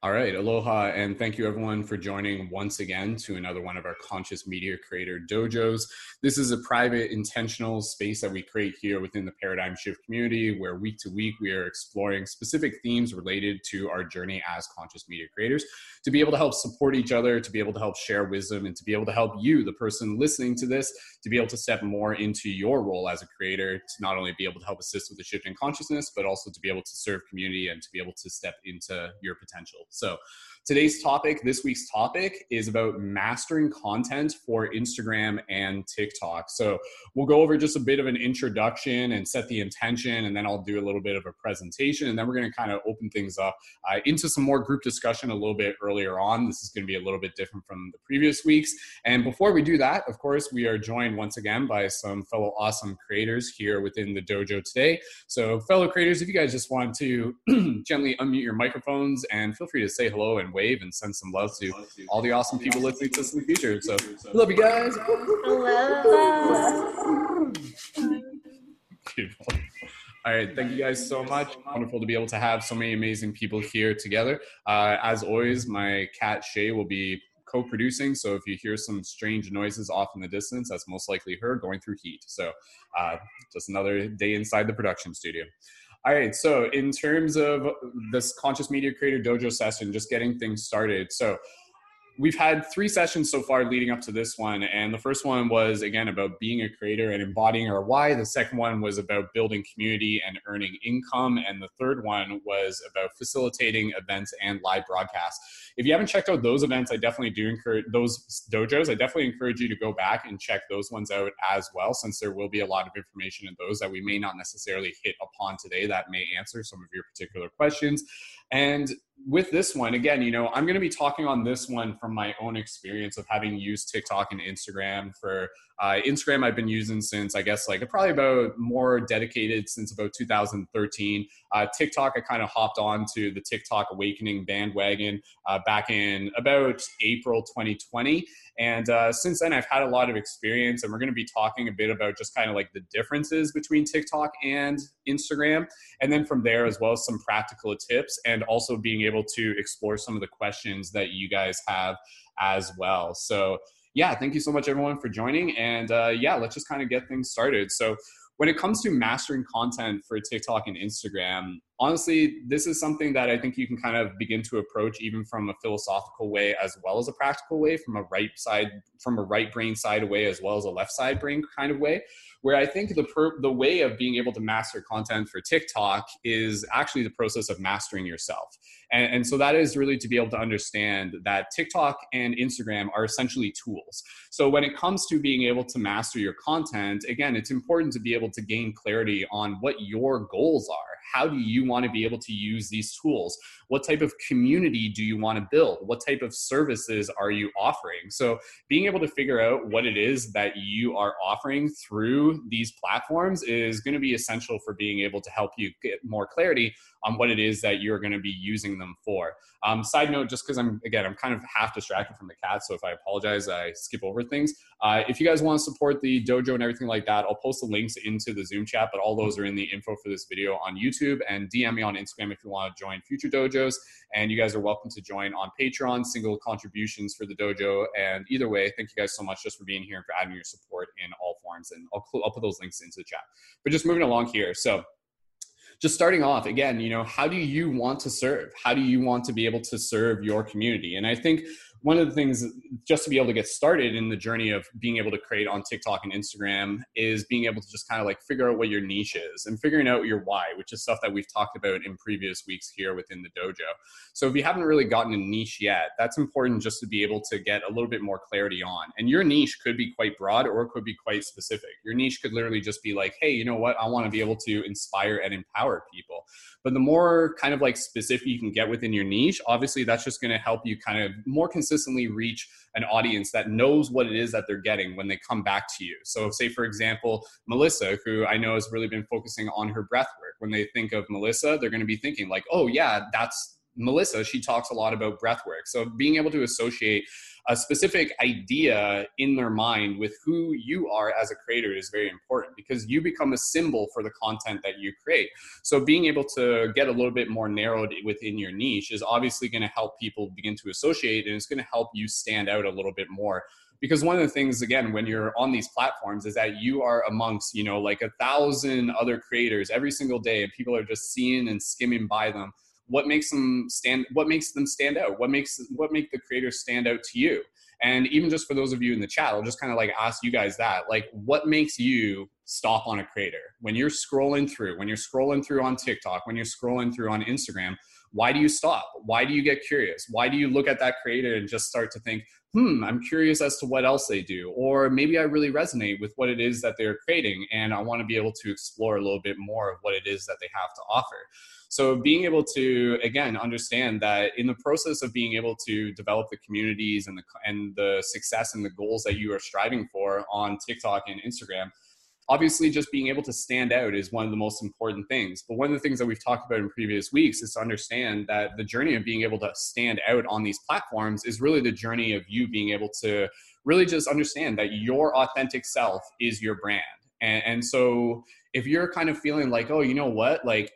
All right, aloha, and thank you everyone for joining once again to another one of our Conscious Media Creator Dojos. This is a private, intentional space that we create here within the Paradigm Shift community where week to week we are exploring specific themes related to our journey as conscious media creators to be able to help support each other, to be able to help share wisdom, and to be able to help you, the person listening to this, to be able to step more into your role as a creator to not only be able to help assist with the shift in consciousness, but also to be able to serve community and to be able to step into your potential. So, today's topic, this week's topic, is about mastering content for Instagram and TikTok. So, we'll go over just a bit of an introduction and set the intention, and then I'll do a little bit of a presentation, and then we're going to kind of open things up uh, into some more group discussion a little bit earlier on. This is going to be a little bit different from the previous weeks. And before we do that, of course, we are joined once again by some fellow awesome creators here within the dojo today. So, fellow creators, if you guys just want to gently unmute your microphones and feel free to say hello and wave and send some love to all the awesome people listening to us in the future. So, love you guys. Hello. Beautiful. All right, thank you guys so much. Wonderful to be able to have so many amazing people here together. Uh, as always, my cat Shay will be co-producing. So if you hear some strange noises off in the distance, that's most likely her going through heat. So uh, just another day inside the production studio. All right, so in terms of this conscious media creator dojo session, just getting things started. So we've had three sessions so far leading up to this one and the first one was again about being a creator and embodying our why the second one was about building community and earning income and the third one was about facilitating events and live broadcasts if you haven't checked out those events i definitely do encourage those dojos i definitely encourage you to go back and check those ones out as well since there will be a lot of information in those that we may not necessarily hit upon today that may answer some of your particular questions and with this one, again, you know, I'm going to be talking on this one from my own experience of having used TikTok and Instagram for uh, Instagram. I've been using since I guess like probably about more dedicated since about 2013. Uh, TikTok, I kind of hopped on to the TikTok awakening bandwagon uh, back in about April 2020. And uh, since then, I've had a lot of experience, and we're going to be talking a bit about just kind of like the differences between TikTok and Instagram. And then from there, as well as some practical tips, and also being able to explore some of the questions that you guys have as well. So, yeah, thank you so much, everyone, for joining. And uh, yeah, let's just kind of get things started. So, when it comes to mastering content for TikTok and Instagram, honestly, this is something that I think you can kind of begin to approach even from a philosophical way as well as a practical way, from a right side, from a right brain side away as well as a left side brain kind of way. Where I think the per, the way of being able to master content for TikTok is actually the process of mastering yourself, and, and so that is really to be able to understand that TikTok and Instagram are essentially tools. So when it comes to being able to master your content, again, it's important to be able to gain clarity on what your goals are how do you want to be able to use these tools? What type of community do you want to build? What type of services are you offering? So, being able to figure out what it is that you are offering through these platforms is going to be essential for being able to help you get more clarity on what it is that you're going to be using them for. Um, side note, just because I'm again, I'm kind of half distracted from the cat, so if I apologize, I skip over things. Uh, if you guys want to support the dojo and everything like that, I'll post the links into the Zoom chat, but all those are in the info for this video on YouTube and DM me on Instagram if you want to join future dojos. And you guys are welcome to join on Patreon, single contributions for the dojo. And either way, thank you guys so much just for being here and for adding your support in all forms. And I'll, I'll put those links into the chat. But just moving along here. So just starting off again you know how do you want to serve how do you want to be able to serve your community and i think one of the things just to be able to get started in the journey of being able to create on TikTok and Instagram is being able to just kind of like figure out what your niche is and figuring out your why, which is stuff that we've talked about in previous weeks here within the dojo. So if you haven't really gotten a niche yet, that's important just to be able to get a little bit more clarity on. And your niche could be quite broad or it could be quite specific. Your niche could literally just be like, hey, you know what? I want to be able to inspire and empower people. But the more kind of like specific you can get within your niche, obviously that's just going to help you kind of more consistently reach an audience that knows what it is that they're getting when they come back to you. So, say for example, Melissa, who I know has really been focusing on her breath work. When they think of Melissa, they're going to be thinking like, "Oh yeah, that's Melissa, she talks a lot about breath work. So being able to associate a specific idea in their mind with who you are as a creator is very important because you become a symbol for the content that you create. So being able to get a little bit more narrowed within your niche is obviously going to help people begin to associate and it's going to help you stand out a little bit more because one of the things again when you're on these platforms is that you are amongst you know like a thousand other creators every single day and people are just seeing and skimming by them what makes them stand what makes them stand out? What makes what make the creators stand out to you? And even just for those of you in the chat i'll just kind of like ask you guys that like what makes you stop on a creator? When you're scrolling through when you're scrolling through on tiktok when you're scrolling through on instagram why do you stop why do you get curious why do you look at that creator and just start to think hmm, I'm curious as to what else they do. Or maybe I really resonate with what it is that they're creating and I want to be able to explore a little bit more of what it is that they have to offer. So being able to again understand that in the process of being able to develop the communities and the and the success and the goals that you are striving for on TikTok and Instagram, obviously just being able to stand out is one of the most important things. But one of the things that we've talked about in previous weeks is to understand that the journey of being able to stand out on these platforms is really the journey of you being able to really just understand that your authentic self is your brand. And, and so if you're kind of feeling like oh you know what? Like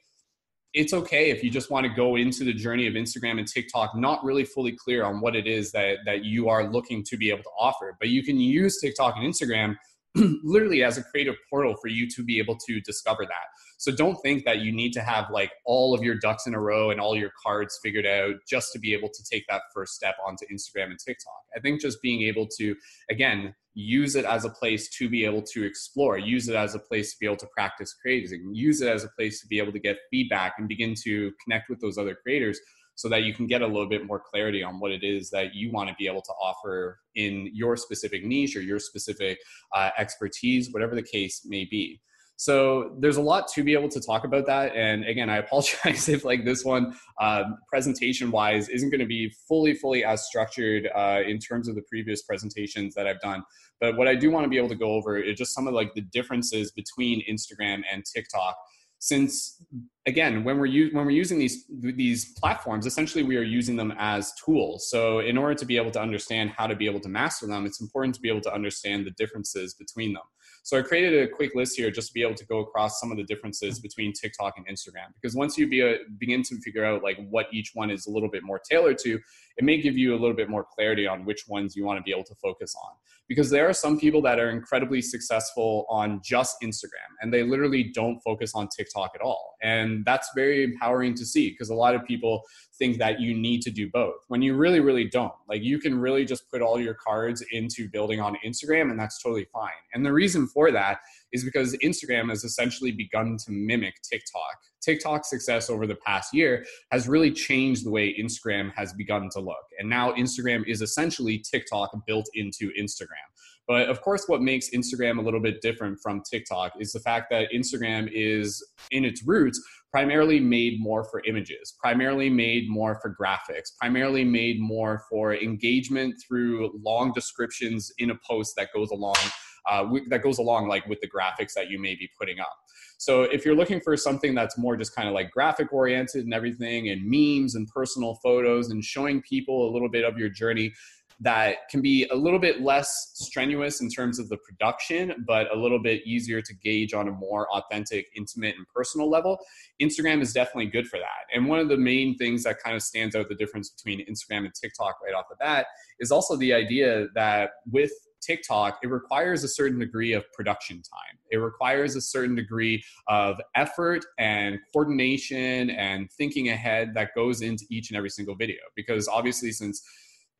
it's okay if you just want to go into the journey of Instagram and TikTok not really fully clear on what it is that that you are looking to be able to offer. But you can use TikTok and Instagram literally as a creative portal for you to be able to discover that. So don't think that you need to have like all of your ducks in a row and all your cards figured out just to be able to take that first step onto Instagram and TikTok. I think just being able to, again, use it as a place to be able to explore, use it as a place to be able to practice creating, use it as a place to be able to get feedback and begin to connect with those other creators so that you can get a little bit more clarity on what it is that you want to be able to offer in your specific niche or your specific uh, expertise, whatever the case may be. So there's a lot to be able to talk about that. And again, I apologize if like this one uh, presentation wise isn't going to be fully, fully as structured uh, in terms of the previous presentations that I've done. But what I do want to be able to go over is just some of like the differences between Instagram and TikTok since again when we're u- when we're using these these platforms essentially we are using them as tools. So in order to be able to understand how to be able to master them it's important to be able to understand the differences between them so I created a quick list here just to be able to go across some of the differences between TikTok and Instagram. Because once you be a, begin to figure out like what each one is a little bit more tailored to, it may give you a little bit more clarity on which ones you want to be able to focus on. Because there are some people that are incredibly successful on just Instagram and they literally don't focus on TikTok at all. And that's very empowering to see because a lot of people think that you need to do both when you really, really don't. Like you can really just put all your cards into building on Instagram and that's totally fine. And the reason for that is because Instagram has essentially begun to mimic TikTok. TikTok's success over the past year has really changed the way Instagram has begun to look. And now Instagram is essentially TikTok built into Instagram. But of course, what makes Instagram a little bit different from TikTok is the fact that Instagram is, in its roots, primarily made more for images, primarily made more for graphics, primarily made more for engagement through long descriptions in a post that goes along uh, that goes along like with the graphics that you may be putting up. So if you're looking for something that's more just kind of like graphic oriented and everything and memes and personal photos and showing people a little bit of your journey, that can be a little bit less strenuous in terms of the production, but a little bit easier to gauge on a more authentic, intimate, and personal level. Instagram is definitely good for that. And one of the main things that kind of stands out the difference between Instagram and TikTok right off the bat is also the idea that with TikTok, it requires a certain degree of production time. It requires a certain degree of effort and coordination and thinking ahead that goes into each and every single video. Because obviously, since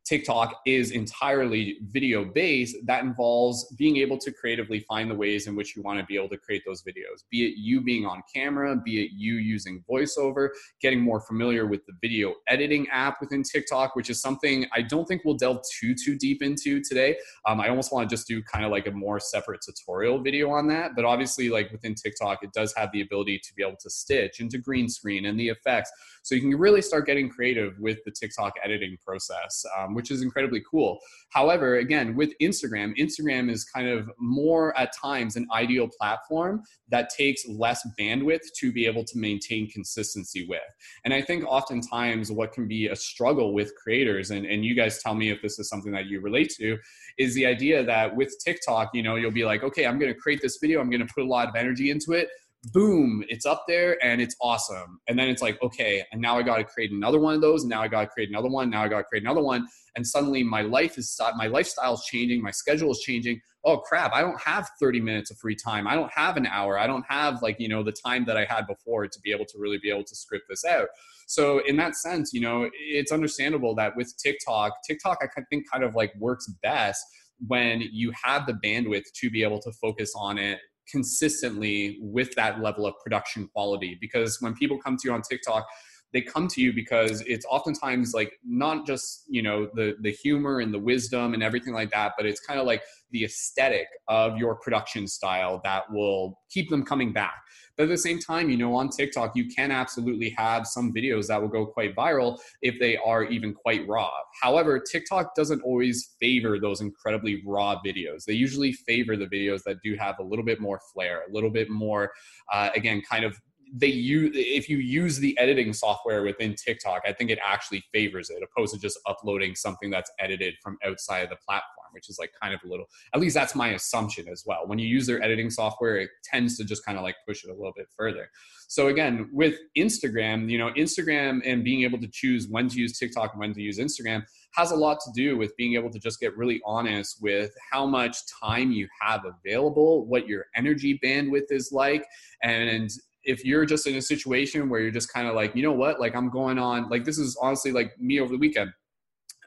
TikTok is entirely video based, that involves being able to creatively find the ways in which you want to be able to create those videos. Be it you being on camera, be it you using voiceover, getting more familiar with the video editing app within TikTok, which is something I don't think we'll delve too too deep into today. Um, I almost want to just do kind of like a more separate tutorial video on that. But obviously, like within TikTok, it does have the ability to be able to stitch into green screen and the effects, so you can really start getting creative with the TikTok editing process. Um, platform, which is incredibly cool. However, again, with Instagram, Instagram is kind of more at times an ideal platform that takes less bandwidth to be able to maintain consistency with. And I think oftentimes what can be a struggle with creators, and, and you guys tell me if this is something that you relate to, is the idea that with TikTok, you know, you'll be like, okay, I'm going to create this video, I'm going to put a lot of energy into it boom, it's up there and it's awesome. And then it's like, okay, and now I got to create another one of those. Now I got to create another one. Now I got to create another one. And suddenly my life is, my lifestyle is changing. My schedule is changing. Oh crap. I don't have 30 minutes of free time. I don't have an hour. I don't have like, you know, the time that I had before to be able to really be able to script this out. So in that sense, you know, it's understandable that with TikTok, TikTok, I think kind of like works best when you have the bandwidth to be able to focus on it consistently with that level of production quality. Because when people come to you on TikTok they come to you because it's oftentimes like not just you know the the humor and the wisdom and everything like that but it's kind of like the aesthetic of your production style that will keep them coming back. But at the same time you know on tiktok you can absolutely have some videos that will go quite viral if they are even quite raw. However tiktok doesn't always favor those incredibly raw videos. They usually favor the videos that do have a little bit more flair a little bit more uh, again kind of they use if you use the editing software within TikTok, I think it actually favors it opposed to just uploading something that's edited from outside of the platform, which is like kind of a little at least that's my assumption as well. When you use their editing software, it tends to just kind of like push it a little bit further. So again, with Instagram, you know, Instagram and being able to choose when to use TikTok and when to use Instagram has a lot to do with being able to just get really honest with how much time you have available, what your energy bandwidth is like, and if you're just in a situation where you're just kind of like, you know what, like I'm going on, like this is honestly like me over the weekend.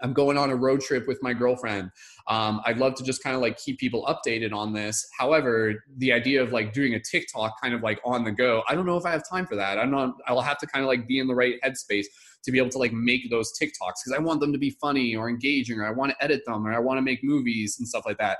I'm going on a road trip with my girlfriend. Um, I'd love to just kind of like keep people updated on this. However, the idea of like doing a TikTok kind of like on the go, I don't know if I have time for that. I'm not, I'll have to kind of like be in the right headspace to be able to like make those TikToks because I want them to be funny or engaging or I want to edit them or I want to make movies and stuff like that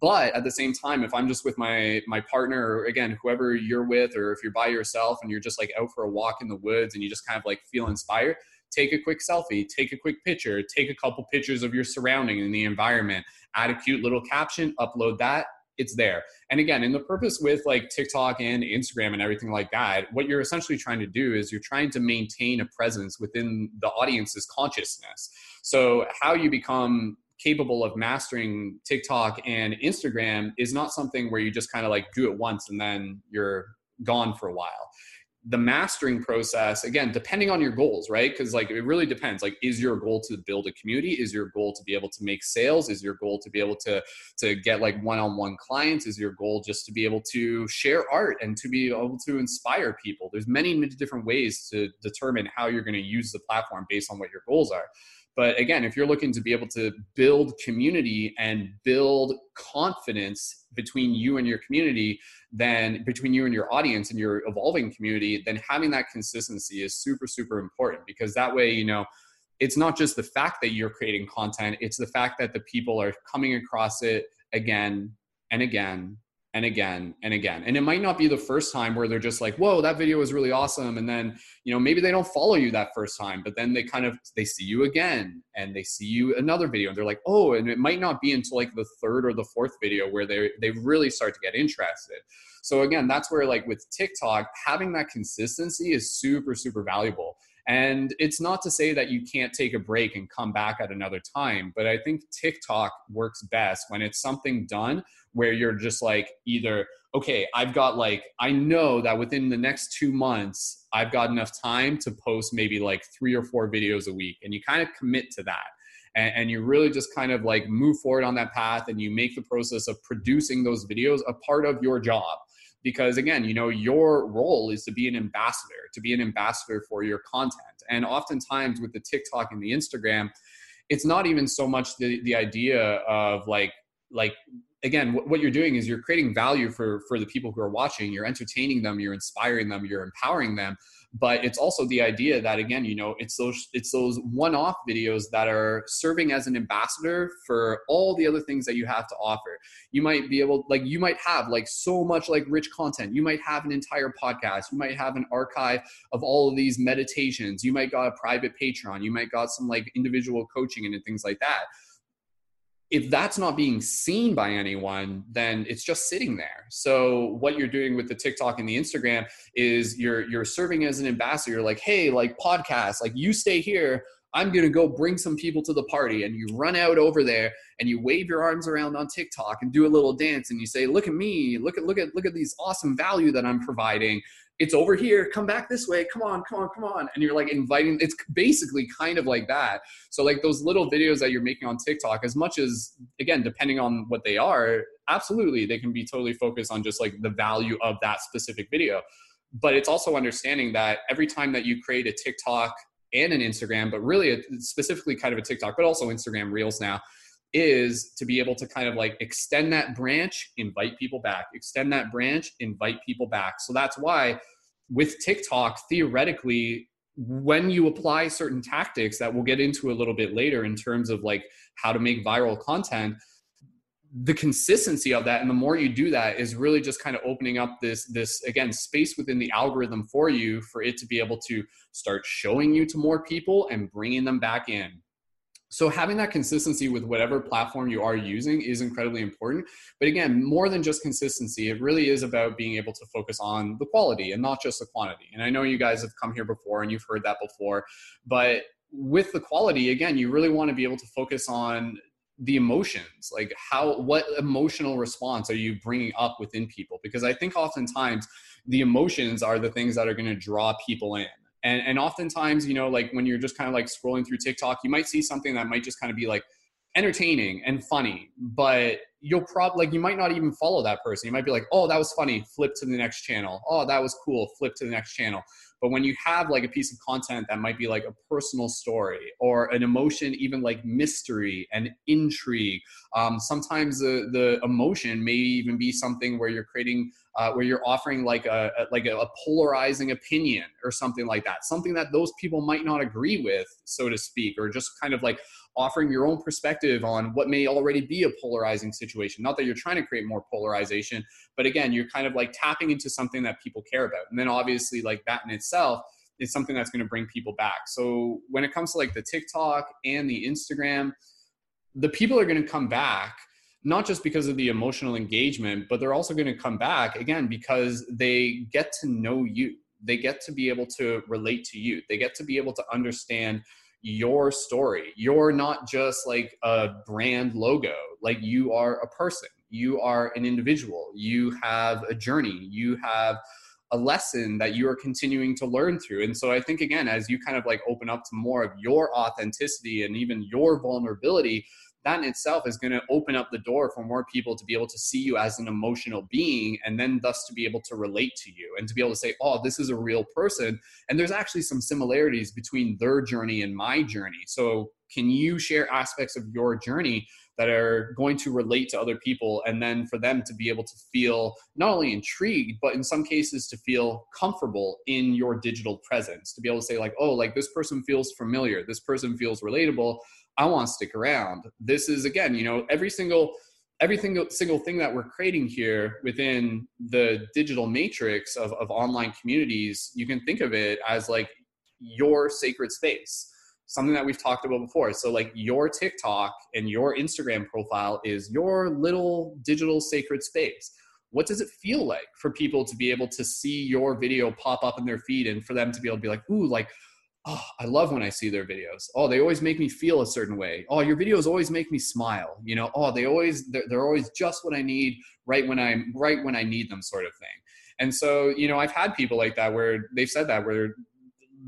but at the same time if i'm just with my my partner or again whoever you're with or if you're by yourself and you're just like out for a walk in the woods and you just kind of like feel inspired take a quick selfie take a quick picture take a couple pictures of your surrounding and the environment add a cute little caption upload that it's there. And again in the purpose with like tiktok and instagram and everything like that what you're essentially trying to do is you're trying to maintain a presence within the audience's consciousness. So how you become capable of mastering TikTok and Instagram is not something where you just kind of like do it once and then you're gone for a while. The mastering process, again, depending on your goals, right? Because like it really depends. Like, is your goal to build a community? Is your goal to be able to make sales? Is your goal to be able to to get like one-on-one clients? Is your goal just to be able to share art and to be able to inspire people? There's many, many different ways to determine how you're going to use the platform based on what your goals are. But again, if you're looking to be able to build community and build confidence between you and your community, then between you and your audience and your evolving community, then having that consistency is super, super important because that way, you know, it's not just the fact that you're creating content, it's the fact that the people are coming across it again and again and again and again. And it might not be the first time where they're just like, whoa, that video was really awesome. And then, you know, maybe they don't follow you that first time, but then they kind of they see you again and they see you another video and they're like, oh, and it might not be until like the third or the fourth video where they they really start to get interested. So again, that's where like with TikTok, having that consistency is super, super valuable. And it's not to say that you can't take a break and come back at another time, but I think TikTok works best when it's something done where you're just like either, okay, I've got like, I know that within the next two months, I've got enough time to post maybe like three or four videos a week. And you kind of commit to that. And, you really just kind of like move forward on that path and you make the process of producing those videos a part of your job because again you know your role is to be an ambassador to be an ambassador for your content. And oftentimes with the tiktok and the instagram it's not even so much the, the idea of like like again what, what you're doing is you're creating value for for the people who are watching you're entertaining them you're inspiring them you're empowering them but it's also the idea that again you know it's those it's those one-off videos that are serving as an ambassador for all the other things that you have to offer. You might be able like you might have like so much like rich content. You might have an entire podcast. You might have an archive of all of these meditations. You might got a private patreon. You might got some like individual coaching and things like that if that's not being seen by anyone, then it's just sitting there. So what you're doing with the TikTok and the Instagram is you're you're serving as an ambassador. You're like, hey, like podcast, like you stay here. I'm gonna go bring some people to the party, and you run out over there and you wave your arms around on TikTok and do a little dance, and you say, "Look at me! Look at look at look at these awesome value that I'm providing." It's over here come back this way come on come on come on. And you're like inviting it's basically kind of like that. So like those little videos that you're making on tiktok as much as again depending on what they are absolutely they can be totally focused on just like the value of that specific video. But it's also understanding that every time that you create a tiktok and an instagram but really specifically kind of a tiktok but also instagram reels now is to be able to kind of like extend that branch, invite people back, extend that branch, invite people back. So that's why with TikTok, theoretically, when you apply certain tactics that we'll get into a little bit later in terms of like how to make viral content, the consistency of that and the more you do that is really just kind of opening up this this again space within the algorithm for you for it to be able to start showing you to more people and bringing them back in so having that consistency with whatever platform you are using is incredibly important. But again, more than just consistency, it really is about being able to focus on the quality and not just the quantity. And I know you guys have come here before and you've heard that before, but with the quality, again, you really want to be able to focus on the emotions like how what emotional response are you bringing up within people because i think oftentimes the emotions are the things that are going to draw people in and, and oftentimes, you know, like when you're just kind of like scrolling through TikTok, you might see something that might just kind of be like entertaining and funny, but you'll probably like you might not even follow that person. You might be like, oh, that was funny, flip to the next channel. Oh, that was cool, flip to the next channel. But when you have like a piece of content that might be like a personal story or an emotion, even like mystery and intrigue, um, sometimes the the emotion may even be something where you're creating, uh, where you're offering like a, a like a, a polarizing opinion or something like that, something that those people might not agree with, so to speak, or just kind of like offering your own perspective on what may already be a polarizing situation. Not that you're trying to create more polarization, but again, you're kind of like tapping into something that people care about. And then obviously, like that in itself is something that's going to bring people back. So when it comes to like the TikTok and the Instagram, the people are going to come back not just because of the emotional engagement, but they're also going to come back again because they get to know you. They get to be able to relate to you. They get to be able to understand your story. You're not just like a brand logo, like you are a person. You are an individual. You have a journey. You have a lesson that you are continuing to learn through. And so i think again as you kind of like open up to more of your authenticity and even your vulnerability that in itself is going to open up the door for more people to be able to see you as an emotional being and then thus to be able to relate to you and to be able to say oh this is a real person. And there's actually some similarities between their journey and my journey. So can you share aspects of your journey that are going to relate to other people and then for them to be able to feel not only intrigued but in some cases to feel comfortable in your digital presence? To be able to say like oh like this person feels familiar. This person feels relatable i want to stick around this is again you know every single every single, single thing that we're creating here within the digital matrix of, of online communities you can think of it as like your sacred space something that we've talked about before. So, like your TikTok and your Instagram profile is your little digital sacred space. What does it feel like for people to be able to see your video pop up in their feed and for them to be able to be like, ooh, like, oh, I love when I see their videos. Oh, they always make me feel a certain way. Oh, your videos always make me smile. You know, oh, they always, they're, they're always just what I need right when I'm, right when I need them sort of thing. And so, you know, I've had people like that where they've said that where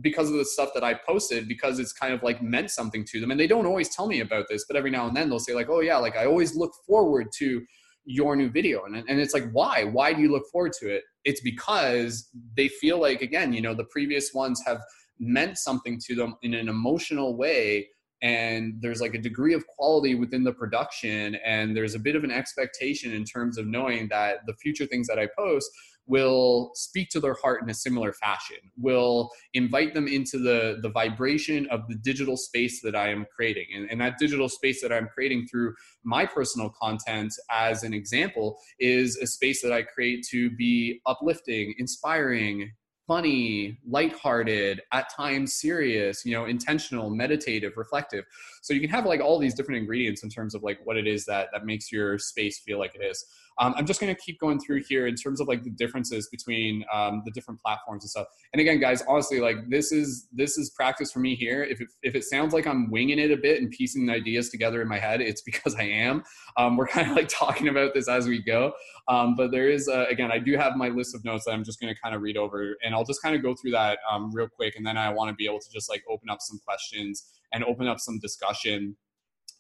because of the stuff that I posted, because it's kind of like meant something to them. And they don't always tell me about this, but every now and then they'll say, like, oh, yeah, like I always look forward to your new video. And, and it's like, why? Why do you look forward to it? It's because they feel like, again, you know, the previous ones have meant something to them in an emotional way and there's like a degree of quality within the production and there's a bit of an expectation in terms of knowing that the future things that i post will speak to their heart in a similar fashion, will invite them into the, the vibration of the digital space that I am creating. And, and that digital space that I'm creating through my personal content, as an example, is a space that I create to be uplifting, inspiring, funny, lighthearted, at times serious, you know, intentional, meditative, reflective. So you can have like all these different ingredients in terms of like what it is that that makes your space feel like it is. Um, I'm just going to keep going through here in terms of like the differences between um, the different platforms and stuff. And again, guys, honestly, like this is this is practice for me here. If it, if it sounds like I'm winging it a bit and piecing ideas together in my head, it's because I am. Um, we're kind of like talking about this as we go. Um, but there is uh, again, I do have my list of notes that I'm just going to kind of read over, and I'll just kind of go through that um, real quick, and then I want to be able to just like open up some questions and open up some discussion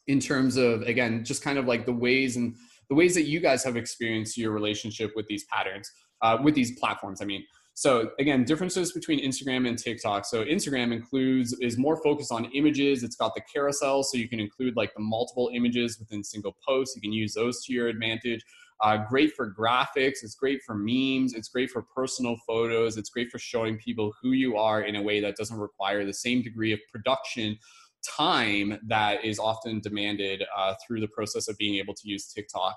in terms of again just kind of like the ways and the ways that you guys have experienced your relationship with these patterns, uh, with these platforms. I mean, so again, differences between Instagram and TikTok. So Instagram includes is more focused on images. It's got the carousel, so you can include like the multiple images within single posts. You can use those to your advantage. Uh, great for graphics. It's great for memes. It's great for personal photos. It's great for showing people who you are in a way that doesn't require the same degree of production time that is often demanded uh, through the process of being able to use TikTok.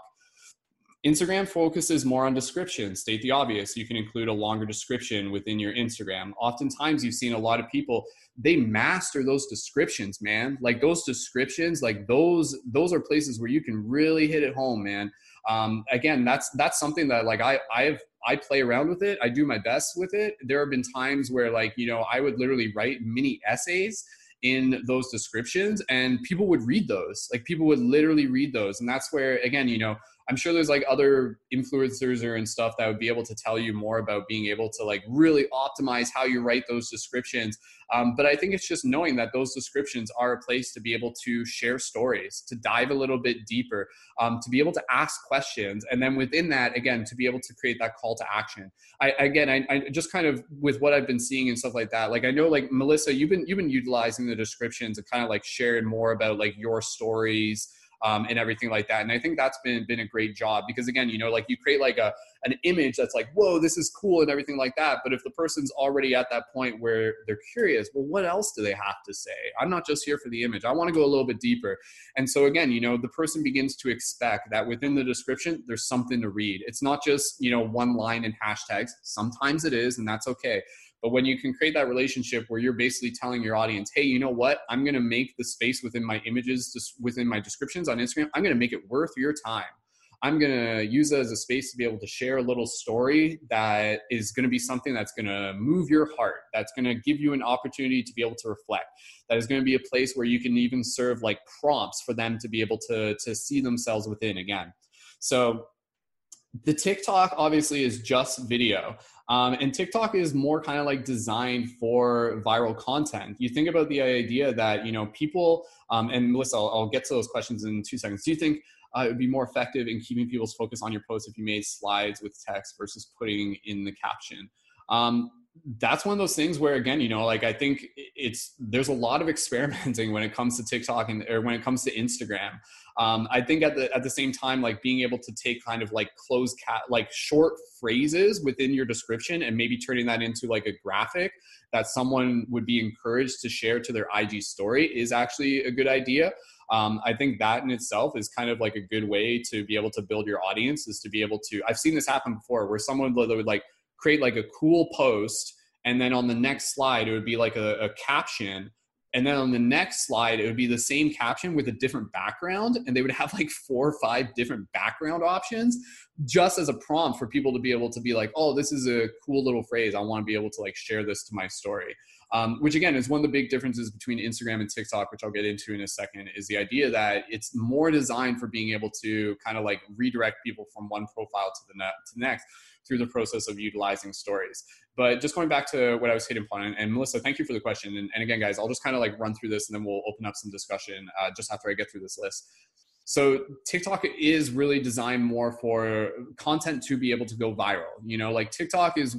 Instagram focuses more on description. State the obvious. You can include a longer description within your Instagram. Oftentimes, you've seen a lot of people they master those descriptions, man. Like those descriptions, like those those are places where you can really hit it home, man. Um, again, that's that's something that like I I've I play around with it. I do my best with it. There have been times where like you know I would literally write mini essays in those descriptions and people would read those. Like people would literally read those. And that's where again you know i'm sure there's like other influencers or and stuff that would be able to tell you more about being able to like really optimize how you write those descriptions um, but I think it's just knowing that those descriptions are a place to be able to share stories, to dive a little bit deeper, um, to be able to ask questions, and then within that, again, to be able to create that call to action. I again, I, I just kind of with what I've been seeing and stuff like that. Like I know, like Melissa, you've been you've been utilizing the descriptions and kind of like sharing more about like your stories um, and everything like that. And I think that's been been a great job because again, you know, like you create like a an image that's like, whoa, this is cool and everything like that. But if the person's already at that point where they're curious, well, what else do they have to say? I'm not just here for the image. I want to go a little bit deeper. And so again, you know, the person begins to expect that within the description, there's something to read. It's not just, you know, one line and hashtags. Sometimes it is, and that's okay. But when you can create that relationship where you're basically telling your audience, hey, you know what? I'm going to make the space within my images, just within my descriptions on Instagram, I'm going to make it worth your time. I'm going to use it as a space to be able to share a little story that is going to be something that's going to move your heart, that's going to give you an opportunity to be able to reflect, that is going to be a place where you can even serve like prompts for them to be able to, to see themselves within again. So the TikTok obviously is just video. Um, and TikTok is more kind of like designed for viral content. You think about the idea that, you know, people, um, and Melissa, I'll, I'll, get to those questions in two seconds. Do you think uh, it would be more effective in keeping people's focus on your post if you made slides with text versus putting in the caption? Um, that's one of those things where again you know like i think it's there's a lot of experimenting when it comes to tiktok and or when it comes to instagram. Um, i think at the at the same time like being able to take kind of like closed cat like short phrases within your description and maybe turning that into like a graphic that someone would be encouraged to share to their ig story is actually a good idea. Um, i think that in itself is kind of like a good way to be able to build your audience is to be able to i've seen this happen before where someone would like create like a cool post and then on the next slide it would be like a, a, caption and then on the next slide it would be the same caption with a different background and they would have like four or five different background options just as a prompt for people to be able to be like oh this is a cool little phrase. I want to be able to like share this to my story. Um, which again is one of the big differences between instagram and tiktok which i'll get into in a second is the idea that it's more designed for being able to kind of like redirect people from one profile to the, ne- to the next through the process of utilizing stories. But just going back to what I was hitting upon, and, and Melissa, thank you for the question. And, and, again, guys, I'll just kind of like run through this and then we'll open up some discussion uh, just after I get through this list. So TikTok is really designed more for content to be able to go viral. You know, like TikTok is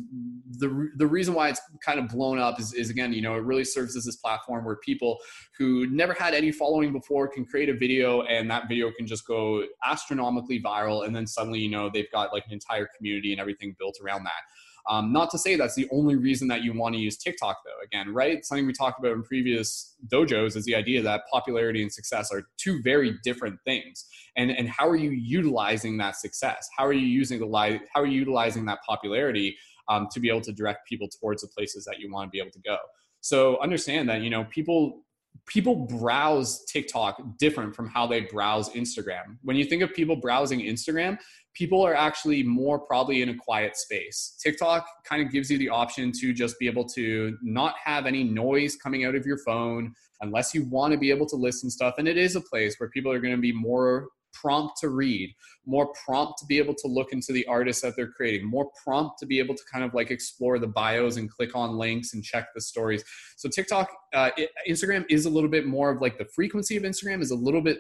the the reason why it's kind of blown up is, is again, you know, it really serves as this platform where people who never had any following before can create a video and that video can just go astronomically viral and then suddenly, you know, they've got like an entire community and everything built around that. Um, not to say that's the only reason that you want to use TikTok, though. Again, right? Something we talked about in previous dojos is the idea that popularity and success are two very different things. And and how are you utilizing that success? How are you using the li- How are you utilizing that popularity um, to be able to direct people towards the places that you want to be able to go? So understand that you know people people browse TikTok different from how they browse Instagram. When you think of people browsing Instagram, people are actually more probably in a quiet space. TikTok kind of gives you the option to just be able to not have any noise coming out of your phone unless you want to be able to listen stuff and it is a place where people are going to be more prompt to read, more prompt to be able to look into the artists that they're creating, more prompt to be able to kind of like explore the bios and click on links and check the stories. So TikTok, uh, it, Instagram is a little bit more of like the frequency of Instagram is a little bit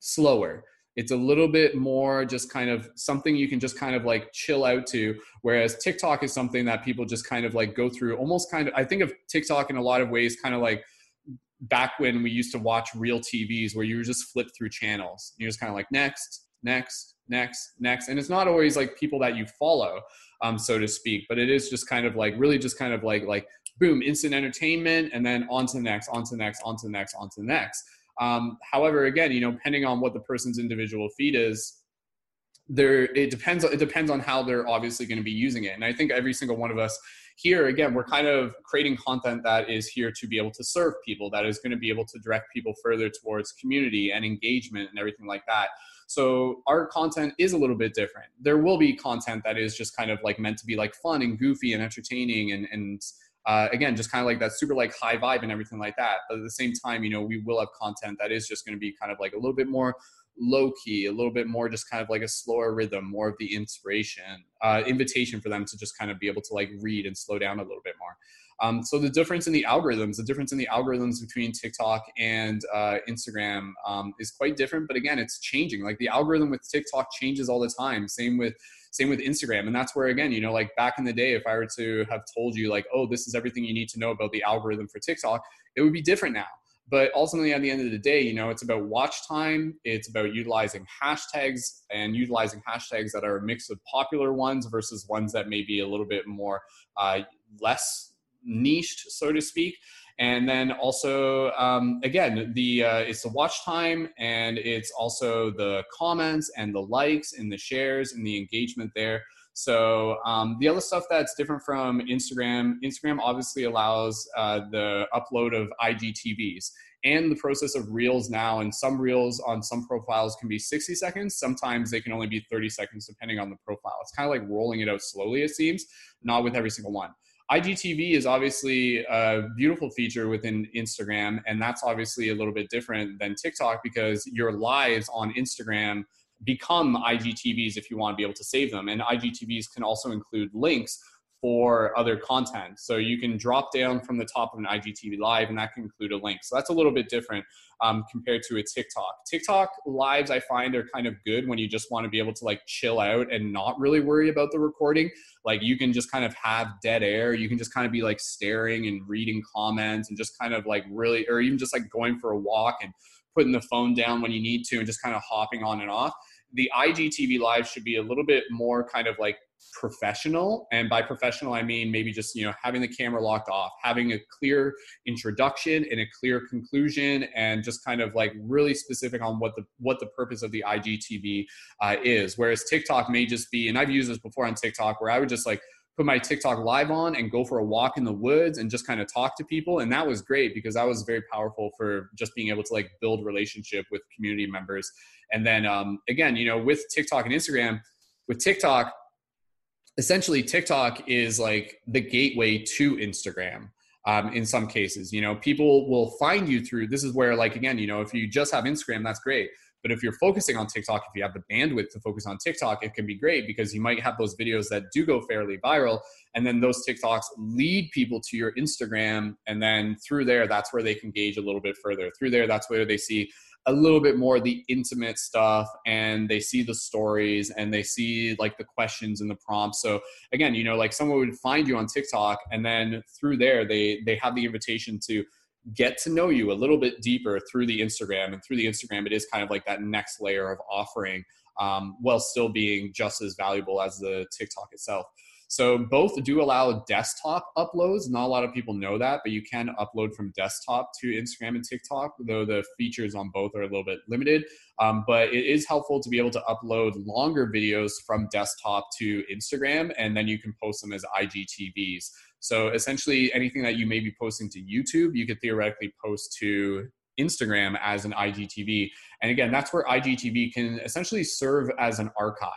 slower. It's a little bit more just kind of something you can just kind of like chill out to. Whereas TikTok is something that people just kind of like go through almost kind of, I think of TikTok in a lot of ways, kind of like back when we used to watch real TVs where you just flip through channels. You're just kind of like next, next, next, next. And it's not always like people that you follow, um, so to speak, but it is just kind of like really just kind of like like boom, instant entertainment, and then on to the next, on to the next, on to the next, on to the next. Um, however, again, you know, depending on what the person's individual feed is, there it depends. It depends on how they're obviously going to be using it. And I think every single one of us here again we're kind of creating content that is here to be able to serve people that is going to be able to direct people further towards community and engagement and everything like that. So our content is a little bit different. There will be content that is just kind of like meant to be like fun and goofy and entertaining and and uh, again just kind of like that super like high vibe and everything like that. But at the same time you know we will have content that is just going to be kind of like a little bit more low key, a little bit more just kind of like a slower rhythm, more of the inspiration, uh, invitation for them to just kind of be able to like read and slow down a little bit more. Um, so the difference in the algorithms, the difference in the algorithms between TikTok and uh, Instagram um, is quite different. But again, it's changing. Like the algorithm with TikTok changes all the time. Same with same with Instagram. And that's where again, you know, like back in the day, if I were to have told you like, oh, this is everything you need to know about the algorithm for TikTok, it would be different now but ultimately at the end of the day you know it's about watch time it's about utilizing hashtags and utilizing hashtags that are a mix of popular ones versus ones that may be a little bit more uh, less niched so to speak. And then also um, again the uh, it's the watch time and it's also the comments and the likes and the shares and the engagement there so um, the other stuff that's different from Instagram, Instagram obviously allows uh, the upload of IGTVs and the process of reels now. And some reels on some profiles can be 60 seconds. Sometimes they can only be 30 seconds depending on the profile. It's kind of like rolling it out slowly, it seems, not with every single one. IGTV is obviously a beautiful feature within Instagram, and that's obviously a little bit different than TikTok because your lives on Instagram become IGTVs if you want to be able to save them. And IGTVs can also include links for other content. So you can drop down from the top of an IGTV live and that can include a link. So that's a little bit different um, compared to a TikTok. TikTok lives I find are kind of good when you just want to be able to like chill out and not really worry about the recording. Like you can just kind of have dead air. You can just kind of be like staring and reading comments and just kind of like really, or even just like going for a walk and putting the phone down when you need to and just kind of hopping on and off the IGTV live should be a little bit more kind of like professional. And by professional i mean maybe just you know having the camera locked off having a clear introduction and a clear conclusion and just kind of like really specific on what the what the purpose of the igtv uh, is. Whereas tiktok may just be and i've used this before on tiktok where i would just like put my tiktok live on and go for a walk in the woods and just kind of talk to people and that was great because that was very powerful for just being able to like build relationship with community members and then um, again you know with tiktok and instagram with tiktok essentially TikTok is like the gateway to Instagram. Um, in some cases, you know, people will find you through. This is where, like, again, you know, if you just have Instagram, that's great. But if you're focusing on TikTok, if you have the bandwidth to focus on TikTok, it can be great because you might have those videos that do go fairly viral. And then those TikToks lead people to your Instagram. And then through there, that's where they can gauge a little bit further. Through there, that's where they see a little bit more the intimate stuff and they see the stories and they see like the questions and the prompts so again you know like someone would find you on tiktok and then through there they they have the invitation to get to know you a little bit deeper through the instagram and through the instagram it is kind of like that next layer of offering um, while still being just as valuable as the tiktok itself so both do allow desktop uploads. Not a lot of people know that, but you can upload from desktop to Instagram and TikTok, though the features on both are a little bit limited. Um, but it is helpful to be able to upload longer videos from desktop to Instagram, and then you can post them as IGTVs. So essentially, anything that you may be posting to YouTube, you could theoretically post to Instagram as an IGTV. And again, that's where IGTV can essentially serve as an archive.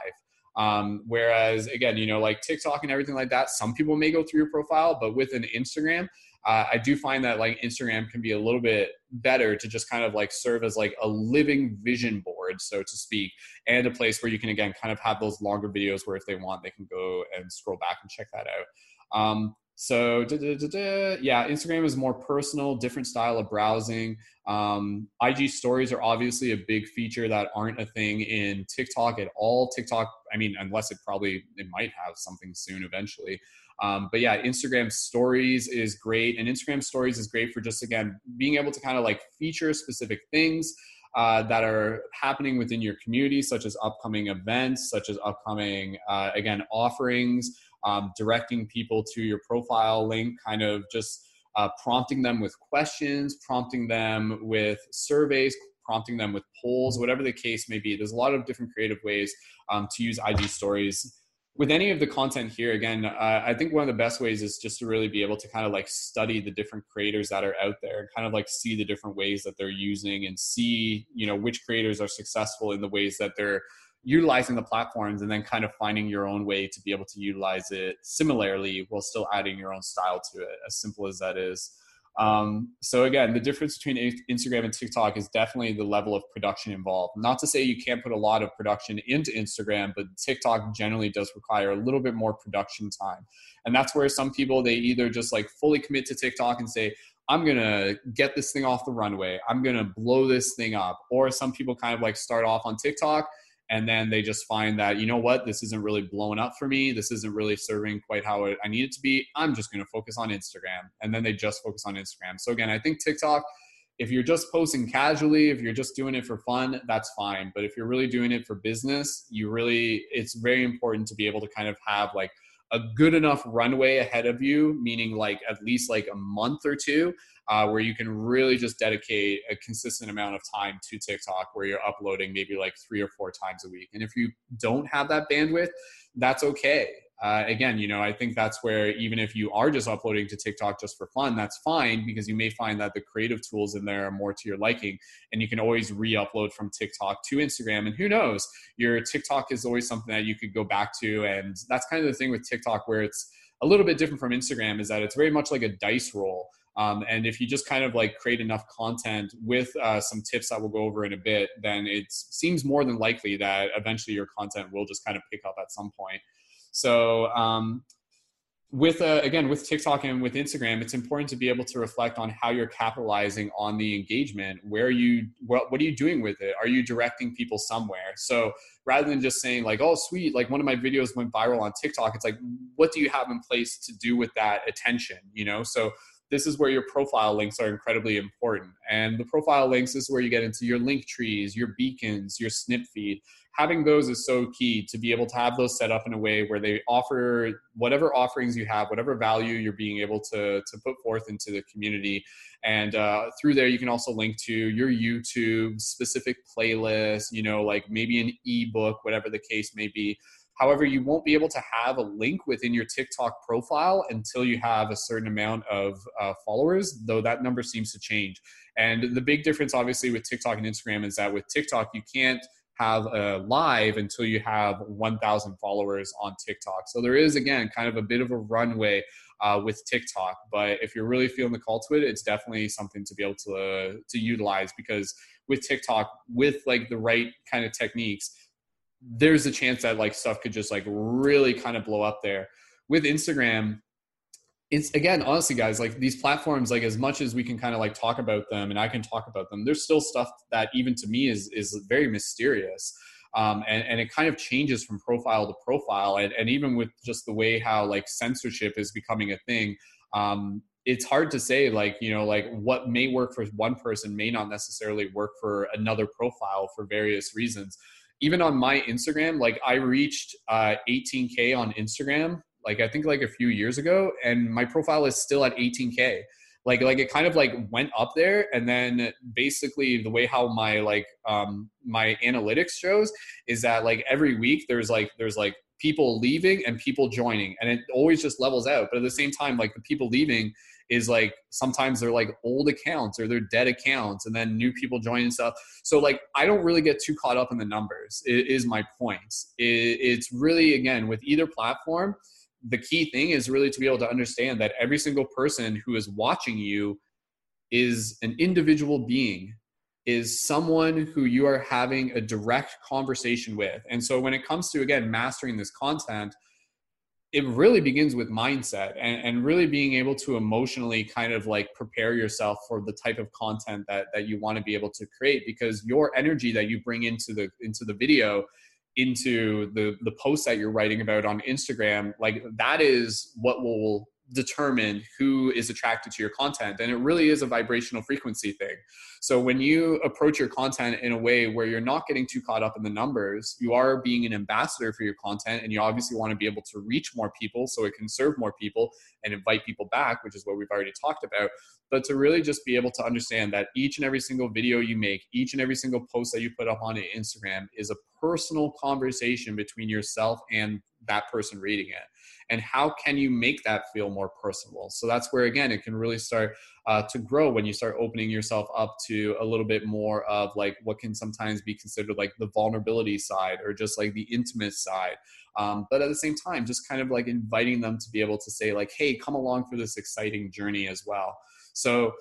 Um, whereas again, you know, like TikTok and everything like that, some people may go through your profile, but with an Instagram, uh, I do find that like Instagram can be a little bit better to just kind of like serve as like a living vision board, so to speak, and a place where you can again kind of have those longer videos where if they want, they can go and scroll back and check that out. Um, so da, da, da, yeah, Instagram is more personal, different style of browsing. Um, IG stories are obviously a big feature that aren't a thing in TikTok at all. TikTok, I mean, unless it probably it might have something soon eventually. Um, but yeah, Instagram stories is great, and Instagram stories is great for just again being able to kind of like feature specific things. Uh, that are happening within your community, such as upcoming events, such as upcoming, uh, again, offerings, um, directing people to your profile link, kind of just uh, prompting them with questions, prompting them with surveys, prompting them with polls, whatever the case may be. There's a lot of different creative ways um, to use IG stories. With any of the content here, again, uh, I think one of the best ways is just to really be able to kind of like study the different creators that are out there and kind of like see the different ways that they're using and see, you know, which creators are successful in the ways that they're utilizing the platforms and then kind of finding your own way to be able to utilize it similarly while still adding your own style to it as simple as that is um, so again the difference between instagram and tiktok is definitely the level of production involved not to say you can't put a lot of production into instagram but tiktok generally does require a little bit more production time and that's where some people they either just like fully commit to tiktok and say I'm to get this thing off the runway. I'm to blow this thing up. Or some people kind of like start off on TikTok and then they just find that you know what? This isn't really blowing up for me. This isn't really serving quite how i need it to be. I'm just going to focus on instagram. And then they just focus on instagram. So again i think tiktok if you're just posting casually if you're just doing it for fun that's fine. But if you're really doing it for business you really it's very important to be able to kind of have like a good enough runway ahead of you meaning like at least like a month or two uh, where you can really just dedicate a consistent amount of time to TikTok where you're uploading maybe like three or four times a week. And if you don't have that bandwidth, that's okay. Uh, again, you know, I think that's where even if you are just uploading to TikTok just for fun, that's fine because you may find that the creative tools in there are more to your liking and you can always re upload from TikTok to Instagram. And who knows, your TikTok is always something that you could go back to. And that's kind of the thing with TikTok where it's a little bit different from Instagram is that it's very much like a dice roll. Um, and if you just kind of like create enough content with uh, some tips that we'll go over in a bit, then it seems more than likely that eventually your content will just kind of pick up at some point. So, um, with uh, again with TikTok and with Instagram, it's important to be able to reflect on how you're capitalizing on the engagement. Where you what what are you doing with it? Are you directing people somewhere? So rather than just saying like, oh sweet, like one of my videos went viral on TikTok, it's like what do you have in place to do with that attention? You know, so this is where your profile links are incredibly important. And the profile links is where you get into your Linktrees, your beacons, your snip feed. Having those is so key to be able to have those set up in a way where they offer whatever offerings you have, whatever value you're being able to, to put forth into the community. And uh, through there, you can also link to your YouTube specific playlist, you know, like maybe an ebook, whatever the case may be However, you won't be able to have a link within your TikTok profile until you have a certain amount of uh, followers, though that number seems to change. And the big difference, obviously, with TikTok and Instagram is that with TikTok, you can't have a live until you have 1,000 followers on TikTok. So there is, again, kind of a bit of a runway uh, with TikTok. But if you're really feeling the call to it, it's definitely something to be able to uh, to utilize because with TikTok, with like the right kind of techniques, there's a chance that like stuff could just like really kind of blow up there. With Instagram, it's again honestly guys like these platforms like as much as we can kind of like talk about them and i can talk about them there's still stuff that even to me is is very mysterious um, and, and it kind of changes from profile to profile and, and even with just the way how like censorship is becoming a thing um, it's hard to say like you know like what may work for one person may not necessarily work for another profile for various reasons. Even on my instagram like i reached uh, 18k on instagram like i think like a few years ago and my profile is still at 18k like like it kind of like went up there and then basically the way how my like um my analytics shows is that like every week there's like there's like people leaving and people joining and it always just levels out. But at the same time like the people leaving is like sometimes they're like old accounts or they're dead accounts and then new people join and stuff. So like i don't really get too caught up in the numbers it is my point. It, it's really again with either platform the key thing is really to be able to understand that every single person who is watching you is an individual being is someone who you are having a direct conversation with. And so when it comes to again mastering this content it really begins with mindset and, and really being able to emotionally kind of like prepare yourself for the type of content that, that you want to be able to create because your energy that you bring into the into the video into the the post that you're writing about on instagram like that is what will determine who is attracted to your content and it really is a vibrational frequency thing. So when you approach your content in a way where you're not getting too caught up in the numbers you are being an ambassador for your content and you obviously want to be able to reach more people so it can serve more people and invite people back which is what we've already talked about. But to really just be able to understand that each and every single video you make each and every single post that you put up on instagram is a personal conversation between yourself and that person reading it and how can you make that feel more personal so that's where again it can really start uh, to grow when you start opening yourself up to a little bit more of like what can sometimes be considered like the vulnerability side or just like the intimate side. Um, but at the same time just kind of like inviting them to be able to say like hey come along for this exciting journey as well. So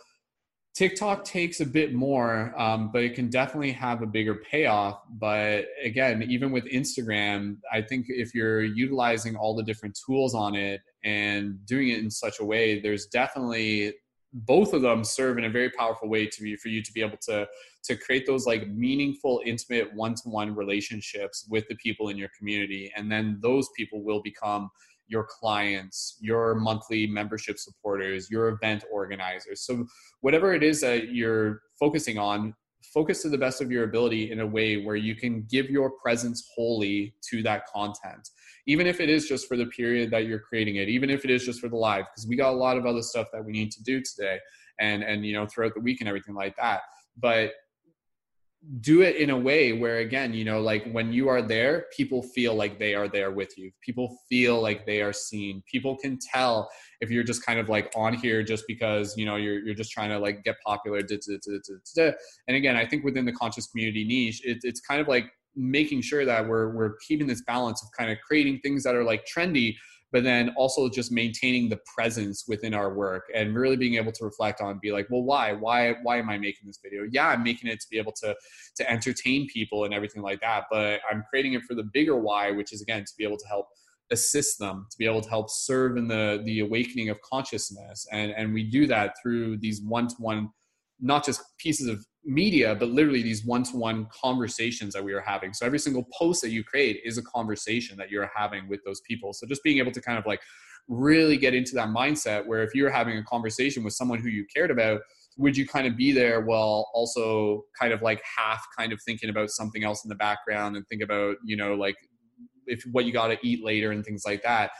TikTok takes a bit more, um, but it can definitely have a bigger payoff. But again, even with Instagram, I think if you're utilizing all the different tools on it and doing it in such a way, there's definitely both of them serve in a very powerful way to be for you to be able to to create those like meaningful intimate one-to-one relationships with the people in your community and then those people will become your clients, your monthly membership supporters, your event organizers. So, whatever it is that you're focusing on, focus to the best of your ability in a way where you can give your presence wholly to that content, even if it is just for the period that you're creating it, even if it is just for the live, because we got a lot of other stuff that we need to do today and and you know throughout the week and everything like that. But do it in a way where again you know like when you are there people feel like they are there with you. People feel like they are seen. People can tell if you're just kind of like on here just because you know you're, you're just trying to like get popular. And again i think within the conscious community niche it, it's kind of like making sure that we're we're keeping this balance of kind of creating things that are like trendy but then also just maintaining the presence within our work and really being able to reflect on be like well why? Why why am i making this video? Yeah i'm making it to be able to to entertain people and everything like that but i'm creating it for the bigger why which is again to be able to help assist them to be able to help serve in the the awakening of consciousness. And and we do that through these one-to-one not just pieces of media, but literally these one to one conversations that we are having. So every single post that you create is a conversation that you're having with those people. So just being able to kind of like really get into that mindset where if you're having a conversation with someone who you cared about, would you kind of be there while also kind of like half kind of thinking about something else in the background and think about, you know, like if what you got to eat later and things like that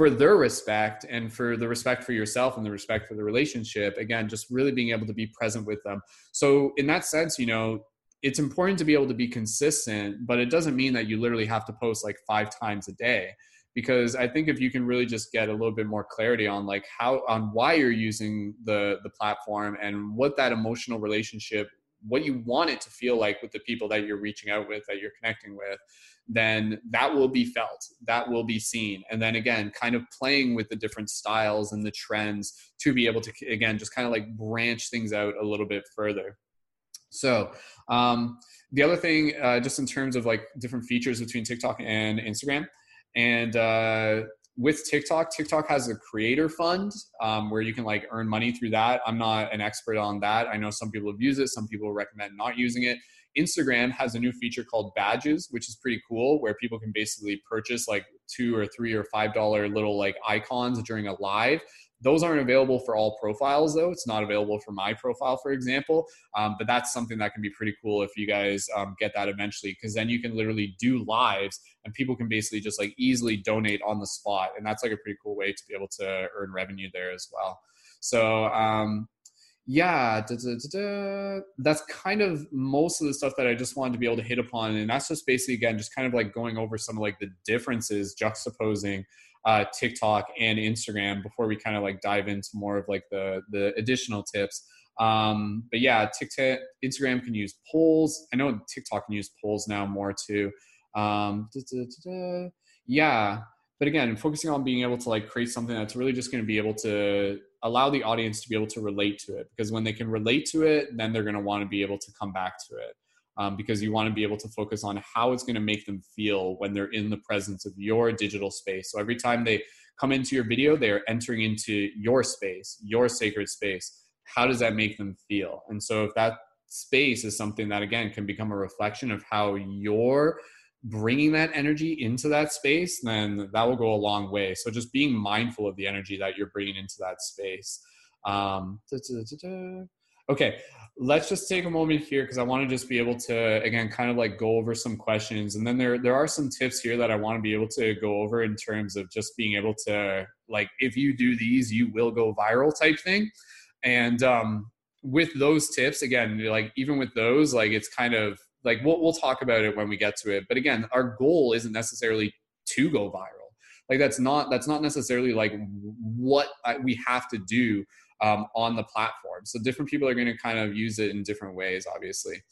for their respect and for the respect for yourself and the respect for the relationship again just really being able to be present with them. So in that sense you know it's important to be able to be consistent but it doesn't mean that you literally have to post like five times a day. Because i think if you can really just get a little bit more clarity on like how on why you're using the the platform and what that emotional relationship what you want it to feel like with the people that you're reaching out with that you're connecting with then that will be felt that will be seen. And then again kind of playing with the different styles and the trends to be able to again just kind of like branch things out a little bit further. So um, the other thing uh, just in terms of like different features between tiktok and instagram and uh, with TikTok, TikTok has a creator fund um, where you can like earn money through that. I'm not an expert on that. I know some people have used it, some people recommend not using it. Instagram has a new feature called badges, which is pretty cool, where people can basically purchase like two or three or five dollar little like icons during a live those aren't available for all profiles, though. It's not available for my profile, for example. Um, but that's something that can be pretty cool if you guys um, get that eventually, because then you can literally do lives and people can basically just like easily donate on the spot. And that's like a pretty cool way to be able to earn revenue there as well. So, um, yeah, da, da, da, that's kind of most of the stuff that I just wanted to be able to hit upon. And that's just basically, again, just kind of like going over some of like the differences, juxtaposing uh, TikTok and Instagram before we kind of like dive into more of like the the additional tips. Um, but yeah, TikTok, Instagram can use polls. I know TikTok can use polls now more too. Um, da, da, da, yeah, but again, focusing on being able to like create something that's really just going to be able to allow the audience to be able to relate to it because when they can relate to it, then they're going to want to be able to come back to it um, because you want to be able to focus on how it's going to make them feel when they're in the presence of your digital space. So every time they come into your video, they are entering into your space, your sacred space. How does that make them feel? And so if that space is something that again can become a reflection of how you're bringing that energy into that space, then that will go a long way. So just being mindful of the energy that you're bringing into that space. Um, okay, let's just take a moment here because I want to just be able to again kind of like go over some questions. And then there there are some tips here that I want to be able to go over in terms of just being able to like if you do these you will go viral type thing. And um with those tips again like even with those like it's kind of like we'll, we'll talk about it when we get to it. But again our goal isn't necessarily to go viral. Like that's not that's not necessarily like what we have to do um, on the platform. So different people are going to kind of use it in different ways, obviously.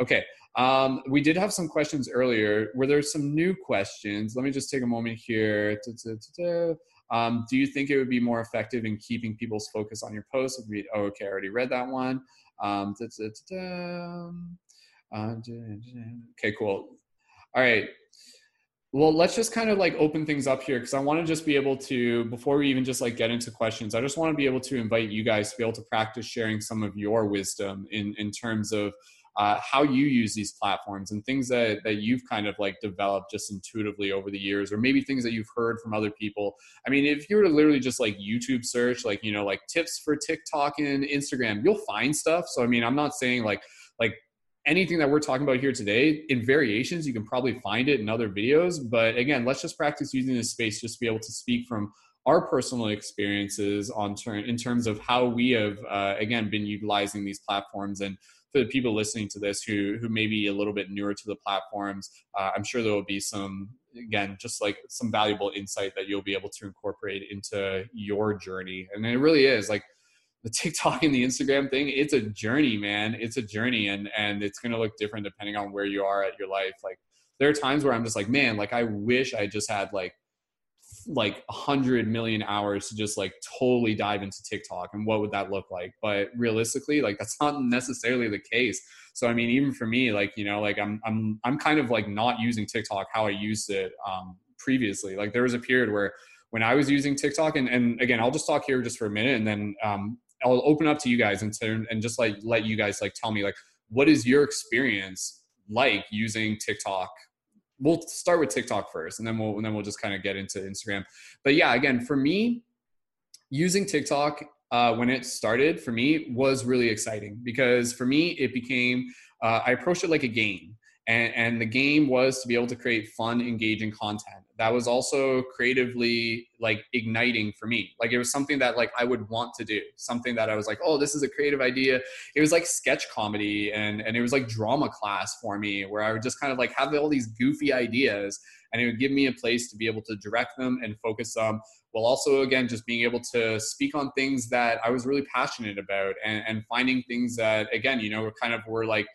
Okay, um, we did have some questions earlier. Were there some new questions? Let me just take a moment here. Um, do you think it would be more effective in keeping people's focus on your post? If we, oh, okay, I already read that one. Um, uh, okay, cool. All right. Well, let's just kind of like open things up here because I want to just be able to, before we even just like get into questions, I just want to be able to invite you guys to be able to practice sharing some of your wisdom in, in terms of uh, how you use these platforms and things that, that you've kind of like developed just intuitively over the years, or maybe things that you've heard from other people. I mean, if you were to literally just like YouTube search, like, you know, like tips for TikTok and Instagram, you'll find stuff. So, I mean, I'm not saying like, like anything that we're talking about here today in variations you can probably find it in other videos. But again let's just practice using this space just to be able to speak from our personal experiences on in terms of how we have uh, again been utilizing these platforms. And for the people listening to this who who may be a little bit newer to the platforms uh, i'm sure there will be some again just like some valuable insight that you'll be able to incorporate into your journey. And it really is like the TikTok and the Instagram thing, it's a journey, man. It's a journey and and it's gonna look different depending on where you are at your life. Like there are times where I'm just like, man, like I wish I just had like like a hundred million hours to just like totally dive into TikTok and what would that look like? But realistically, like that's not necessarily the case. So I mean, even for me, like, you know, like I'm I'm I'm kind of like not using TikTok how I used it um previously. Like there was a period where when I was using TikTok, and, and again, I'll just talk here just for a minute, and then um, I'll open up to you guys and turn and just like let you guys like tell me like what is your experience like using TikTok. We'll start with TikTok first, and then we'll and then we'll just kind of get into Instagram. But yeah, again, for me, using TikTok uh, when it started for me was really exciting because for me it became uh, I approached it like a game and, and the game was to be able to create fun engaging content that was also creatively like igniting for me. Like it was something that like i would want to do something that i was like oh this is a creative idea. It was like sketch comedy and and it was like drama class for me where i would just kind of like have all these goofy ideas and it would give me a place to be able to direct them and focus them while also again just being able to speak on things that i was really passionate about and, and finding things that again you know were kind of were like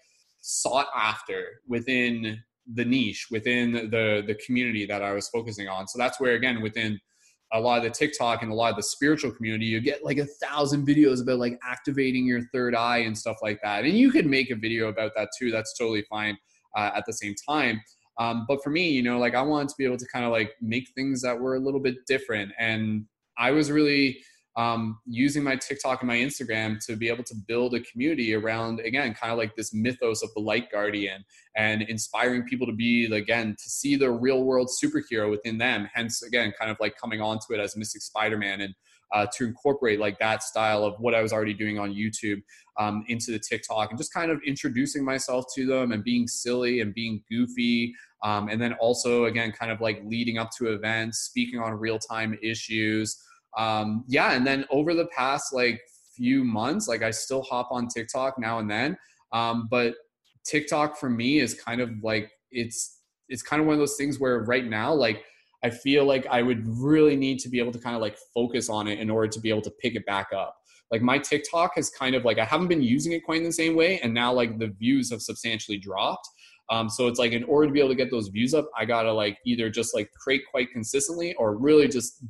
sought after within the niche within the the community that I was focusing on. So that's where again within a lot of the TikTok and a lot of the spiritual community, you get like a thousand videos about like activating your third eye and stuff like that. And you could make a video about that too. That's totally fine uh, at the same time. Um, but for me, you know, like I wanted to be able to kind of like make things that were a little bit different. And I was really um, using my TikTok and my Instagram to be able to build a community around, again, kind of like this mythos of the light guardian and inspiring people to be, again, to see the real world superhero within them. Hence, again, kind of like coming onto it as Mystic Spider Man and uh, to incorporate like that style of what I was already doing on YouTube um, into the TikTok and just kind of introducing myself to them and being silly and being goofy. Um, and then also, again, kind of like leading up to events, speaking on real time issues. Um, yeah. And then over the past like few months, like I still hop on TikTok now and then. Um, but TikTok for me is kind of like, it's, it's kind of one of those things where right now, like I feel like I would really need to be able to kind of like focus on it in order to be able to pick it back up. Like my TikTok has kind of like I haven't been using it quite in the same way, and now like the views have substantially dropped. Um, so it's like in order to be able to get those views up, I gotta like either just like create quite consistently or really just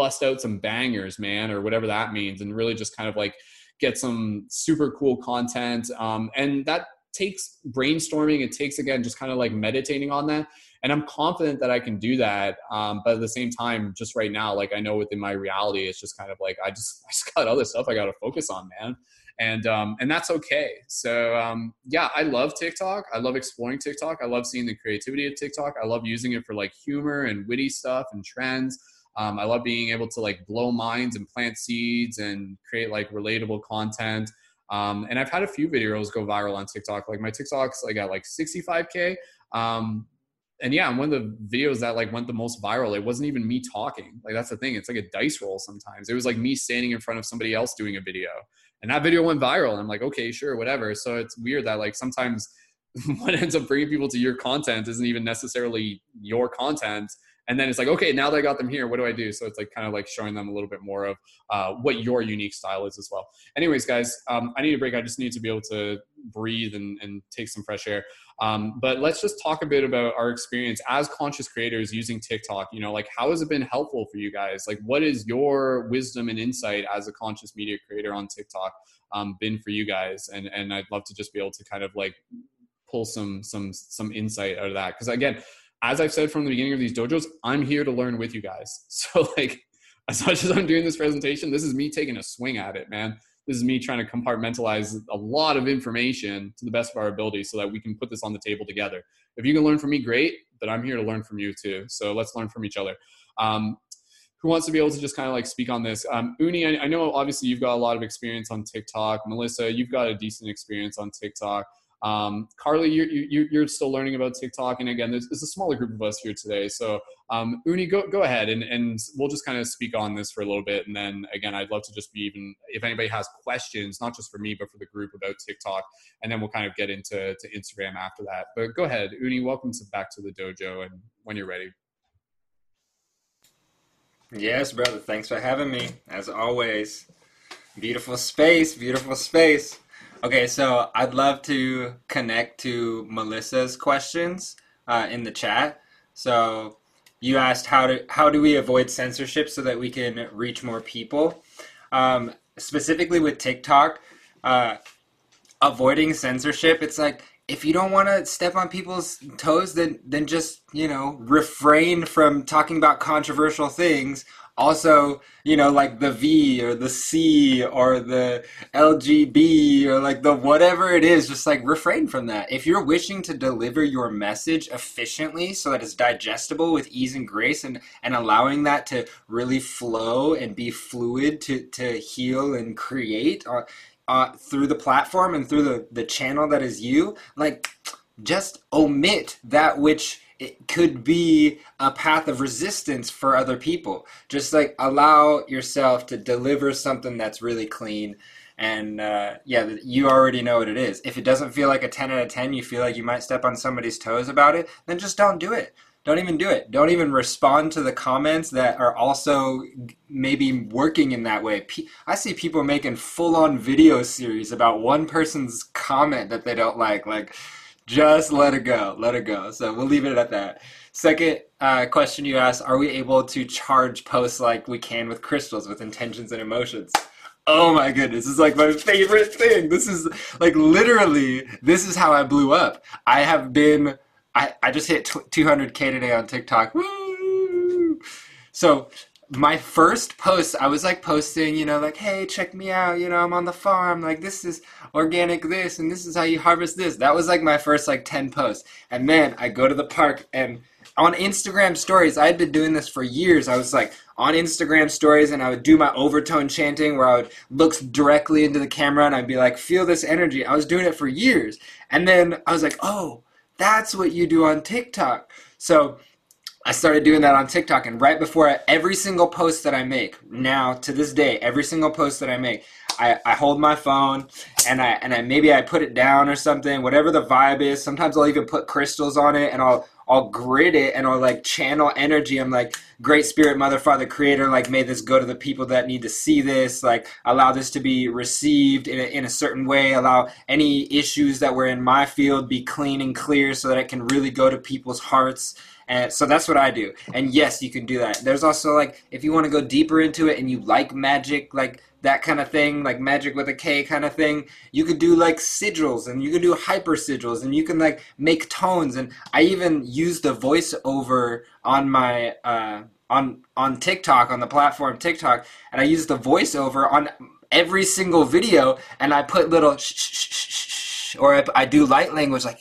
bust out some bangers, man, or whatever that means, and really just kind of like get some super cool content. Um, and that takes brainstorming. It takes again just kind of like meditating on that and i'm confident that i can do that um, but at the same time just right now like i know within my reality it's just kind of like i just i just got other stuff i got to focus on man and um, and that's okay so um, yeah i love tiktok i love exploring tiktok i love seeing the creativity of tiktok i love using it for like humor and witty stuff and trends um, i love being able to like blow minds and plant seeds and create like relatable content um, and I've had a few videos go viral on TikTok. Like my TikTok's like at like 65k, um, and yeah, one of the videos that like went the most viral, it wasn't even me talking. Like that's the thing. It's like a dice roll sometimes. It was like me standing in front of somebody else doing a video. And that video went viral. And I'm like, okay, sure, whatever. So it's weird that like sometimes what ends up bringing people to your content isn't even necessarily your content and then it's like okay now that i got them here what do i do? So it's like kind of like showing them a little bit more of uh, what your unique style is as well. Anyways guys um, i need a break. I just need to be able to breathe and, and take some fresh air. Um, but let's just talk a bit about our experience as conscious creators using tiktok. You know like how has it been helpful for you guys? Like what is your wisdom and insight as a conscious media creator on tiktok um, been for you guys? And and i'd love to just be able to kind of like pull some some some insight out of that. Because again as I've said from the beginning of these dojos, I'm here to learn with you guys. So like as much as I'm doing this presentation, this is me taking a swing at it, man. This is me trying to compartmentalize a lot of information to the best of our ability so that we can put this on the table together. If you can learn from me, great, but I'm here to learn from you too. So let's learn from each other. Um, who wants to be able to just kind of like speak on this? Um, Uni, I, I know obviously you've got a lot of experience on TikTok. Melissa, you've got a decent experience on TikTok. Um, Carly, you're, you, you're still learning about TikTok, and again, there's, there's, a smaller group of us here today. So, um, Uni, go go ahead, and and we'll just kind of speak on this for a little bit, and then again, I'd love to just be even if anybody has questions, not just for me, but for the group about TikTok, and then we'll kind of get into to Instagram after that. But go ahead, Uni, welcome to back to the dojo, and when you're ready. Yes, brother. Thanks for having me. As always, beautiful space, beautiful space. Okay, so I'd love to connect to Melissa's questions uh, in the chat. So you asked how to how do we avoid censorship so that we can reach more people. Um, specifically with TikTok, uh, avoiding censorship. It's like if you don't want to step on people's toes, then then just you know refrain from talking about controversial things also you know like the v or the c or the lgb or like the whatever it is just like refrain from that. If you're wishing to deliver your message efficiently so that it's digestible with ease and grace and and allowing that to really flow and be fluid to to heal and create uh, uh, through the platform and through the the channel that is you like just omit that which it could be a path of resistance for other people. Just like allow yourself to deliver something that's really clean. And uh, yeah, you already know what it is. If it doesn't feel like a 10 out of 10, you feel like you might step on somebody's toes about it, then just don't do it. Don't even do it. Don't even respond to the comments that are also maybe working in that way. I see people making full on video series about one person's comment that they don't like. Like, just let it go. Let it go. So we'll leave it at that. Second uh, question you asked Are we able to charge posts like we can with crystals with intentions and emotions? Oh my goodness, this is like my favorite thing. This is like literally, this is how I blew up. I have been I, I just hit 200k today on TikTok. Woo! So my first post, I was like posting, you know, like, hey, check me out, you know, I'm on the farm, like this is organic this and this is how you harvest this. That was like my first like 10 posts. And then I go to the park and on Instagram stories, I had been doing this for years. I was like on Instagram stories and I would do my overtone chanting where I would look directly into the camera and I'd be like, feel this energy. I was doing it for years. And then I was like, oh, that's what you do on TikTok. So I started doing that on TikTok, and right before every single post that I make, now to this day, every single post that I make, I, I hold my phone and I and I maybe I put it down or something, whatever the vibe is. Sometimes I'll even put crystals on it, and I'll I'll grid it and I'll like channel energy. I'm like, Great Spirit, Mother, Father, Creator, like may this go to the people that need to see this. Like allow this to be received in a, in a certain way. Allow any issues that were in my field be clean and clear, so that it can really go to people's hearts and so that's what I do. And yes, you can do that. There's also like if you want to go deeper into it and you like magic, like that kind of thing, like magic with a K kind of thing, you could do like sigils and you can do hyper sigils and you can like make tones. And I even use the voiceover on my uh, on on TikTok on the platform TikTok, and I use the voiceover on every single video, and I put little sh- sh- sh- or I, I do light language like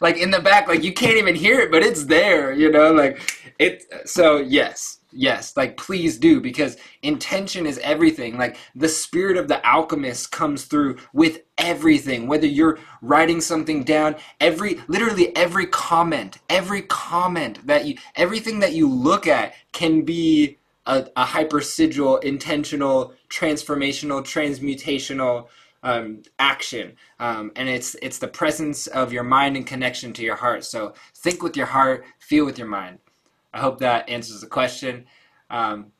like in the back, like you can't even hear it, but it's there, you know, like it. So yes, yes, like please do because intention is everything. Like the spirit of the alchemist comes through with everything. Whether you're writing something down, every literally every comment, every comment that you, everything that you look at can be a, a hyper sigil, intentional, transformational, transmutational um, action, um, and it's it's the presence of your mind and connection to your heart. So think with your heart, feel with your mind. I hope that answers the question. Um,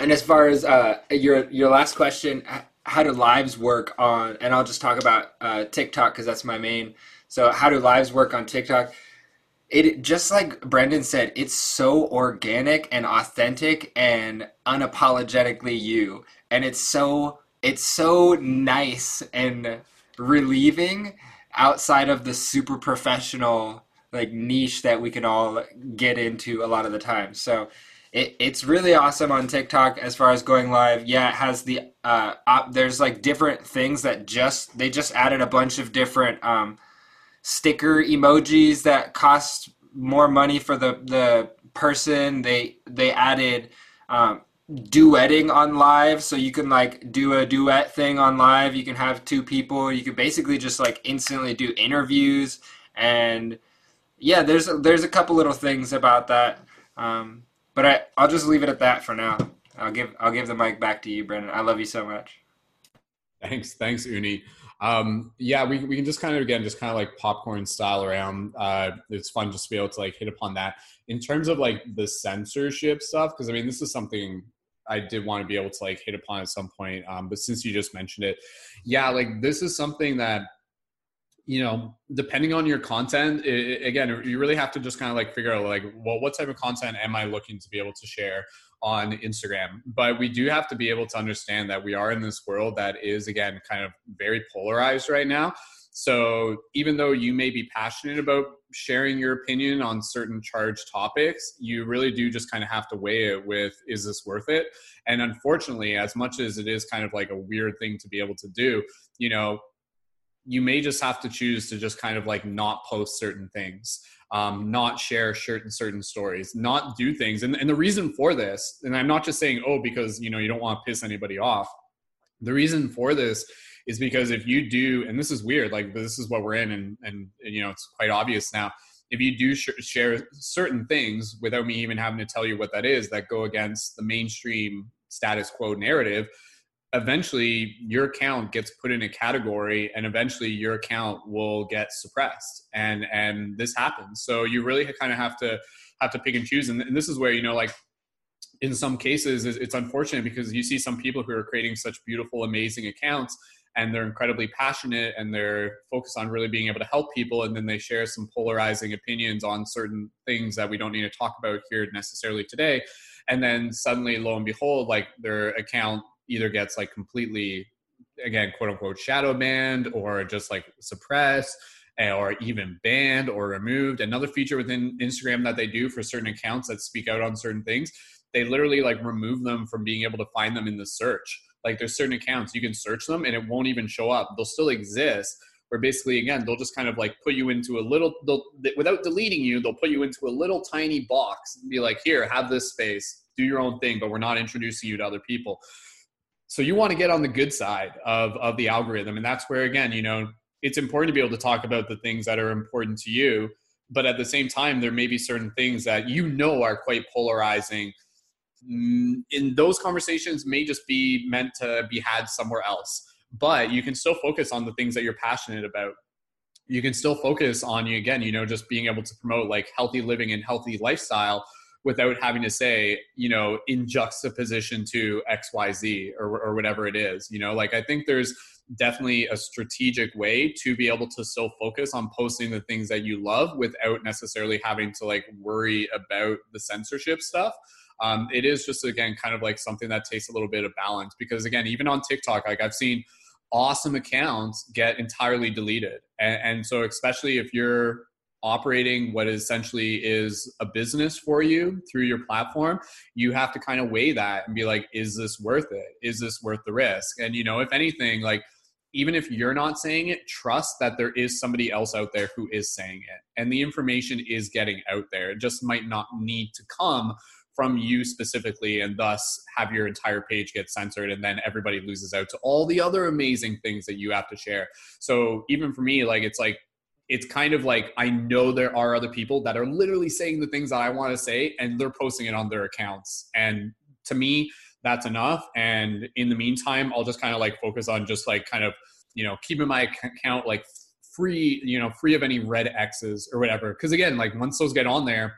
and as far as uh, your your last question, how do lives work on? And I'll just talk about uh, TikTok because that's my main. So how do lives work on TikTok? It just like Brendon said, it's so organic and authentic and unapologetically you, and it's so it's so nice and relieving outside of the super professional like niche that we can all get into a lot of the time. So it, it's really awesome on TikTok as far as going live. Yeah, it has the uh, op- there's like different things that just they just added a bunch of different um, sticker emojis that cost more money for the the person. They they added um, duetting on live. So you can like do a duet thing on live. You can have two people. You can basically just like instantly do interviews. And yeah there's a, there's a couple little things about that. Um, but I, i'll just leave it at that for now. I'll give i'll give the mic back to you brendon i love you so much. Thanks. Thanks uni um, yeah we, we can just kind of again just kind of like popcorn style around uh, it's fun just to be able to like hit upon that in terms of like the censorship stuff because i mean this is something I did want to be able to like hit upon at some point. Um, but since you just mentioned it, yeah, like this is something that you know, depending on your content, it, again, you really have to just kind of like figure out like, well, what type of content am I looking to be able to share on Instagram? But we do have to be able to understand that we are in this world that is again kind of very polarized right now. So even though you may be passionate about sharing your opinion on certain charged topics, you really do just kind of have to weigh it with is this worth it? And unfortunately, as much as it is kind of like a weird thing to be able to do, you know, you may just have to choose to just kind of like not post certain things um, not share certain certain stories not do things and, and the reason for this and i'm not just saying oh because you know you don't want to piss anybody off the reason for this is because if you do, and this is weird, like this is what we're in, and and, and you know it's quite obvious now. If you do sh- share certain things without me even having to tell you what that is, that go against the mainstream status quo narrative, eventually your account gets put in a category and eventually your account will get suppressed. And and this happens. So you really kind of have to have to pick and choose. And, and this is where you know like in some cases it's unfortunate because you see some people who are creating such beautiful amazing accounts and they're incredibly passionate and they're focused on really being able to help people and then they share some polarizing opinions on certain things that we don't need to talk about here necessarily today. And then suddenly lo and behold like their account either gets like completely again quote unquote shadow banned or just like suppressed eh, or even banned or removed. Another feature within Instagram that they do for certain accounts that speak out on certain things, they literally like remove them from being able to find them in the search. Like there's certain accounts you can search them and it won't even show up. They'll still exist, where basically again they'll just kind of like put you into a little they'll without deleting you they'll put you into a little tiny box and be like here have this space do your own thing but we're not introducing you to other people so you want to get on the good side of of the algorithm and that's where again you know it's important to be able to talk about the things that are important to you but at the same time there may be certain things that you know are quite polarizing. Mm, in those conversations may just be meant to be had somewhere else but you can still focus on the things that you're passionate about. You can still focus on you again you know just being able to promote like healthy living and healthy lifestyle without having to say you know in juxtaposition to xyz or, or whatever it is you know like i think there's definitely a strategic way to be able to still focus on posting the things that you love without necessarily having to like worry about the censorship stuff um, it is just again kind of like something that takes a little bit of balance because again even on tiktok like i've seen awesome accounts get entirely deleted. And, and, so, especially if you're operating what essentially is a business for you through your platform, you have to kind of weigh that and be like, is this worth it? Is this worth the risk? And, you know, if anything, like, even if you're not saying it, trust that there is somebody else out there who is saying it. And the information is getting out there. It just might not need to come from you specifically and thus have your entire page get censored and then everybody loses out to all the other amazing things that you have to share so even for me like it's like it's kind of like i know there are other people that are literally saying the things that i want to say and they're posting it on their accounts. And to me that's enough. And in the meantime i'll just kind of like focus on just like kind of you know keeping my account like free you know free of any red x's or whatever. Because again like once those get on there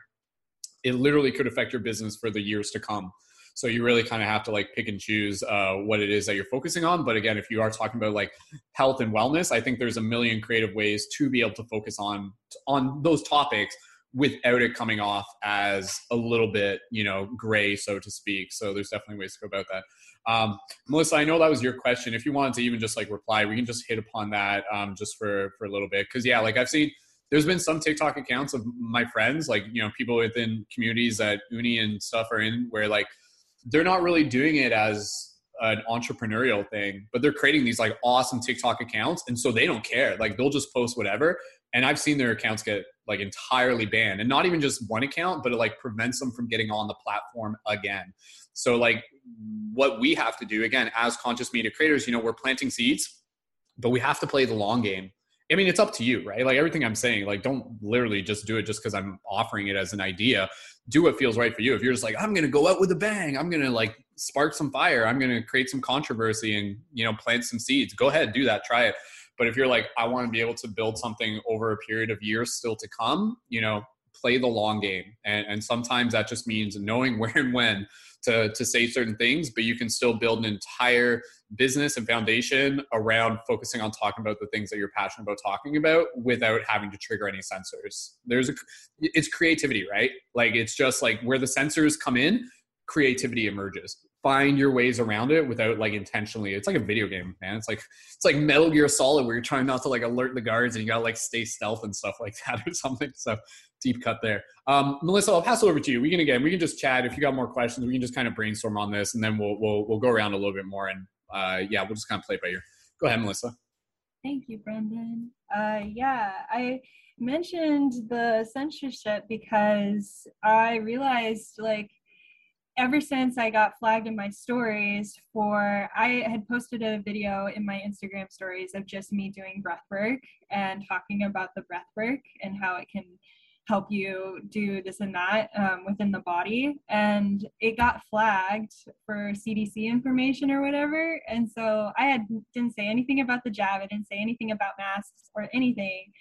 it literally could affect your business for the years to come. So you really kind of have to like pick and choose uh, what it is that you're focusing on. But again, if you are talking about like health and wellness, I think there's a million creative ways to be able to focus on on those topics without it coming off as a little bit, you know, gray, so to speak. So there's definitely ways to go about that. Um, Melissa, I know that was your question. If you wanted to even just like reply, we can just hit upon that um, just for for a little bit. Because yeah, like I've seen there's been some TikTok accounts of my friends, like you know, people within communities that Uni and stuff are in, where like they're not really doing it as an entrepreneurial thing, but they're creating these like awesome TikTok accounts, and so they don't care. Like they'll just post whatever, and I've seen their accounts get like entirely banned, and not even just one account, but it like prevents them from getting on the platform again. So like what we have to do again as conscious media creators, you know, we're planting seeds, but we have to play the long game I mean, it's up to you, right? Like everything I'm saying, like don't literally just do it just because I'm offering it as an idea. Do what feels right for you. If you're just like, I'm gonna go out with a bang, I'm gonna like spark some fire, I'm gonna create some controversy and you know plant some seeds. Go ahead, do that, try it. But if you're like, I want to be able to build something over a period of years still to come, you know, play the long game. And, and sometimes that just means knowing where and when to, to say certain things, but you can still build an entire business and foundation around focusing on talking about the things that you're passionate about talking about without having to trigger any censors. There's a, it's creativity, right? Like it's just like where the censors come in, creativity emerges. Find your ways around it without like intentionally it's like a video game man. It's like it's like metal gear solid where you're trying not to like alert the guards and you gotta like stay stealth and stuff like that or something. So deep cut there. Um, melissa i'll pass it over to you. We can again we can just chat. If you got more questions we can just kind of brainstorm on this and then we'll we'll, we'll go around a little bit more and uh, yeah we'll just kind of play by ear. Go ahead melissa. Thank you brendon uh, yeah i mentioned the censorship because i realized like ever since I got flagged in my stories for, I had posted a video in my Instagram stories of just me doing breath work and talking about the breath work and how it can help you do this and that um, within the body. And it got flagged for CDC information or whatever. And so I had didn't say anything about the jab. I didn't say anything about masks or anything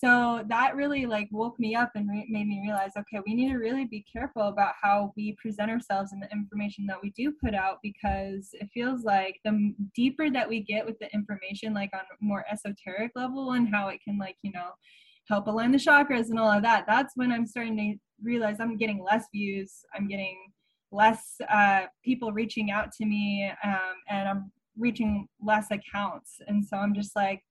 so that really like woke me up and re- made me realize okay we need to really be careful about how we present ourselves and the information that we do put out because it feels like the deeper that we get with the information like on more esoteric level and how it can like you know help align the chakras and all of that that's when i'm starting to realize i'm getting less views i'm getting less uh, people reaching out to me um, and i'm reaching less accounts and so i'm just like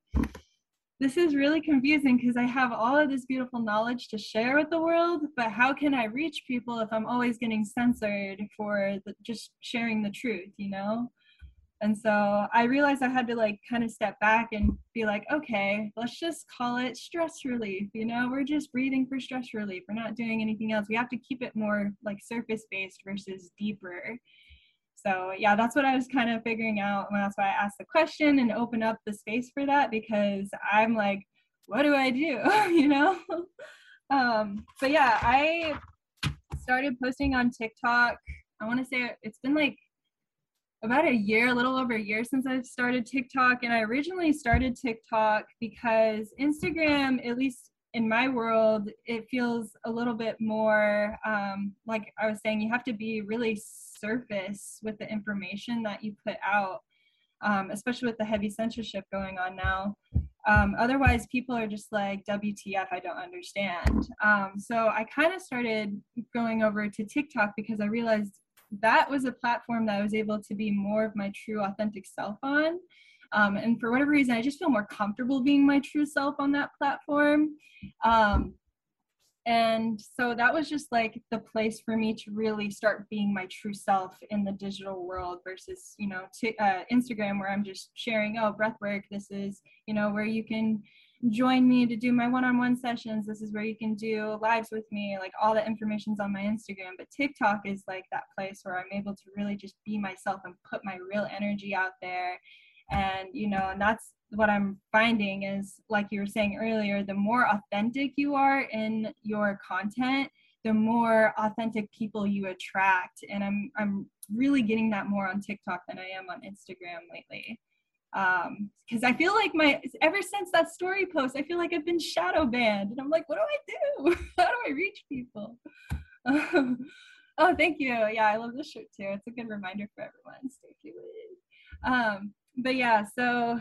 this is really confusing because I have all of this beautiful knowledge to share with the world, but how can I reach people if I'm always getting censored for the, just sharing the truth, you know? And so I realized I had to like kind of step back and be like, okay, let's just call it stress relief. You know, we're just breathing for stress relief. We're not doing anything else. We have to keep it more like surface based versus deeper. So yeah, that's what I was kind of figuring out. And that's why I asked the question and open up the space for that because I'm like, what do I do? you know? um, but yeah, I started posting on TikTok. I want to say it's been like about a year, a little over a year since I've started TikTok. And I originally started TikTok because Instagram, at least in my world, it feels a little bit more um, like I was saying, you have to be really surface with the information that you put out, um, especially with the heavy censorship going on now. Um, otherwise, people are just like, WTF, I don't understand. Um, so I kind of started going over to TikTok because I realized that was a platform that I was able to be more of my true authentic self on. Um, and for whatever reason, I just feel more comfortable being my true self on that platform. Um, and so that was just like the place for me to really start being my true self in the digital world versus, you know, t- uh, Instagram where I'm just sharing, oh, breath work. This is, you know, where you can join me to do my one-on-one sessions. This is where you can do lives with me like all the information's on my instagram. But tiktok is like that place where i'm able to really just be myself and put my real energy out there. And you know and that's what i'm finding is like you were saying earlier the more authentic you are in your content the more authentic people you attract. And i'm i'm really getting that more on tiktok than i am on instagram lately um because i feel like my ever since that story post i feel like i've been shadow banned. And i'm like what do i do? How do i reach people? Oh thank you. Yeah i love this shirt too. It's a good reminder for everyone. Stay tuned. Um but yeah so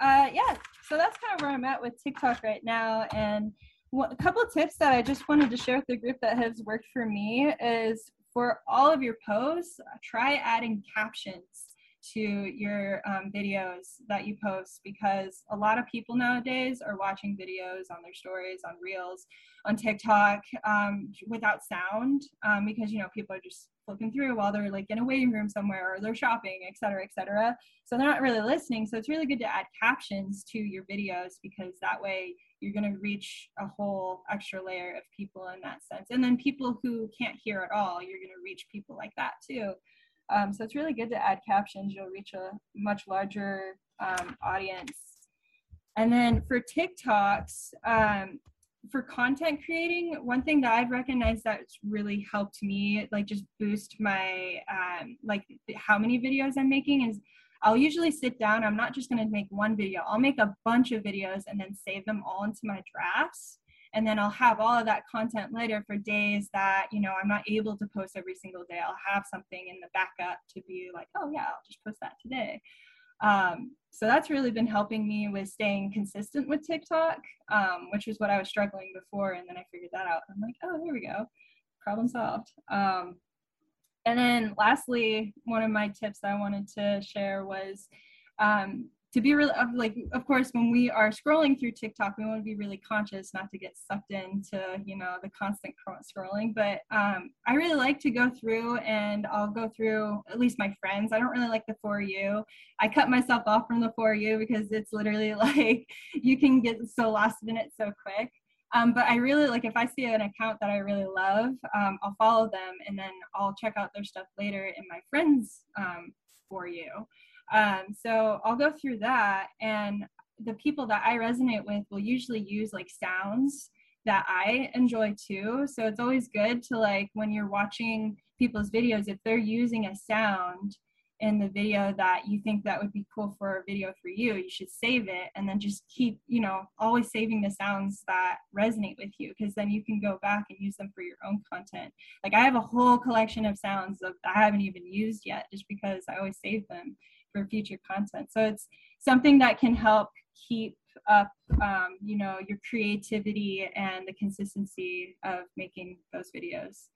uh yeah. So that's kind of where i'm at with tiktok right now. And a couple tips that i just wanted to share with the group that has worked for me is for all of your posts try adding captions to your um, videos that you post because a lot of people nowadays are watching videos on their stories, on Reels, on TikTok um, without sound um, because you know people are just flipping through while they're like in a waiting room somewhere or they're shopping, et cetera, et cetera. So they're not really listening. So it's really good to add captions to your videos because that way you're going to reach a whole extra layer of people in that sense. And then people who can't hear at all, you're going to reach people like that too. Um, so it's really good to add captions. You'll reach a much larger um, audience. And then for TikToks, um, for content creating, one thing that I've recognized that's really helped me, like just boost my, um, like how many videos I'm making is I'll usually sit down. I'm not just going to make one video. I'll make a bunch of videos and then save them all into my drafts and then I'll have all of that content later for days that you know I'm not able to post every single day. I'll have something in the backup to be like, oh yeah, I'll just post that today. Um, so that's really been helping me with staying consistent with TikTok, um, which is what I was struggling before, and then I figured that out. I'm like, oh, here we go, problem solved. Um, and then lastly, one of my tips that I wanted to share was um, to be really like of course when we are scrolling through tiktok we want to be really conscious not to get sucked into you know the constant scrolling but um, i really like to go through and i'll go through at least my friends. I don't really like the for you. I cut myself off from the for you because it's literally like you can get so lost in it so quick. Um, but I really like if I see an account that I really love, um, I'll follow them and then I'll check out their stuff later in my friends um, for you. Um, so I'll go through that, and the people that I resonate with will usually use like sounds that I enjoy too. So it's always good to like when you're watching people's videos, if they're using a sound in the video that you think that would be cool for a video for you, you should save it and then just keep, you know, always saving the sounds that resonate with you because then you can go back and use them for your own content. Like I have a whole collection of sounds that I haven't even used yet just because I always save them for future content. So it's something that can help keep up, um, you know, your creativity and the consistency of making those videos.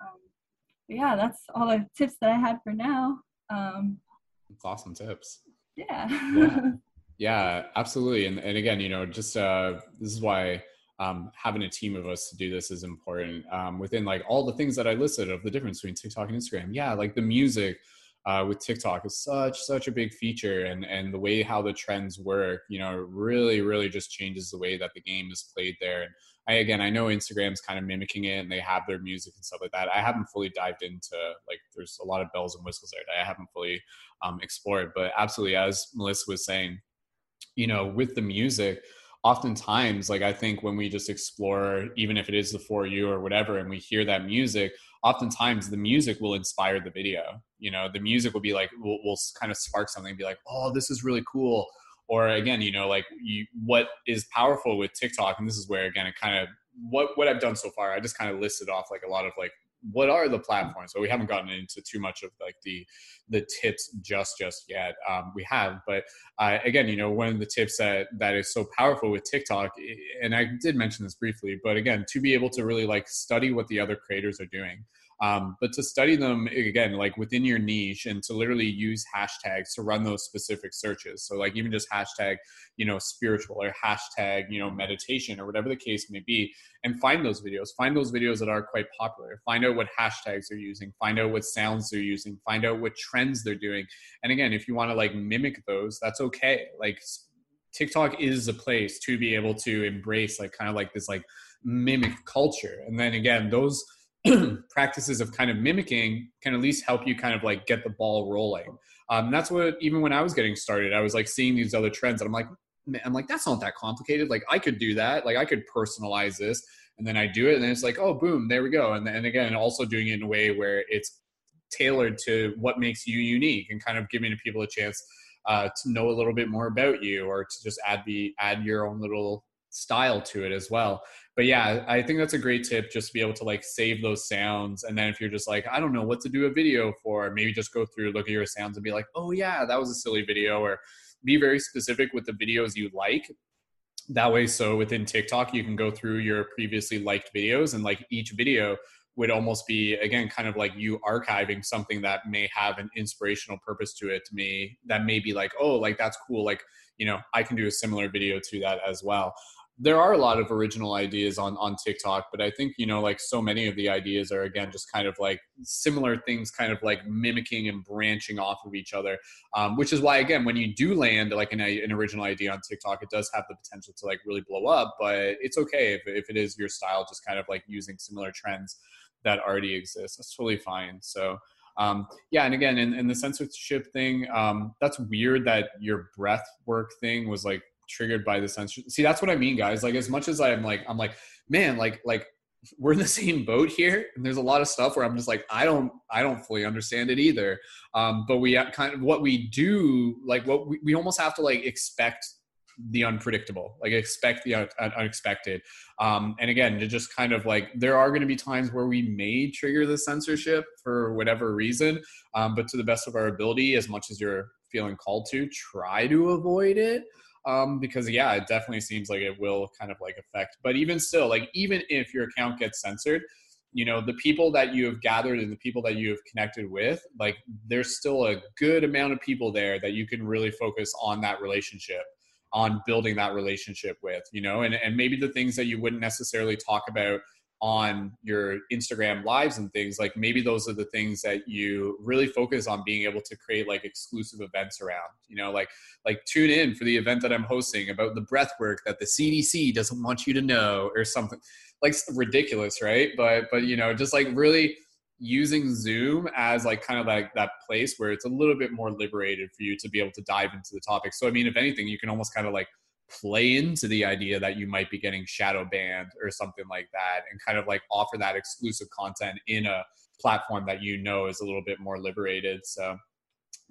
Um, yeah, that's all the tips that I had for now. Um, it's awesome tips. Yeah. yeah. Yeah, absolutely. And and again, you know, just uh, this is why um, having a team of us to do this is important. Um, within like all the things that I listed of the difference between TikTok and Instagram, yeah, like the music uh, with TikTok is such such a big feature, and and the way how the trends work, you know, really really just changes the way that the game is played there. And I again, I know Instagram's kind of mimicking it, and they have their music and stuff like that. I haven't fully dived into like there's a lot of bells and whistles there that I haven't fully um, explored, but absolutely, as Melissa was saying, you know, with the music oftentimes like i think when we just explore even if it is the for you or whatever and we hear that music oftentimes the music will inspire the video. You know the music will be like will, will kind of spark something be like oh this is really cool. Or again you know like you what is powerful with tiktok and this is where again it kind of what what i've done so far i just kind of listed off like a lot of like what are the platforms? So we haven't gotten into too much of like the the tips just just yet um, we have but uh, again you know one of the tips that that is so powerful with tiktok and i did mention this briefly but again to be able to really like study what the other creators are doing um, but to study them again like within your niche and to literally use hashtags to run those specific searches. So like even just hashtag you know spiritual or hashtag you know meditation or whatever the case may be and find those videos. Find those videos that are quite popular. Find out what hashtags they're using. Find out what sounds they're using. Find out what trends they're doing. And again if you want to like mimic those that's okay. Like tiktok is a place to be able to embrace like kind of like this like mimic culture. And then again those practices of kind of mimicking can at least help you kind of like get the ball rolling. Um, that's what even when I was getting started, I was like seeing these other trends, and I'm like, I'm like, that's not that complicated. Like I could do that. Like I could personalize this, and then I do it, and then it's like, oh, boom, there we go. And then again, also doing it in a way where it's tailored to what makes you unique, and kind of giving people a chance uh, to know a little bit more about you, or to just add the add your own little style to it as well. But yeah i think that's a great tip just to be able to like save those sounds. And then if you're just like i don't know what to do a video for maybe just go through look at your sounds and be like oh yeah that was a silly video or be very specific with the videos you like. That way so within tiktok you can go through your previously liked videos and like each video would almost be again kind of like you archiving something that may have an inspirational purpose to it to me that may be like oh like that's cool like you know i can do a similar video to that as well there are a lot of original ideas on on TikTok, but I think you know like so many of the ideas are again just kind of like similar things, kind of like mimicking and branching off of each other. Um, which is why again, when you do land like an, an original idea on TikTok, it does have the potential to like really blow up. But it's okay if if it is your style, just kind of like using similar trends that already exist. That's totally fine. So. Um, yeah, and again, in, in the censorship thing, um, that's weird that your breath work thing was like triggered by the censorship. See, that's what I mean, guys. Like as much as I'm like, I'm like, man, like like we're in the same boat here and there's a lot of stuff where i'm just like i don't i don't fully understand it either um, but we kind of what we do like what we, we almost have to like expect the unpredictable like expect the un- unexpected um, and again to just kind of like there are going to be times where we may trigger the censorship for whatever reason um, but to the best of our ability as much as you're feeling called to try to avoid it um, because yeah, it definitely seems like it will kind of like affect. But even still, like even if your account gets censored, you know the people that you have gathered and the people that you have connected with like there's still a good amount of people there that you can really focus on that relationship on building that relationship with you know and, and maybe the things that you wouldn't necessarily talk about on your Instagram lives and things, like maybe those are the things that you really focus on being able to create like exclusive events around. You know, like like tune in for the event that I'm hosting about the breath work that the CDC doesn't want you to know or something. Like ridiculous, right? But but you know, just like really using Zoom as like kind of like that place where it's a little bit more liberated for you to be able to dive into the topic. So I mean, if anything, you can almost kind of like play into the idea that you might be getting shadow banned or something like that and kind of like offer that exclusive content in a platform that you know is a little bit more liberated so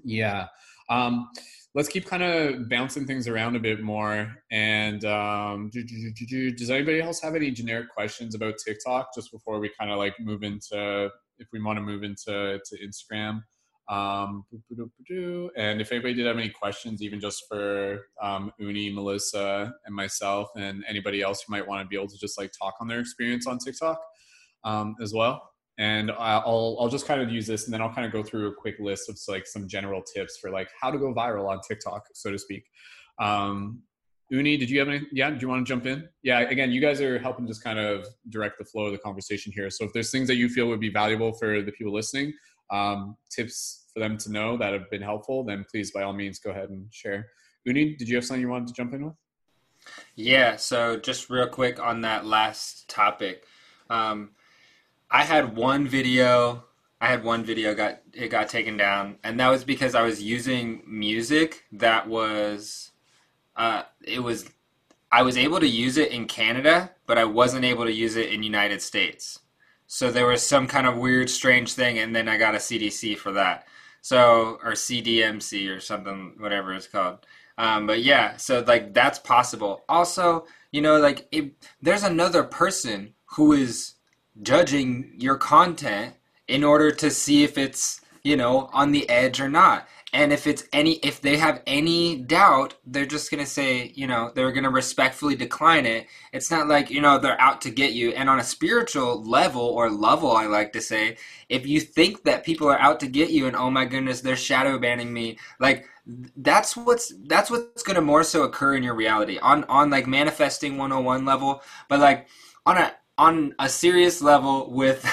yeah. Um, let's keep kind of bouncing things around a bit more and um, does anybody else have any generic questions about tiktok just before we kind of like move into if we want to move into to instagram um, and if anybody did have any questions, even just for um, Uni, Melissa, and myself, and anybody else who might want to be able to just like talk on their experience on TikTok um, as well. And I'll I'll just kind of use this, and then I'll kind of go through a quick list of like some general tips for like how to go viral on TikTok, so to speak. Um, Uni, did you have any? Yeah, do you want to jump in? Yeah, again, you guys are helping just kind of direct the flow of the conversation here. So if there's things that you feel would be valuable for the people listening, um, tips for them to know that have been helpful, then please, by all means, go ahead and share. Uni, did you have something you wanted to jump in with? Yeah, so just real quick on that last topic. Um, I had one video I had one video got it got taken down, and that was because I was using music that was, uh, it was, I was able to use it in Canada, but I wasn't able to use it in United States. So there was some kind of weird, strange thing, and then I got a CDC for that. So or CDMC or something, whatever it's called. Um, but yeah, so like that's possible. Also, you know, like if there's another person who is judging your content in order to see if it's you know on the edge or not and if it's any if they have any doubt they're just going to say you know they're going to respectfully decline it. It's not like you know they're out to get you. And on a spiritual level or level i like to say if you think that people are out to get you and oh my goodness they're shadow banning me like that's what's that's what's going to more so occur in your reality. On on like manifesting 101 level but like on a on a serious level with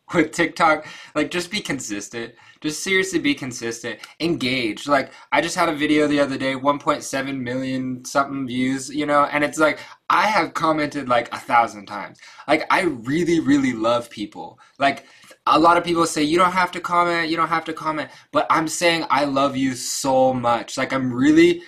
with TikTok, like just be consistent. Just seriously be consistent. Engage. Like I just had a video the other day, 1.7 million something views, you know, and it's like I have commented like a thousand times. Like I really, really love people. Like a lot of people say you don't have to comment you don't have to comment but i'm saying i love you so much. Like i'm really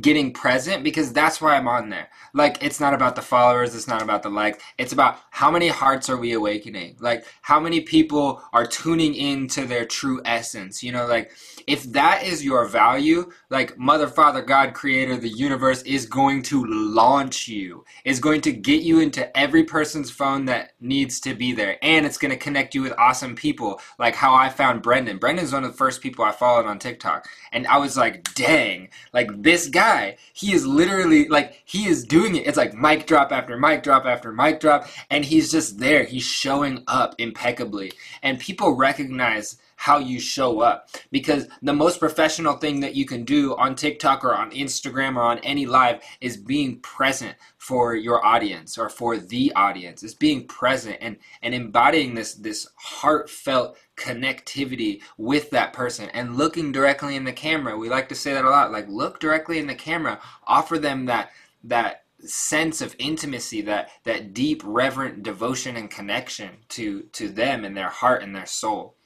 getting present because that's why i'm on there. Like it's not about the followers it's not about the likes it's about how many hearts are we awakening? Like how many people are tuning into their true essence? You know like if that is your value like mother father god creator the universe is going to launch you. Is going to get you into every person's phone that needs to be there and it's going to connect you with awesome awesome people, like how I found Brendon. Brendon's one of the first people I followed on TikTok. And I was like, dang, like this guy, he is literally like, he is doing it. It's like mic drop after mic drop after mic drop. And he's just there. He's showing up impeccably. And people recognize how you show up. Because the most professional thing that you can do on TikTok or on Instagram or on any live is being present for your audience or for the audience. It's being present and, and embodying this this heartfelt connectivity with that person and looking directly in the camera. We like to say that a lot. Like look directly in the camera, offer them that that sense of intimacy that that deep reverent devotion and connection to to them and their heart and their soul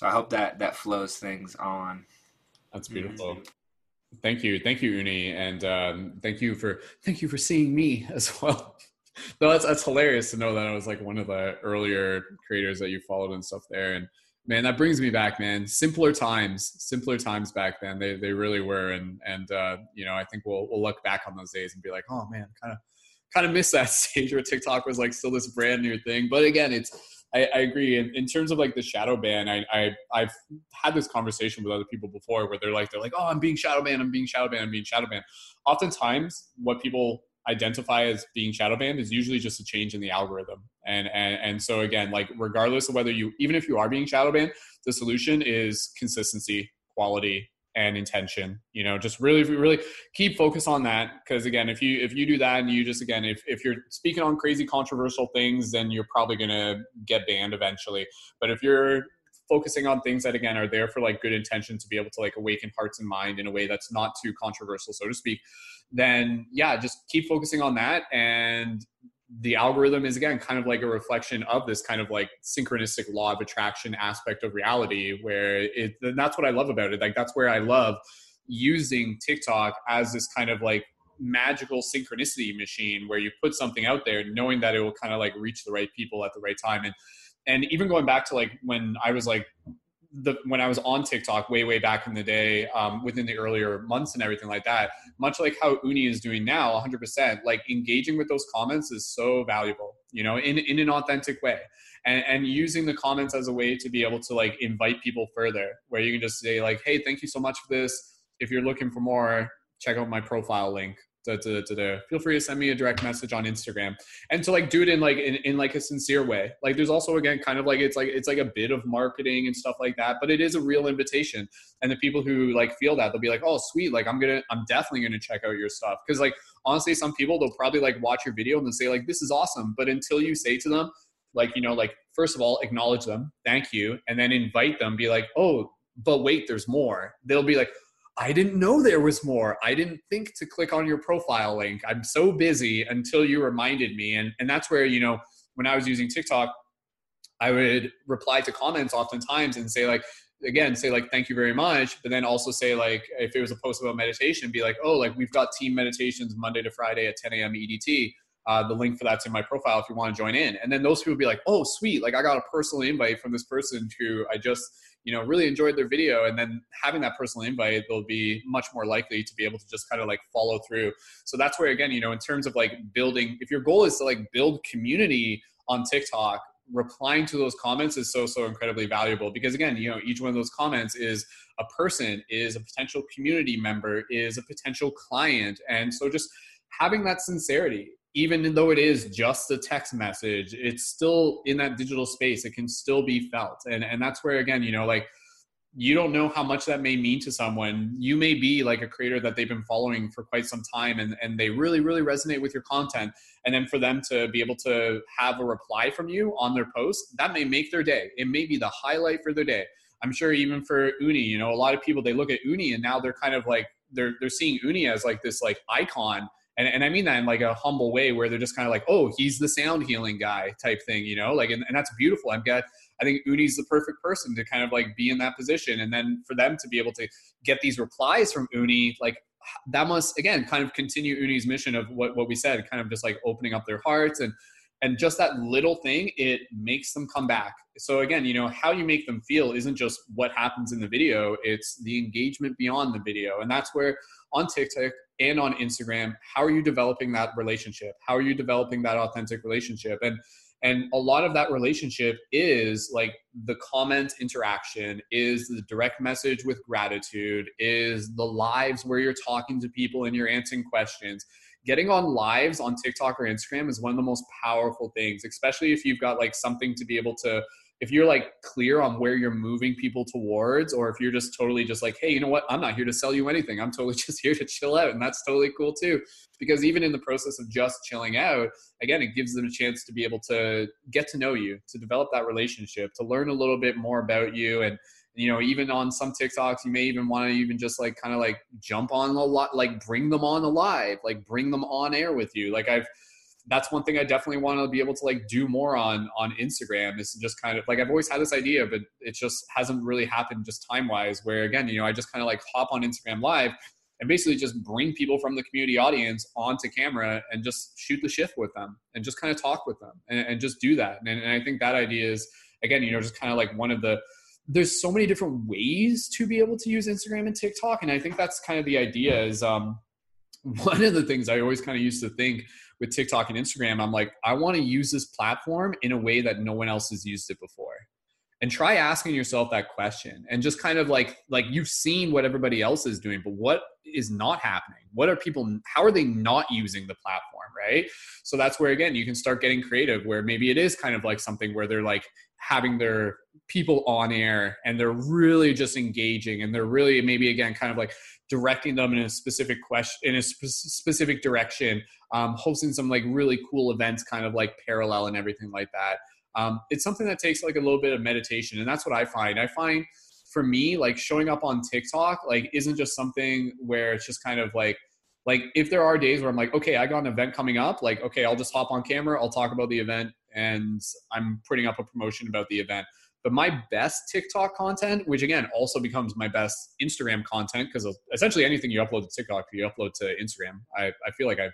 so I hope that that flows things on. That's beautiful. Mm-hmm. Thank you, thank you, Uni, and um, thank you for thank you for seeing me as well. no, that's that's hilarious to know that I was like one of the earlier creators that you followed and stuff there. And man, that brings me back, man. Simpler times, simpler times back then. They they really were, and and uh, you know, I think we'll we'll look back on those days and be like, oh man, kind of kind of miss that stage where TikTok was like still this brand new thing. But again, it's I, I agree. In, in terms of like the shadow ban, I, I I've had this conversation with other people before where they're like they're like, oh, I'm being shadow banned, I'm being shadow banned, I'm being shadow banned. Oftentimes, what people identify as being shadow banned is usually just a change in the algorithm. And and and so again, like regardless of whether you even if you are being shadow banned, the solution is consistency, quality, and intention you know just really really keep focus on that. Because again if you if you do that and you just again if, if you're speaking on crazy controversial things then you're probably to get banned eventually. But if you're focusing on things that again are there for like good intention to be able to like awaken hearts and mind in a way that's not too controversial so to speak then yeah just keep focusing on that and the algorithm is again kind of like a reflection of this kind of like synchronistic law of attraction aspect of reality where it that's what i love about it. Like that's where i love using tiktok as this kind of like magical synchronicity machine where you put something out there knowing that it will kind of like reach the right people at the right time. And and even going back to like when i was like the when I was on TikTok way way back in the day, um, within the earlier months and everything like that, much like how Uni is doing now, 100%, like engaging with those comments is so valuable, you know, in in an authentic way, and and using the comments as a way to be able to like invite people further, where you can just say like, hey, thank you so much for this. If you're looking for more, check out my profile link Da, feel free to send me a direct message on Instagram and to like do it in like in, in like a sincere way. Like there's also again kind of like it's like it's like a bit of marketing and stuff like that, but it is a real invitation. And the people who like feel that they'll be like, oh sweet, like I'm gonna I'm definitely gonna check out your stuff because like honestly, some people they'll probably like watch your video and they'll say like this is awesome, but until you say to them like you know like first of all acknowledge them, thank you, and then invite them, be like oh but wait, there's more. They'll be like I didn't know there was more. I didn't think to click on your profile link. I'm so busy until you reminded me. And, and that's where, you know, when I was using TikTok, I would reply to comments oftentimes and say, like, again, say, like, thank you very much. But then also say, like, if it was a post about meditation, be like, oh, like, we've got team meditations Monday to Friday at 10 a.m. EDT. Uh, the link for that's in my profile if you want to join in. And then those people be like, oh, sweet. Like, I got a personal invite from this person who I just, you know really enjoyed their video and then having that personal invite they'll be much more likely to be able to just kind of like follow through so that's where again you know in terms of like building if your goal is to like build community on tiktok replying to those comments is so so incredibly valuable because again you know each one of those comments is a person is a potential community member is a potential client and so just having that sincerity even though it is just a text message it's still in that digital space. It can still be felt. And and that's where again you know like you don't know how much that may mean to someone. You may be like a creator that they've been following for quite some time and, and they really really resonate with your content. And then for them to be able to have a reply from you on their post that may make their day. It may be the highlight for their day. I'm sure even for uni you know a lot of people they look at uni and now they're kind of like they're they're seeing uni as like this like icon and, and I mean that in like a humble way where they're just kind of like, oh, he's the sound healing guy type thing, you know, like, and, and that's beautiful. I've got, I think Uni's the perfect person to kind of like be in that position. And then for them to be able to get these replies from Uni, like that must again kind of continue Uni's mission of what, what we said, kind of just like opening up their hearts and, and just that little thing, it makes them come back. So again, you know, how you make them feel isn't just what happens in the video, it's the engagement beyond the video. And that's where on TikTok, and on Instagram, how are you developing that relationship? How are you developing that authentic relationship? And and a lot of that relationship is like the comment interaction, is the direct message with gratitude, is the lives where you're talking to people and you're answering questions. Getting on lives on TikTok or Instagram is one of the most powerful things, especially if you've got like something to be able to if you're like clear on where you're moving people towards or if you're just totally just like hey you know what? I'm not here to sell you anything. I'm totally just here to chill out and that's totally cool too. Because even in the process of just chilling out again it gives them a chance to be able to get to know you to develop that relationship to learn a little bit more about you. And you know even on some tiktoks you may even want to even just like kind of like jump on a lot like bring them on alive like bring them on air with you. Like i've that's one thing I definitely want to be able to like do more on on Instagram is just kind of like I've always had this idea, but it just hasn't really happened just time wise. Where again, you know, I just kind of like hop on Instagram Live and basically just bring people from the community audience onto camera and just shoot the shift with them and just kind of talk with them and, and just do that. And, and I think that idea is again, you know, just kind of like one of the there's so many different ways to be able to use Instagram and TikTok, and I think that's kind of the idea. Is um, one of the things I always kind of used to think with TikTok and Instagram, I'm like, I want to use this platform in a way that no one else has used it before. And try asking yourself that question and just kind of like like you've seen what everybody else is doing, but what is not happening? What are people how are they not using the platform, right? So that's where again you can start getting creative where maybe it is kind of like something where they're like having their people on air and they're really just engaging and they're really maybe again kind of like directing them in a specific question in a sp- specific direction um, hosting some like really cool events kind of like parallel and everything like that. Um, it's something that takes like a little bit of meditation and that's what i find. I find for me like showing up on tiktok like isn't just something where it's just kind of like like if there are days where i'm like okay i got an event coming up like okay i'll just hop on camera i'll talk about the event and i'm putting up a promotion about the event but my best TikTok content, which again also becomes my best Instagram content, because essentially anything you upload to TikTok, you upload to Instagram. I, I feel like I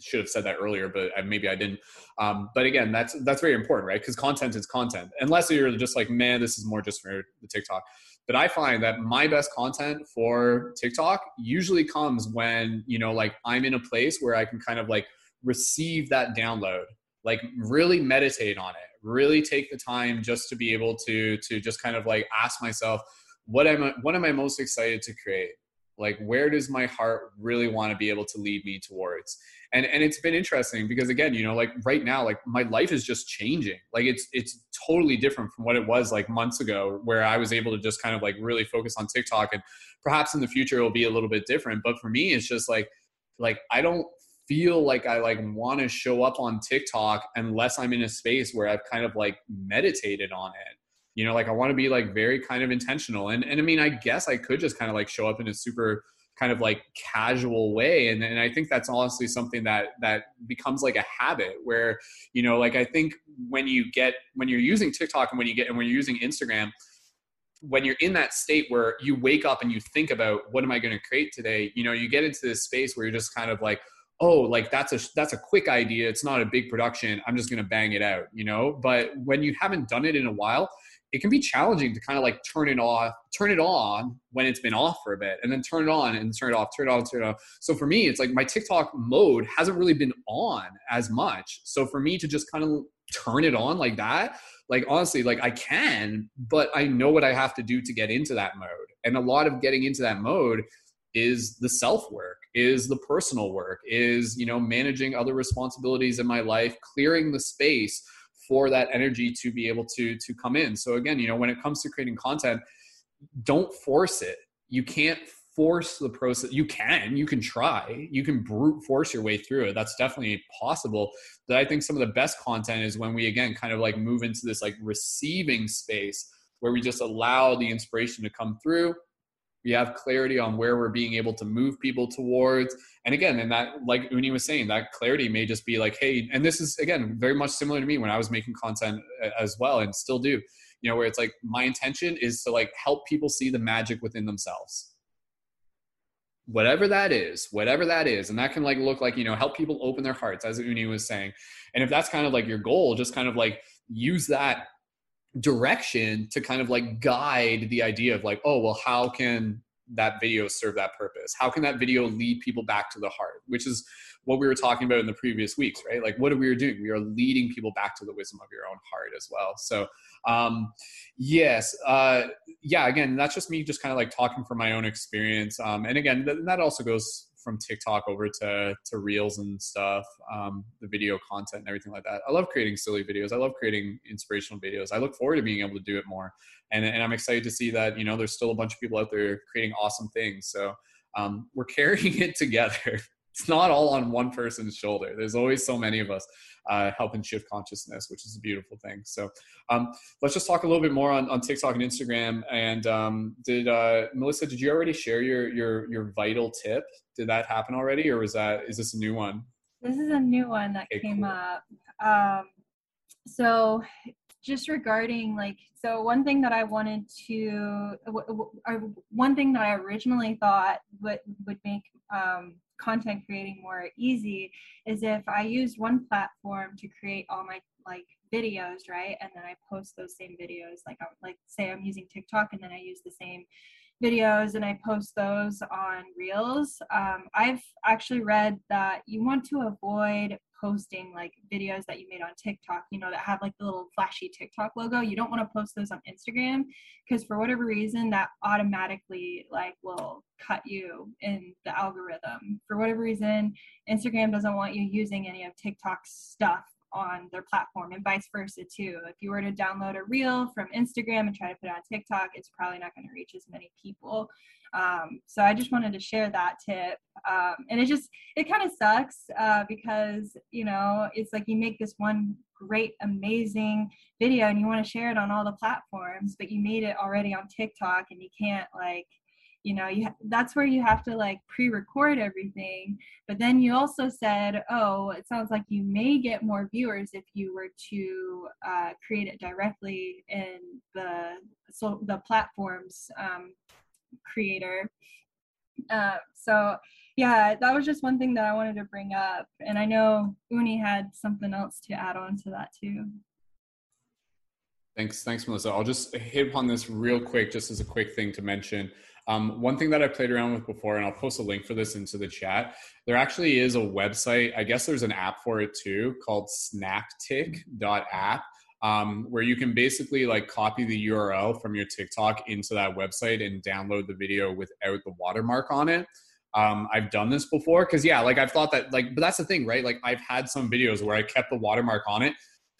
should have said that earlier, but maybe I didn't. Um, but again, that's that's very important, right? Because content is content. Unless you're just like, man, this is more just for the TikTok. But I find that my best content for TikTok usually comes when you know, like I'm in a place where I can kind of like receive that download, like really meditate on it. Really take the time just to be able to to just kind of like ask myself what am I what am I most excited to create? like where does my heart really want to be able to lead me towards? And and it's been interesting because again you know like right now like my life is just changing. Like it's it's totally different from what it was like months ago where i was able to just kind of like really focus on tiktok and perhaps in the future it'll be a little bit different. But for me it's just like like i don't feel like i like want to show up on tiktok unless i'm in a space where i've kind of like meditated on it. You know like i want to be like very kind of intentional. And and i mean i guess i could just kind of like show up in a super kind of like casual way. And, and i think that's honestly something that that becomes like a habit where you know like i think when you get when you're using tiktok and when you get and when you're using instagram when you're in that state where you wake up and you think about what am i going to create today? You know you get into this space where you're just kind of like oh like that's a that's a quick idea it's not a big production i'm just going to bang it out you know but when you haven't done it in a while it can be challenging to kind of like turn it off, turn it on when it's been off for a bit, and then turn it on and turn it off, turn it on, turn it off. So for me, it's like my TikTok mode hasn't really been on as much. So for me to just kind of turn it on like that, like honestly, like I can, but I know what I have to do to get into that mode. And a lot of getting into that mode is the self work is the personal work is you know managing other responsibilities in my life clearing the space for that energy to be able to to come in. So again you know when it comes to creating content don't force it. You can't force the process you can you can try. You can brute force your way through it. That's definitely possible. But i think some of the best content is when we again kind of like move into this like receiving space where we just allow the inspiration to come through we have clarity on where we're being able to move people towards. And again and that like uni was saying that clarity may just be like hey and this is again very much similar to me when i was making content uh, as well and still do you know where it's like my intention is to like help people see the magic within themselves. Whatever that is whatever that is and that can like look like you know help people open their hearts as uni was saying. And if that's kind of like your goal just kind of like use that direction to kind of like guide the idea of like oh well how can that video serve that purpose? How can that video lead people back to the heart? Which is what we were talking about in the previous weeks right? Like what are we doing? We are leading people back to the wisdom of your own heart as well. So um yes uh yeah again that's just me just kind of like talking from my own experience um and again th- that also goes from TikTok over to to Reels and stuff, um, the video content and everything like that. I love creating silly videos. I love creating inspirational videos. I look forward to being able to do it more, and and I'm excited to see that you know there's still a bunch of people out there creating awesome things. So um, we're carrying it together. It's not all on one person's shoulder. There's always so many of us uh, helping shift consciousness, which is a beautiful thing. So um, let's just talk a little bit more on, on TikTok and Instagram. And um, did uh, Melissa, did you already share your your your vital tip? Did that happen already, or was that is this a new one? This is a new one that okay, came cool. up. Um, so just regarding like so one thing that i wanted to one thing that i originally thought would would make um, content creating more easy is if I used one platform to create all my like videos, right? And then I post those same videos. Like, I'm, like say I'm using TikTok, and then I use the same videos and I post those on Reels. Um, I've actually read that you want to avoid posting like videos that you made on TikTok, you know, that have like the little flashy TikTok logo. You don't want to post those on Instagram because for whatever reason that automatically like will cut you in the algorithm. For whatever reason, Instagram doesn't want you using any of TikTok's stuff on their platform and vice versa too. If you were to download a reel from Instagram and try to put it on TikTok, it's probably not going to reach as many people. Um, so I just wanted to share that tip. Um, and it just, it kind of sucks uh, because, you know, it's like you make this one great, amazing video and you want to share it on all the platforms, but you made it already on TikTok and you can't like, you know you ha- that's where you have to like pre-record everything but then you also said oh it sounds like you may get more viewers if you were to uh, create it directly in the so the platforms um, creator uh, so yeah that was just one thing that i wanted to bring up and i know uni had something else to add on to that too Thanks, thanks, Melissa. I'll just hit upon this real quick, just as a quick thing to mention. Um, one thing that I played around with before, and I'll post a link for this into the chat. There actually is a website. I guess there's an app for it too, called Snaptik.app. um, where you can basically like copy the URL from your TikTok into that website and download the video without the watermark on it. Um, I've done this before because yeah, like I've thought that like, but that's the thing, right? Like I've had some videos where I kept the watermark on it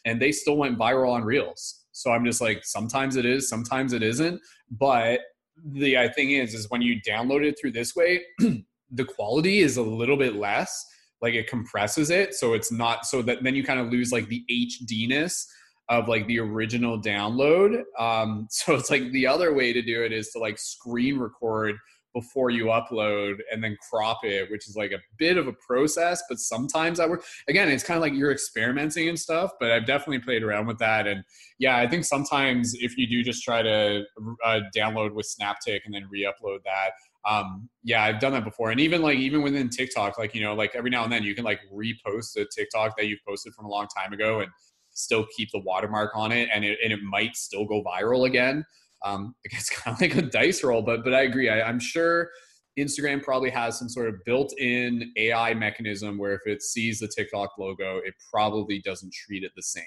and they still went viral on Reels. So I'm just like, sometimes it is, sometimes it isn't. But the thing is, is when you download it through this way, the quality is a little bit less. Like it compresses it, so it's not so that then you kind of lose like the HDness of like the original download. Um, so it's like the other way to do it is to like screen record before you upload and then crop it, which is like a bit of a process, but sometimes that works. Again, it's kind of like you're experimenting and stuff, but I've definitely played around with that. And yeah, I think sometimes if you do just try to uh, download with Snaptik and then re-upload that, um, yeah, I've done that before. And even like even within TikTok, like you know, like every now and then you can like repost a TikTok that you've posted from a long time ago and still keep the watermark on it, and it and it might still go viral again. Um, it's kind of like a dice roll, but but I agree. I, I'm sure Instagram probably has some sort of built-in AI mechanism where if it sees the TikTok logo, it probably doesn't treat it the same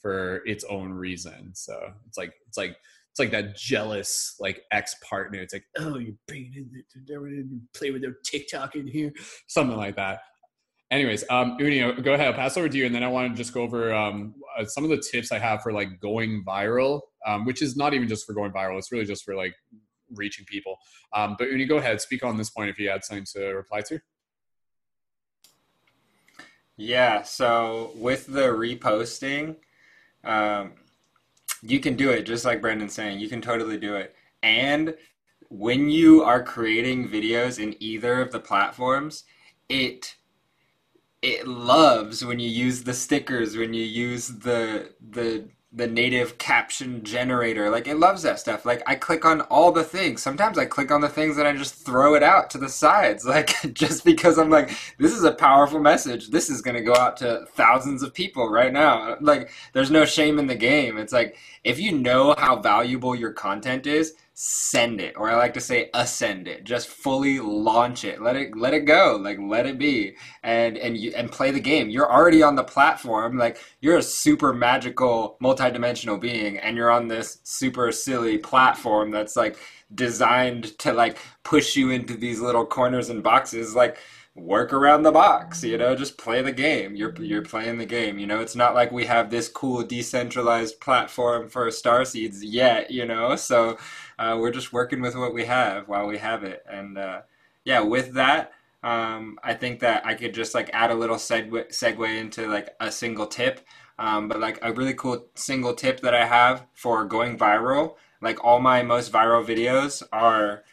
for its own reason. So it's like it's like it's like that jealous like ex partner. It's like, oh, you're bringing in play with their TikTok in here, something like that. Anyways, um, Uni, go ahead. I'll pass over to you, and then I want to just go over um, uh, some of the tips I have for like going viral, um, which is not even just for going viral. It's really just for like reaching people. Um, but Uni, go ahead. Speak on this point if you had something to reply to. Yeah. So with the reposting, um, you can do it just like Brendon's saying. You can totally do it. And when you are creating videos in either of the platforms, it it loves when you use the stickers, when you use the the the native caption generator. Like it loves that stuff. Like I click on all the things. Sometimes I click on the things and I just throw it out to the sides. Like just because I'm like, this is a powerful message. This is gonna go out to thousands of people right now. Like there's no shame in the game. It's like if you know how valuable your content is, send it or i like to say ascend it. Just fully launch it. Let it let it go. Like let it be. And and you and play the game. You're already on the platform. Like you're a super magical multidimensional being and you're on this super silly platform that's like designed to like push you into these little corners and boxes. Like work around the box you know? Just play the game. You're you're playing the game you know? It's not like we have this cool decentralized platform for star seeds yet you know? So uh, we're just working with what we have while we have it. And uh, yeah, with that, um, I think that I could just like add a little segue, segue into like a single tip. Um, but like a really cool single tip that I have for going viral, like all my most viral videos are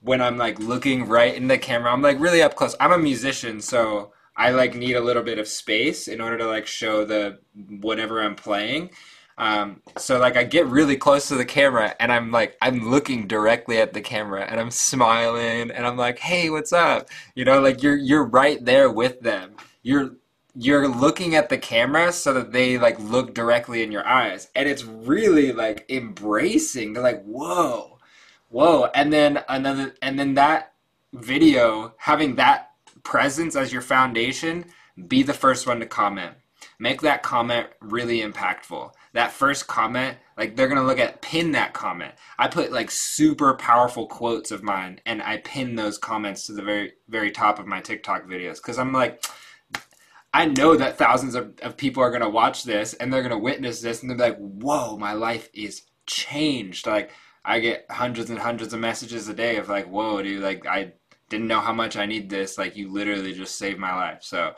when I'm like looking right in the camera. I'm like really up close. I'm a musician, so I like need a little bit of space in order to like show the whatever I'm playing. Um, so like I get really close to the camera and I'm like I'm looking directly at the camera and I'm smiling and I'm like, "Hey, what's up?" You know, like you're you're right there with them. You're you're looking at the camera so that they like look directly in your eyes and it's really like embracing. They're like, "Whoa." Whoa. And then another and then that video having that presence as your foundation, be the first one to comment. Make that comment really impactful that first comment, like they're gonna look at pin that comment. I put like super powerful quotes of mine and I pin those comments to the very very top of my TikTok videos because I'm like I know that thousands of, of people are gonna watch this and they're gonna witness this and they're like, whoa, my life is changed. Like I get hundreds and hundreds of messages a day of like, whoa, dude, like I didn't know how much I need this. Like you literally just saved my life. So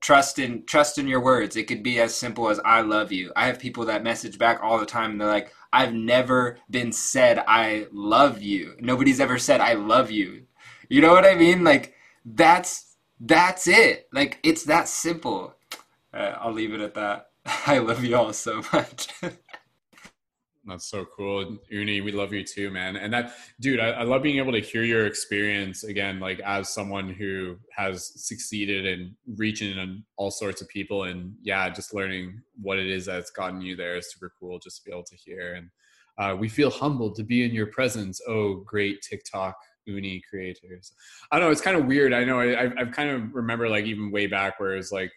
trust in trust in your words. It could be as simple as I love you. I have people that message back all the time and they're like, I've never been said I love you. Nobody's ever said I love you. You know what I mean? Like that's that's it. Like it's that simple. Uh, I'll leave it at that. I love you all so much. That's so cool. Uni, we love you too, man. And that, dude, I, I, love being able to hear your experience again, like as someone who has succeeded in reaching in all sorts of people. And yeah, just learning what it is that's gotten you there is super cool just to be able to hear. And uh, we feel humbled to be in your presence. Oh, great TikTok Uni creators. I don't know. It's kind of weird. I know I, I've kind of remember like even way back where it's like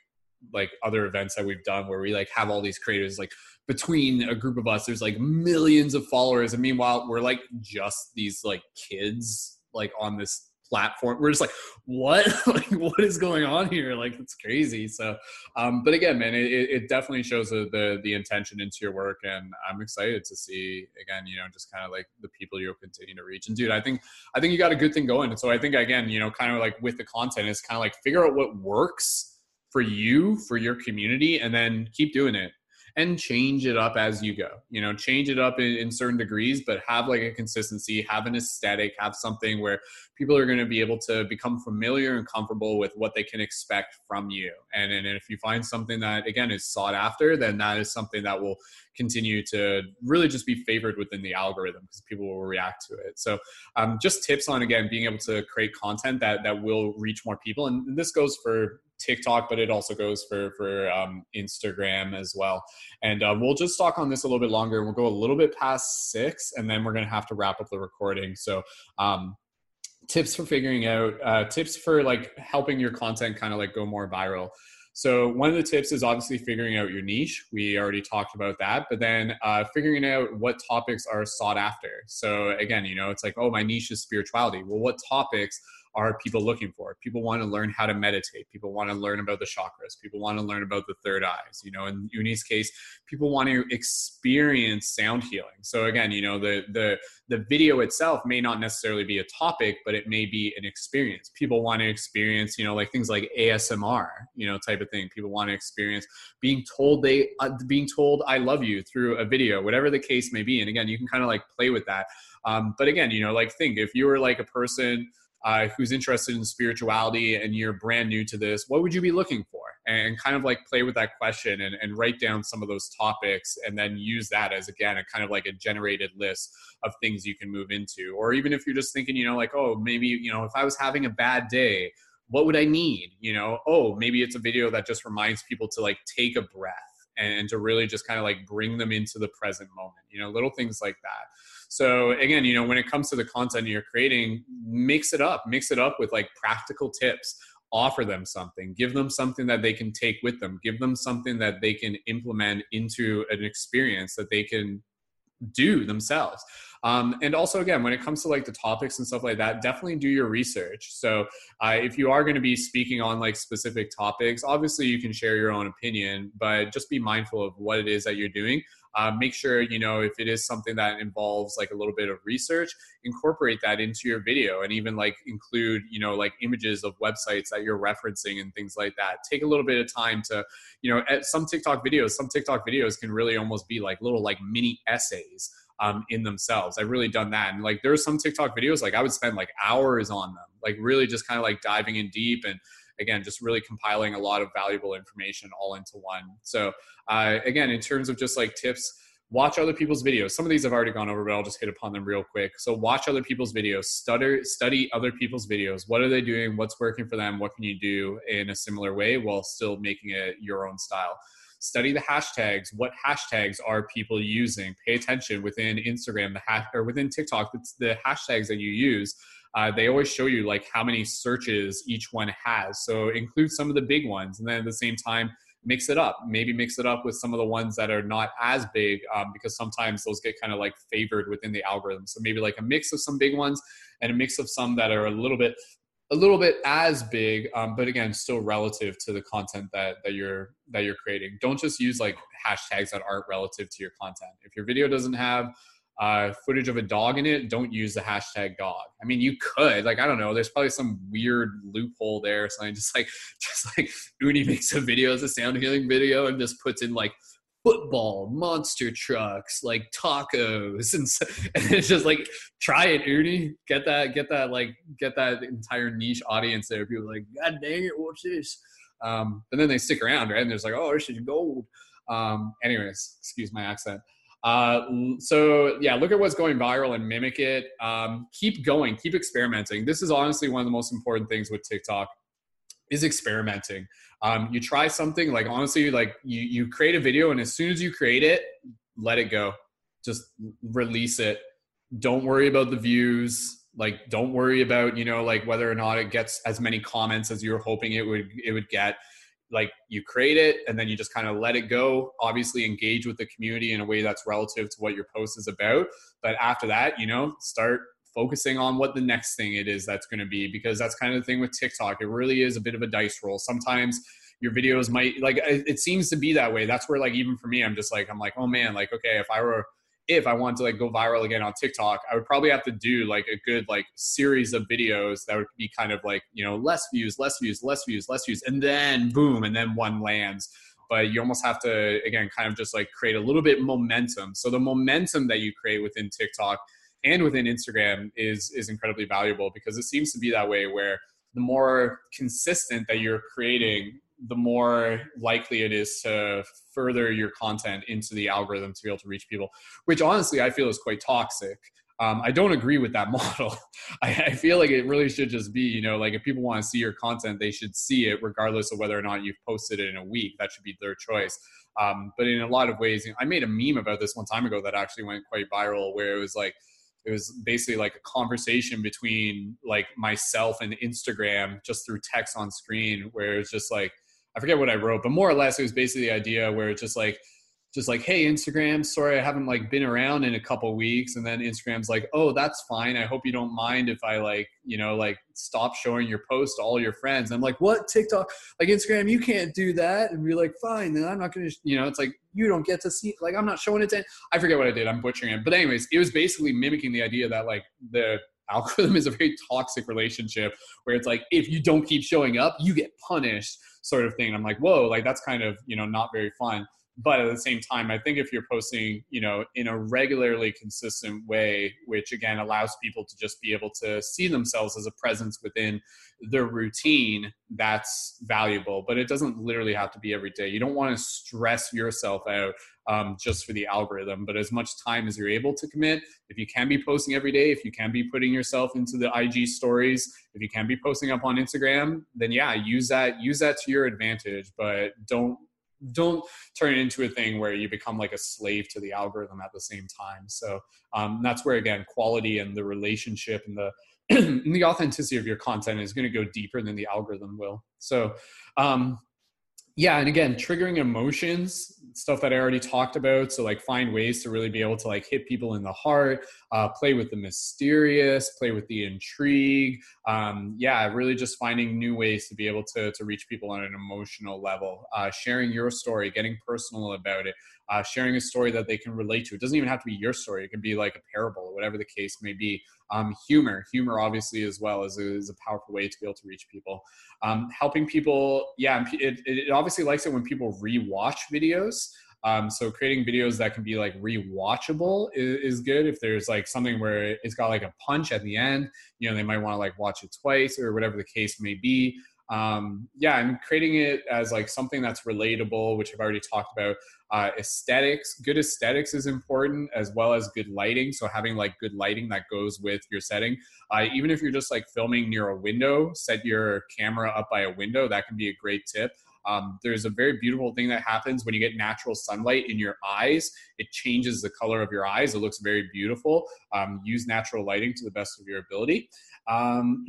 like other events that we've done where we like have all these creators like between a group of us there's like millions of followers. And meanwhile we're like just these like kids like on this platform. We're just like what? Like what is going on here? Like it's crazy. So um but again man it, it definitely shows the, the the intention into your work. And i'm excited to see again you know just kind of like the people you'll continue to reach. And dude i think i think you got a good thing going. And so i think again you know kind of like with the content is kind of like figure out what works for you for your community and then keep doing it and change it up as you go. You know, change it up in, in, certain degrees, but have like a consistency, have an aesthetic, have something where people are going to be able to become familiar and comfortable with what they can expect from you. And, and if you find something that, again, is sought after, then that is something that will continue to really just be favored within the algorithm because people will react to it. So, um, just tips on, again, being able to create content that, that will reach more people. And this goes for TikTok, but it also goes for for um, Instagram as well. And uh, we'll just talk on this a little bit longer. We'll go a little bit past six, and then we're to have to wrap up the recording. So. Um, tips for figuring out uh, tips for like helping your content kind of like go more viral so one of the tips is obviously figuring out your niche. We already talked about that, but then uh, figuring out what topics are sought after. So again, you know, it's like, oh, my niche is spirituality. Well, what topics are people looking for? People want to learn how to meditate. People want to learn about the chakras. People want to learn about the third eyes. You know, in Uni's case, people want to experience sound healing. So again, you know, the the the video itself may not necessarily be a topic, but it may be an experience. People want to experience, you know, like things like ASMR, you know, type of thing. People want to experience being told they uh, being told I love you through a video, whatever the case may be. And again, you can kind of like play with that. Um, but again, you know, like think if you were like a person uh, who's interested in spirituality and you're brand new to this, what would you be looking for? And kind of like play with that question and, and write down some of those topics and then use that as, again, a kind of like a generated list of things you can move into. Or even if you're just thinking, you know, like, oh, maybe, you know, if I was having a bad day, what would I need? You know, oh, maybe it's a video that just reminds people to like take a breath and to really just kind of like bring them into the present moment, you know, little things like that. So again, you know, when it comes to the content you're creating, mix it up, mix it up with like practical tips. Offer them something, give them something that they can take with them, give them something that they can implement into an experience that they can do themselves. Um, and also, again, when it comes to like the topics and stuff like that, definitely do your research. So, uh, if you are going to be speaking on like specific topics, obviously you can share your own opinion, but just be mindful of what it is that you're doing uh, make sure you know if it is something that involves like a little bit of research incorporate that into your video and even like include you know like images of websites that you're referencing and things like that take a little bit of time to you know some tiktok videos some tiktok videos can really almost be like little like mini essays um, in themselves. I've really done that. And like there are some TikTok videos, like I would spend like hours on them, like really just kind of like diving in deep and again, just really compiling a lot of valuable information all into one. So uh, again, in terms of just like tips, watch other people's videos. Some of these I've already gone over, but I'll just hit upon them real quick. So watch other people's videos, study study other people's videos. What are they doing? What's working for them? What can you do in a similar way while still making it your own style? Study the hashtags. What hashtags are people using? Pay attention within Instagram, the hash or within TikTok. The hashtags that you use uh, they always show you like how many searches each one has. So include some of the big ones, and then at the same time mix it up. Maybe mix it up with some of the ones that are not as big um, because sometimes those get kind of like favored within the algorithm. So maybe like a mix of some big ones and a mix of some that are a little bit a little bit as big um, but again still relative to the content that, that you're that you're creating don't just use like hashtags that aren't relative to your content if your video doesn't have uh, footage of a dog in it, don't use the hashtag dog. I mean, you could, like, I don't know, there's probably some weird loophole there. So I just like, just like Uni makes a video as a sound healing video and just puts in like football, monster trucks, like tacos, and, so, and it's just like, try it, Uni. Get that, get that, like, get that entire niche audience there. People like, God dang it, what's this? Um, and then they stick around, right? And there's like, oh, this is gold. Um, anyways, excuse my accent. Uh, so yeah, look at what's going viral and mimic it. Um, keep going, keep experimenting. This is honestly one of the most important things with TikTok is experimenting. Um, you try something like honestly, like you you create a video, and as soon as you create it, let it go. Just release it. Don't worry about the views. Like, don't worry about you know like whether or not it gets as many comments as you're hoping it would it would get like you create it and then you just kind of let it go. Obviously engage with the community in a way that's relative to what your post is about but after that you know start focusing on what the next thing it is that's going to be because that's kind of the thing with tiktok. It really is a bit of a dice roll. Sometimes your videos might like it seems to be that way. That's where like even for me i'm just like i'm like oh man like okay if i were if I wanted to like go viral again on TikTok, I would probably have to do like a good like series of videos that would be kind of like, you know, less views, less views, less views, less views, and then boom, and then one lands. But you almost have to again kind of just like create a little bit momentum. So the momentum that you create within TikTok and within Instagram is is incredibly valuable because it seems to be that way where the more consistent that you're creating the more likely it is to further your content into the algorithm to be able to reach people, which honestly I feel is quite toxic. Um, I don't agree with that model. I, I, feel like it really should just be, you know, like if people want to see your content, they should see it regardless of whether or not you've posted it in a week. That should be their choice. Um, but in a lot of ways, you know, I made a meme about this one time ago that actually went quite viral, where it was like, it was basically like a conversation between like myself and Instagram just through text on screen, where it's just like, I forget what I wrote, but more or less it was basically the idea where it's just like just like, hey, Instagram, sorry I haven't like been around in a couple weeks. And then Instagram's like, oh, that's fine. I hope you don't mind if I like, you know, like stop showing your post to all your friends. And I'm like, what TikTok? Like Instagram, you can't do that. And be like, fine, then I'm not gonna, you know, it's like you don't get to see like I'm not showing it to I forget what I did. I'm butchering it. But anyways, it was basically mimicking the idea that like the algorithm is a very toxic relationship where it's like if you don't keep showing up, you get punished sort of thing. And I'm like, whoa, like that's kind of, you know, not very fun. But at the same time, I think if you're posting, you know, in a regularly consistent way, which again allows people to just be able to see themselves as a presence within their routine, that's valuable. But it doesn't literally have to be every day. You don't want to stress yourself out um, just for the algorithm. But as much time as you're able to commit, if you can be posting every day, if you can be putting yourself into the IG stories, if you can be posting up on Instagram, then yeah, use that use that to your advantage. But don't don't turn it into a thing where you become like a slave to the algorithm at the same time. So um, that's where again quality and the relationship and the and the authenticity of your content is going to go deeper than the algorithm will. So um, yeah and again triggering emotions stuff that i already talked about so like find ways to really be able to like hit people in the heart uh, play with the mysterious play with the intrigue um, yeah really just finding new ways to be able to, to reach people on an emotional level. Uh, sharing your story getting personal about it uh, sharing a story that they can relate to. It doesn't even have to be your story. It can be like a parable or whatever the case may be. Um, humor. Humor obviously as well is a, is a powerful way to be able to reach people. Um, helping people yeah it, it obviously likes it when people rewatch videos. Um, so creating videos that can be like rewatchable is, is, good. If there's like something where it's got like a punch at the end, you know, they might want to like watch it twice or whatever the case may be. Um, yeah, and creating it as like something that's relatable, which I've already talked about. Uh, aesthetics, good aesthetics is important as well as good lighting. So having like good lighting that goes with your setting. Uh, even if you're just like filming near a window, set your camera up by a window. That can be a great tip. Um, there's a very beautiful thing that happens when you get natural sunlight in your eyes. It changes the color of your eyes. It looks very beautiful. Um, use natural lighting to the best of your ability. Um,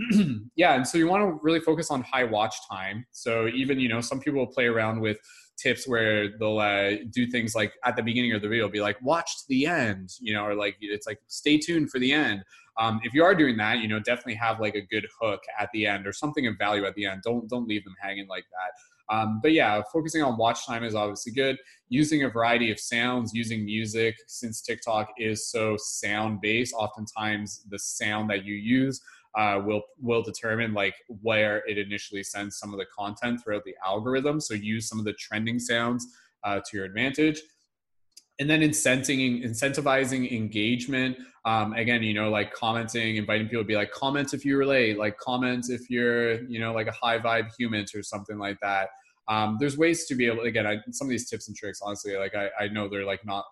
yeah, and so you want to really focus on high watch time. So even you know some people play around with tips where they'll uh, do things like at the beginning of the video be like watch to the end you know or like it's like stay tuned for the end um, if you are doing that you know definitely have like a good hook at the end or something of value at the end don't don't leave them hanging like that um, but yeah focusing on watch time is obviously good using a variety of sounds using music since tiktok is so sound based oftentimes the sound that you use uh, will will determine like where it initially sends some of the content throughout the algorithm. So use some of the trending sounds uh, to your advantage. And then incenting, incentivizing engagement. Um, again, you know, like commenting, inviting people to be like, comment if you relate, like comment if you're, you know, like a high vibe human or something like that. Um, there's ways to be able, again, I, some of these tips and tricks, honestly, like I, I know they're like not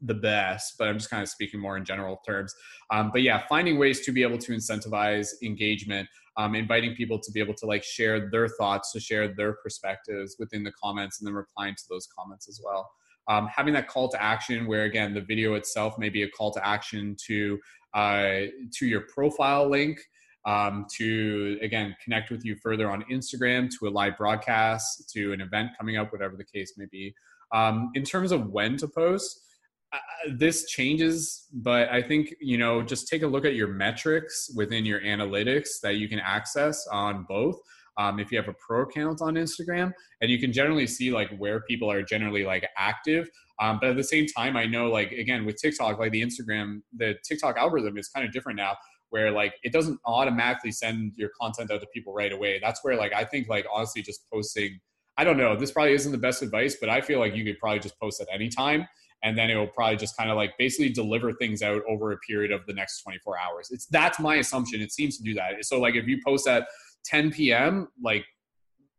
the best, but I'm just kind of speaking more in general terms. Um, but yeah, finding ways to be able to incentivize engagement, um, inviting people to be able to like share their thoughts, to share their perspectives within the comments, and then replying to those comments as well. Um, having that call to action, where again the video itself may be a call to action to uh, to your profile link. Um, to again connect with you further on Instagram, to a live broadcast, to an event coming up, whatever the case may be. Um, in terms of when to post, uh, this changes, but I think you know just take a look at your metrics within your analytics that you can access on both. Um, if you have a pro account on Instagram, and you can generally see like where people are generally like active. Um, but at the same time, I know like again with TikTok, like the Instagram, the TikTok algorithm is kind of different now where like it doesn't automatically send your content out to people right away. That's where like I think like honestly just posting I don't know, this probably isn't the best advice, but I feel like you could probably just post at any time and then it will probably just kind of like basically deliver things out over a period of the next 24 hours. It's that's my assumption. It seems to do that. So like if you post at 10 p.m., like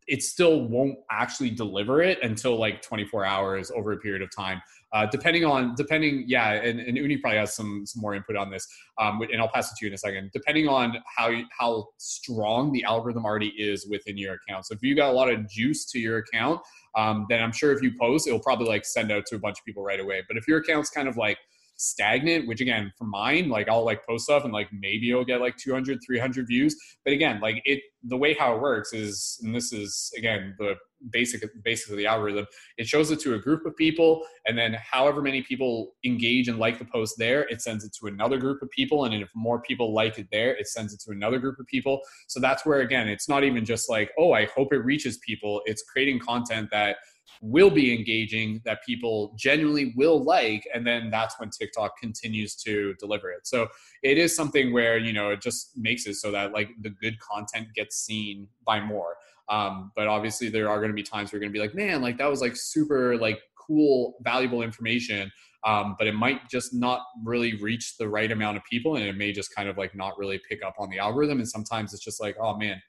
it still won't actually deliver it until like 24 hours over a period of time uh, depending on depending yeah and, and uni probably has some some more input on this um, and i'll pass it to you in a second. Depending on how how strong the algorithm already is within your account. So if you got a lot of juice to your account um, then i'm sure if you post it'll probably like send out to a bunch of people right away. But if your account's kind of like stagnant which again for mine like i'll like post stuff and like maybe it'll get like 200 300 views. But again like it the way how it works is and this is again the basic basically the algorithm it shows it to a group of people and then however many people engage and like the post there it sends it to another group of people and if more people like it there it sends it to another group of people. So that's where again it's not even just like oh i hope it reaches people. It's creating content that will be engaging that people genuinely will like and then that's when tiktok continues to deliver it. So it is something where you know it just makes it so that like the good content gets seen by more. Um, but obviously there are going to be times where you're going to be like man like that was like super like cool valuable information. Um, but it might just not really reach the right amount of people and it may just kind of like not really pick up on the algorithm and sometimes it's just like oh man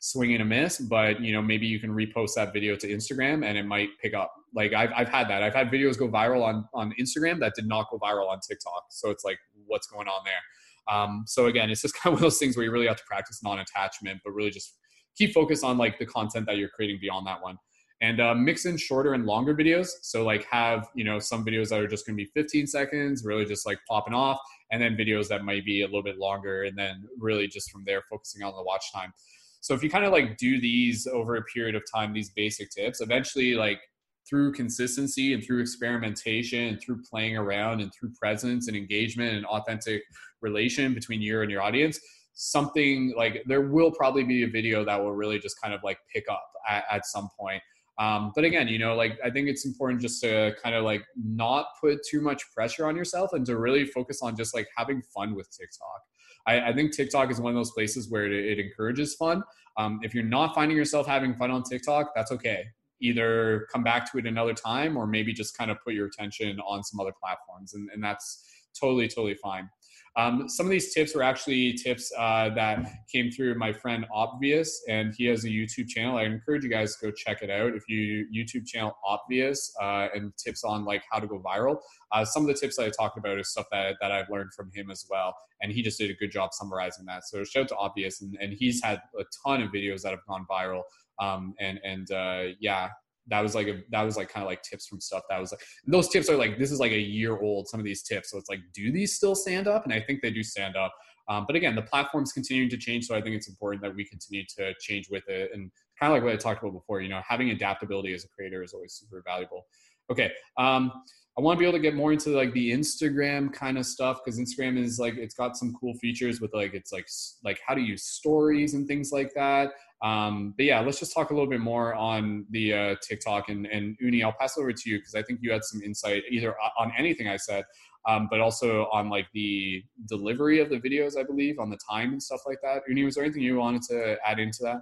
swing and a miss, but you know, maybe you can repost that video to Instagram and it might pick up. Like I've, I've had that. I've had videos go viral on, on Instagram that did not go viral on TikTok. So it's like, what's going on there? Um, so again, it's just kind of one of those things where you really have to practice non-attachment, but really just keep focus on like the content that you're creating beyond that one and uh, mix in shorter and longer videos. So like have you know some videos that are just going to be 15 seconds, really just like popping off, and then videos that might be a little bit longer, and then really just from there focusing on the watch time. So if you kind of like do these over a period of time, these basic tips, eventually like through consistency and through experimentation and through playing around and through presence and engagement and authentic relation between you and your audience, something like there will probably be a video that will really just kind of like pick up at, at some point. Um, but again, you know, like I think it's important just to kind of like not put too much pressure on yourself and to really focus on just like having fun with TikTok. I, I think TikTok is one of those places where it, it encourages fun. Um, if you're not finding yourself having fun on TikTok, that's okay. Either come back to it another time or maybe just kind of put your attention on some other platforms. And, and that's totally, totally fine. Um, some of these tips were actually tips uh, that came through my friend Obvious, and he has a YouTube channel. I encourage you guys to go check it out. If you YouTube channel Obvious uh, and tips on like how to go viral, uh, some of the tips that I talked about is stuff that, that I've learned from him as well, and he just did a good job summarizing that. So shout out to Obvious, and, and he's had a ton of videos that have gone viral. Um, and and uh, yeah, that was like a that was like kind of like tips from stuff that was like those tips are like this is like a year old some of these tips so it's like do these still stand up? And i think they do stand up. Um, but again the platform's continuing to change so i think it's important that we continue to change with it and kind of like what i talked about before you know having adaptability as a creator is always super valuable. Okay um, I want to be able to get more into like the Instagram kind of stuff because Instagram is like it's got some cool features with like it's like like how to use stories and things like that. Um, but yeah, let's just talk a little bit more on the uh, TikTok and, and Uni. I'll pass over to you because I think you had some insight either on anything I said, um, but also on like the delivery of the videos, I believe, on the time and stuff like that. Uni, was there anything you wanted to add into that?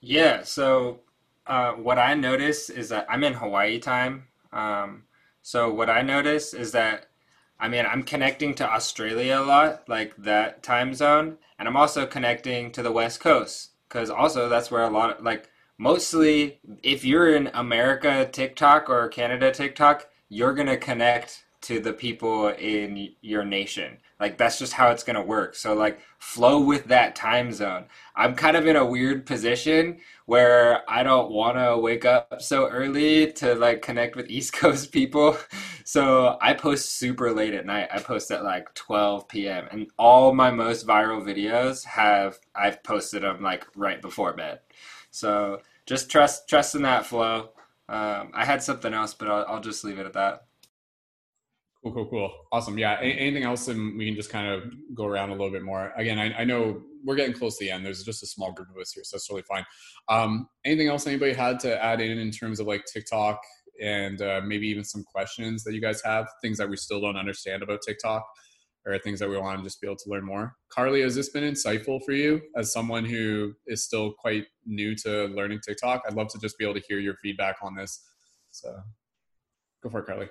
Yeah. So uh, what I noticed is that I'm in Hawaii time. Um, so what I noticed is that I mean, I'm connecting to Australia a lot, like that time zone, and I'm also connecting to the West Coast because also that's where a lot of like mostly if you're in America TikTok or Canada TikTok, you're gonna connect to the people in your nation. Like that's just how it's gonna work. So like flow with that time zone. I'm kind of in a weird position where I don't want to wake up so early to like connect with East Coast people. So I post super late at night. I post at like 12 p.m. and all my most viral videos have I've posted them like right before bed. So just trust trust in that flow. Um, I had something else, but I'll, I'll just leave it at that. Cool, cool, cool. Awesome. Yeah. Anything else? And we can just kind of go around a little bit more. Again, I, I, know we're getting close to the end. There's just a small group of us here, so that's totally fine. Um, anything else anybody had to add in in terms of like TikTok and uh, maybe even some questions that you guys have, things that we still don't understand about TikTok or things that we want to just be able to learn more? Carly, has this been insightful for you as someone who is still quite new to learning TikTok? I'd love to just be able to hear your feedback on this. So go for it, Carly.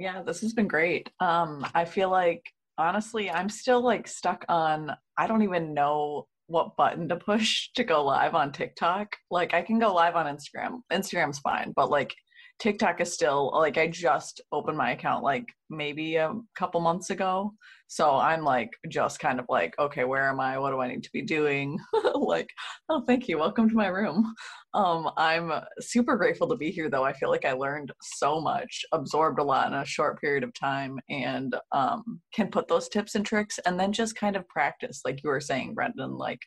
Yeah, this has been great. Um, I feel like honestly, I'm still like stuck on I don't even know what button to push to go live on TikTok. Like I can go live on Instagram. Instagram's fine, but like TikTok is still like I just opened my account like maybe a couple months ago. So I'm like just kind of like, okay, where am I? What do I need to be doing? like, oh, thank you. Welcome to my room. Um, I'm super grateful to be here though. I feel like I learned so much, absorbed a lot in a short period of time, and um, can put those tips and tricks and then just kind of practice, like you were saying, Brendon, like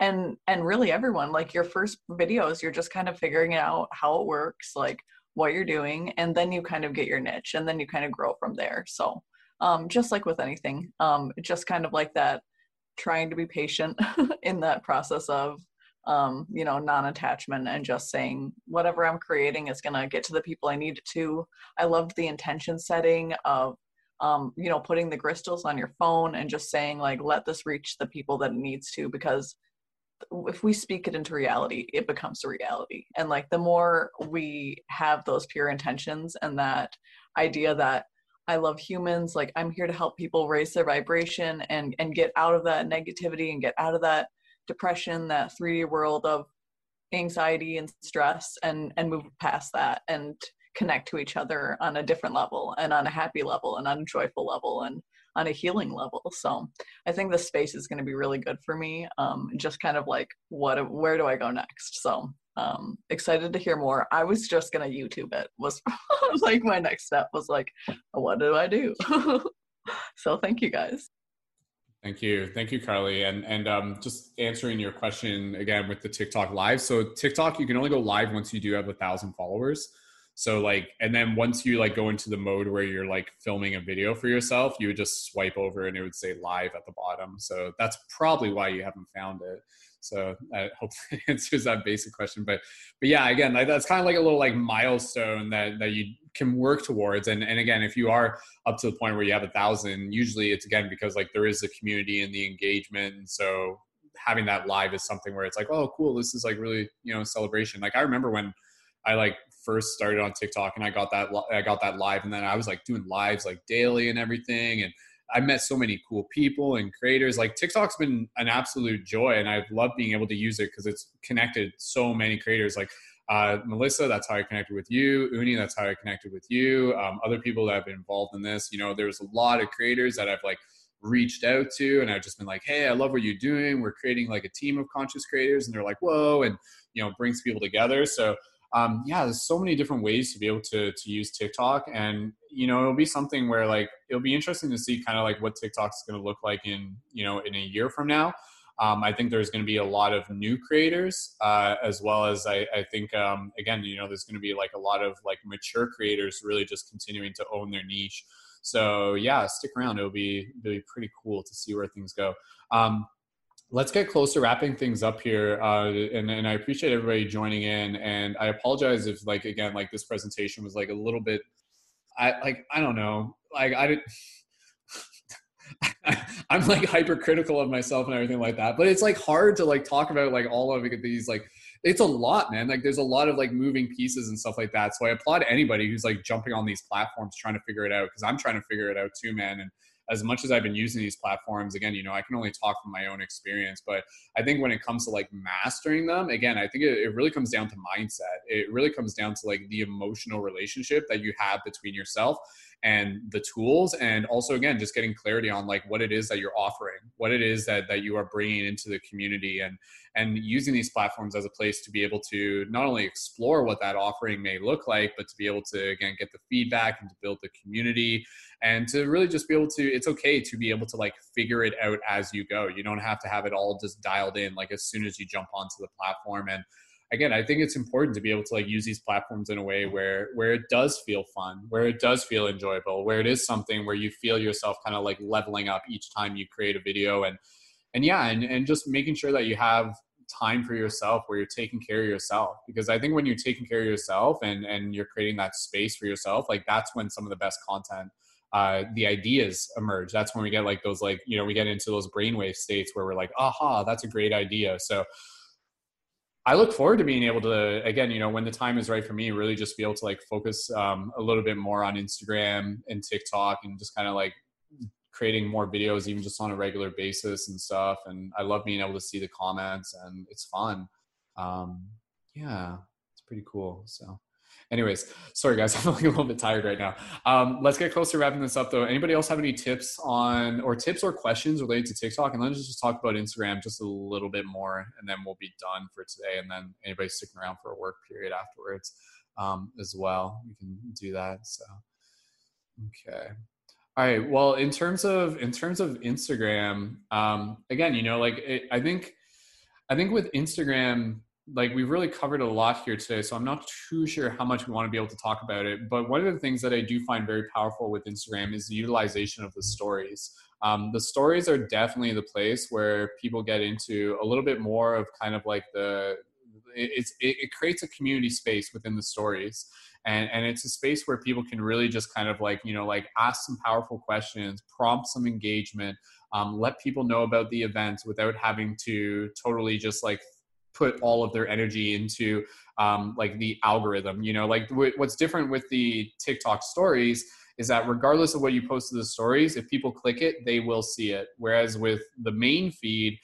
and and really everyone like your first videos you're just kind of figuring out how it works like what you're doing and then you kind of get your niche and then you kind of grow from there. So um, just like with anything um, just kind of like that trying to be patient in that process of um, you know non-attachment and just saying whatever i'm creating is going to get to the people i need it to. I loved the intention setting of um, you know putting the crystals on your phone and just saying like let this reach the people that it needs to because if we speak it into reality it becomes a reality. And like the more we have those pure intentions and that idea that i love humans like i'm here to help people raise their vibration and and get out of that negativity and get out of that depression that 3d world of anxiety and stress and and move past that and connect to each other on a different level and on a happy level and on a joyful level. And on a healing level. So I think the space is going to be really good for me. Um, just kind of like what, where do I go next? So um, excited to hear more. I was just gonna YouTube it. Was like my next step was like, what do I do? so thank you guys. Thank you, thank you, Carly, and and um, just answering your question again with the TikTok live. So TikTok, you can only go live once you do have a thousand followers. So like, and then once you like go into the mode where you're like filming a video for yourself, you would just swipe over and it would say live at the bottom. So that's probably why you haven't found it. So I hope answers that basic question. But but yeah, again, like that's kind of like a little like milestone that that you can work towards. And and again, if you are up to the point where you have a thousand, usually it's again because like there is a community and the engagement. And so having that live is something where it's like, oh, cool, this is like really you know celebration. Like I remember when I like first started on TikTok and I got that I got that live and then I was like doing lives like daily and everything and I met so many cool people and creators. Like TikTok's been an absolute joy and I've loved being able to use it because it's connected so many creators. Like uh, Melissa, that's how I connected with you. Uni, that's how I connected with you. Um, other people that have been involved in this, you know, there's a lot of creators that I've like reached out to and I've just been like, hey, I love what you're doing. We're creating like a team of conscious creators. And they're like, whoa, and you know, brings people together. So um, yeah, there's so many different ways to be able to to use TikTok, and you know, it'll be something where like it'll be interesting to see kind of like what TikTok's going to look like in you know in a year from now. Um, I think there's going to be a lot of new creators, uh, as well as I, I think um, again, you know, there's going to be like a lot of like mature creators really just continuing to own their niche. So yeah, stick around. It'll be it'll be pretty cool to see where things go. Um, let's get close to wrapping things up here uh, and, and i appreciate everybody joining in and i apologize if like again like this presentation was like a little bit i like i don't know like i did i'm like hypercritical of myself and everything like that but it's like hard to like talk about like all of these like it's a lot man like there's a lot of like moving pieces and stuff like that so i applaud anybody who's like jumping on these platforms trying to figure it out because i'm trying to figure it out too man and as much as I've been using these platforms, again, you know, I can only talk from my own experience, but I think when it comes to like mastering them, again, I think it, it really comes down to mindset. It really comes down to like the emotional relationship that you have between yourself and the tools and also again just getting clarity on like what it is that you're offering what it is that that you are bringing into the community and and using these platforms as a place to be able to not only explore what that offering may look like but to be able to again get the feedback and to build the community and to really just be able to it's okay to be able to like figure it out as you go. You don't have to have it all just dialed in like as soon as you jump onto the platform and again i think it's important to be able to like use these platforms in a way where where it does feel fun where it does feel enjoyable where it is something where you feel yourself kind of like leveling up each time you create a video. And and yeah and, and just making sure that you have time for yourself where you're taking care of yourself. Because i think when you're taking care of yourself and and you're creating that space for yourself like that's when some of the best content uh, the ideas emerge. That's when we get like those like you know we get into those brainwave states where we're like aha that's a great idea. So I look forward to being able to, again, you know, when the time is right for me, really just be able to like focus um, a little bit more on Instagram and TikTok and just kind of like creating more videos, even just on a regular basis and stuff. And I love being able to see the comments and it's fun. Um, yeah, it's pretty cool. So anyways sorry guys i'm feeling a little bit tired right now. Um, let's get close to wrapping this up though. Anybody else have any tips on or tips or questions related to tiktok? And let's just talk about instagram just a little bit more and then we'll be done for today. And then anybody sticking around for a work period afterwards um, as well we can do that so. Okay. All right well in terms of in terms of instagram um, again you know like it, i think i think with instagram like we've really covered a lot here today so i'm not too sure how much we want to be able to talk about it but one of the things that i do find very powerful with instagram is the utilization of the stories. Um, the stories are definitely the place where people get into a little bit more of kind of like the it's it, it creates a community space within the stories and and it's a space where people can really just kind of like you know like ask some powerful questions prompt some engagement um, let people know about the event without having to totally just like put all of their energy into um, like the algorithm you know? Like w- what's different with the tiktok stories is that regardless of what you post to the stories if people click it they will see it. Whereas with the main feed